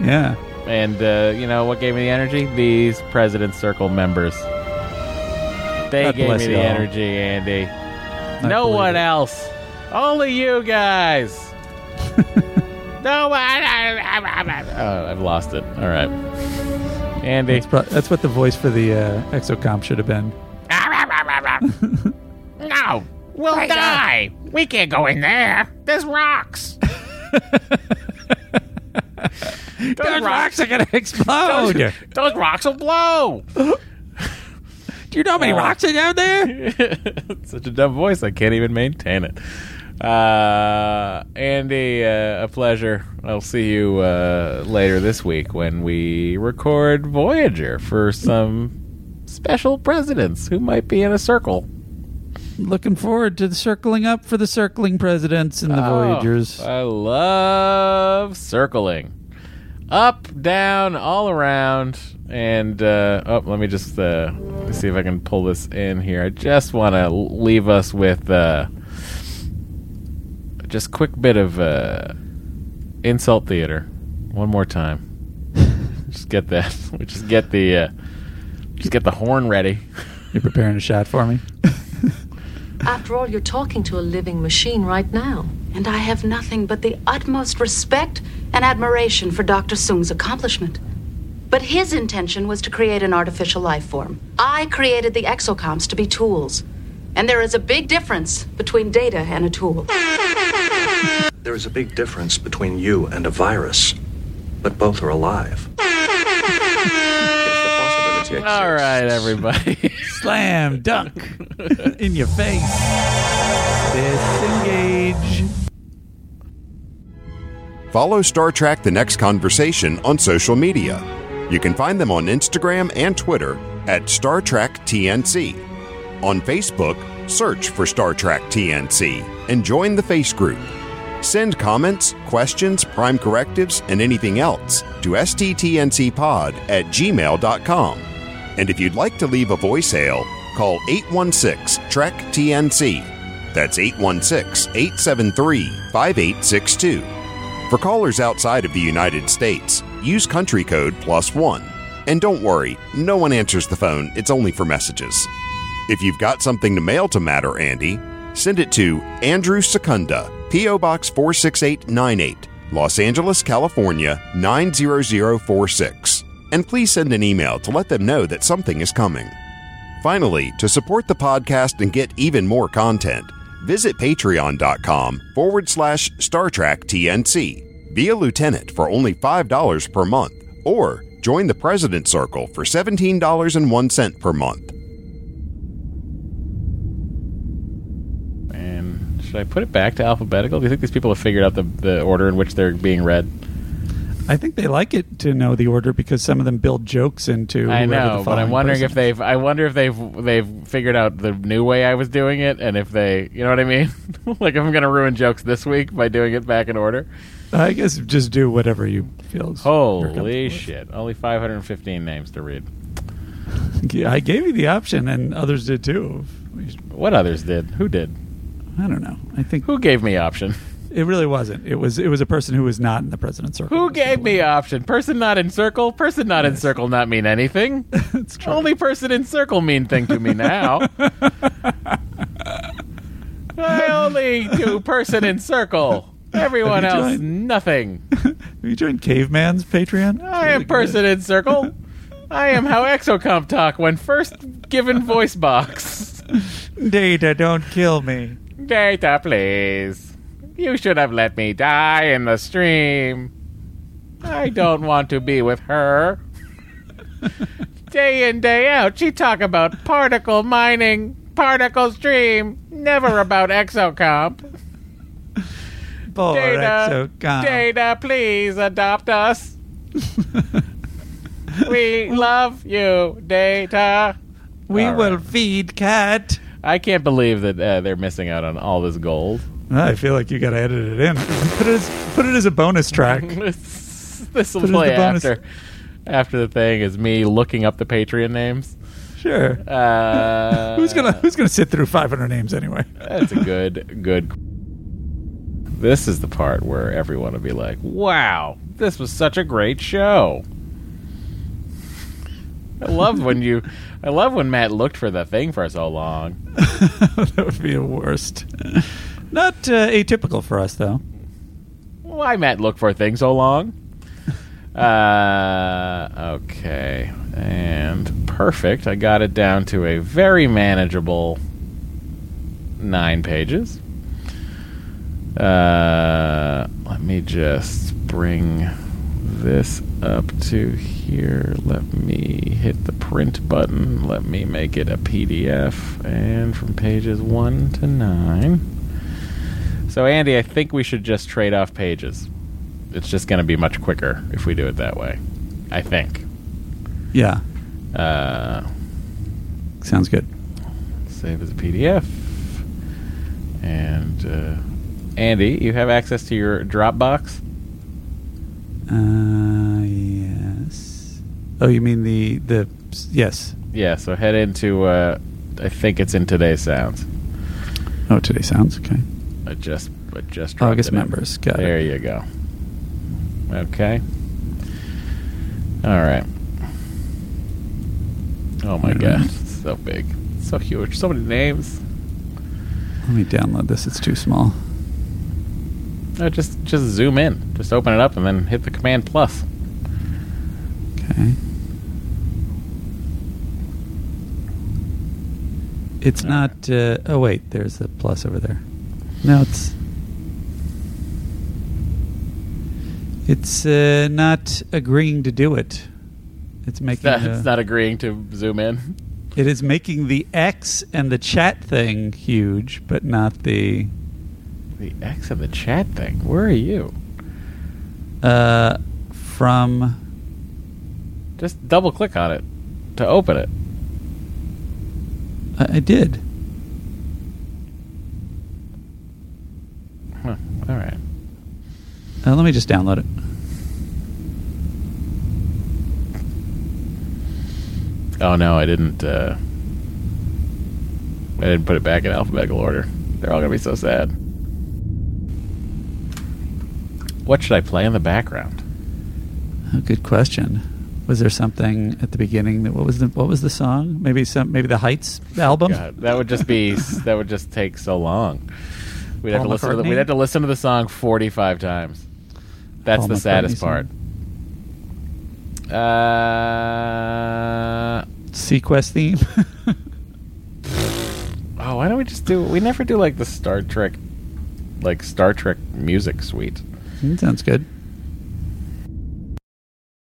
Yeah. And uh, you know what gave me the energy? These President Circle members. They God gave me the y'all. energy, Andy. no one it. else. Only you guys. <laughs> no one. <laughs> Oh, I've lost it. All right. Andy. That's, pro- that's what the voice for the uh, exocomp should have been. <laughs> No, we'll die. We can't go in there. There's rocks. <laughs> Those rocks are gonna <laughs> explode. Those, those rocks will blow. <laughs> Do you know how many Uh, rocks are down there? Such a dumb voice. I can't even maintain it. Uh, Andy, uh, a pleasure. I'll see you uh, later this week when we record Voyager for some special presidents who might be in a circle. Looking forward to the circling up for the circling presidents and the Oh, Voyagers. I love circling. Up, down, all around. And, uh, oh, let me just uh, see if I can pull this in here. I just want to leave us with uh, just quick bit of uh, insult theater. One more time. <laughs> just get that. <laughs> We just get the uh, just get the horn ready. You're preparing a shot for me? <laughs> After all, you're talking to a living machine right now. And I have nothing but the utmost respect and admiration for Dr. Soong's accomplishment. But his intention was to create an artificial life form. I created the exocomps to be tools. And there is a big difference between data and a tool. There is a big difference between you and a virus, but both are alive. All right, everybody. <laughs> Slam dunk in your face. Disengage. Follow Star Trek The Next Conversation on social media. You can find them on Instagram and Twitter at Star Trek TNC. On Facebook, search for Star Trek TNC and join the Face Group. Send comments, questions, prime correctives, and anything else to sttncpod at gmail.com. And if you'd like to leave a voicemail, call 816 Trek TNC. That's 816 873 5862. For callers outside of the United States, use country code plus one. And don't worry, no one answers the phone, it's only for messages. If you've got something to mail to Matter Andy, send it to Andrew Secondo, P.O. Box 46898, Los Angeles, California 90046. And please send an email to let them know that something is coming. Finally, to support the podcast and get even more content, visit patreon.com forward slash Star Trek TNC. Be a lieutenant for only $5 per month, or join the President's Circle for $17.01 per month. And should I put it back to alphabetical? Do you think these people have figured out the, the order in which they're being read? I think they like it to know the order because some of them build jokes into. I know, but I'm wondering person if they've. I wonder if they've they've figured out the new way I was doing it, and if they, you know what I mean? <laughs> like if I'm going to ruin jokes this week by doing it back in order. I guess just do whatever you feel. Holy with. shit! Only 515 names to read. Yeah, I gave you the option, and others did too. What others did? Who did? I don't know. I think who gave me option. It really wasn't. It was. It was a person who was not in the president's circle. Who gave me option? Person not in circle. Person not in circle. Not mean anything. <laughs> It's true. Only person in circle mean thing to me now. <laughs> I only do person in circle. <laughs> Everyone Have you else, joined- nothing. Have you joined Caveman's Patreon? I am person in circle. I am how Exocomp talk when first given voice box. Data, don't kill me. Data, please. You should have let me die in the stream. I don't want to be with her. <laughs> Day in, day out, she talk about particle mining, particle stream, never about exocomp. Poor Data, Exocomp. Data, please adopt us. <laughs> we love you, Data. We All will feed cat. I can't believe that uh, they're missing out on all this gold. I feel like you got to edit it in. Put it as, put it as a bonus track. <laughs> this will Put it as play the bonus- after after the thing is me looking up the Patreon names. Sure. Uh, <laughs> who's gonna Who's gonna sit through 500 names anyway? That's a good good. This is the part where everyone will be like, "Wow, this was such a great show." I love when you, <laughs> I love when Matt looked for the thing for so long. that would be a worst. Not uh, atypical for us, though. Why Matt look for things so long? <laughs> Uh, okay, and perfect. I got it down to a very manageable nine pages. Uh, let me just bring this up to here. Let me hit the print button. Let me make it a PDF, and from pages one to nine. So, Andy, I think we should just trade off pages. It's just going to be much quicker if we do it that way. I think. Yeah. Uh, Sounds good. save as a PDF. And uh, Andy, you have access to your Dropbox. Uh, yes. Oh, you mean the the yes? Yeah, so head into. Uh, I think it's in today's sounds. Oh, today sounds okay. I just, I just August members. Got there it. you go. Okay. All right. Oh my god, it's so big, so huge, so many names. Let me download this. It's too small. No, just just zoom in, just open it up, and then hit the command plus. Okay. It's not. Uh, oh wait, there's a plus over there. No, it's. It's uh, not agreeing to do it. It's It's making. not, uh, it's not agreeing to zoom in. It is making the X and the chat thing huge, but not the. The X of the chat thing. Where are you? Uh, from. Just double click on it to open it. I, I did. Huh. All right. Uh, let me just download it. Oh no, I didn't. Uh, I didn't put it back in alphabetical order. They're all gonna be so sad. What should I play in the background? Oh, good question. Was there something at the beginning that what was the what was the song? Maybe some maybe the Heights album. God, that would just be that would just take so long. We'd have Paul to listen. To the, McCartney? we'd have to listen to the song forty-five times. That's Paul the saddest McCartney part. Uh, seaQuest theme. <laughs> oh, why don't we just do? We never do like the Star Trek, like Star Trek music suite. Sounds good.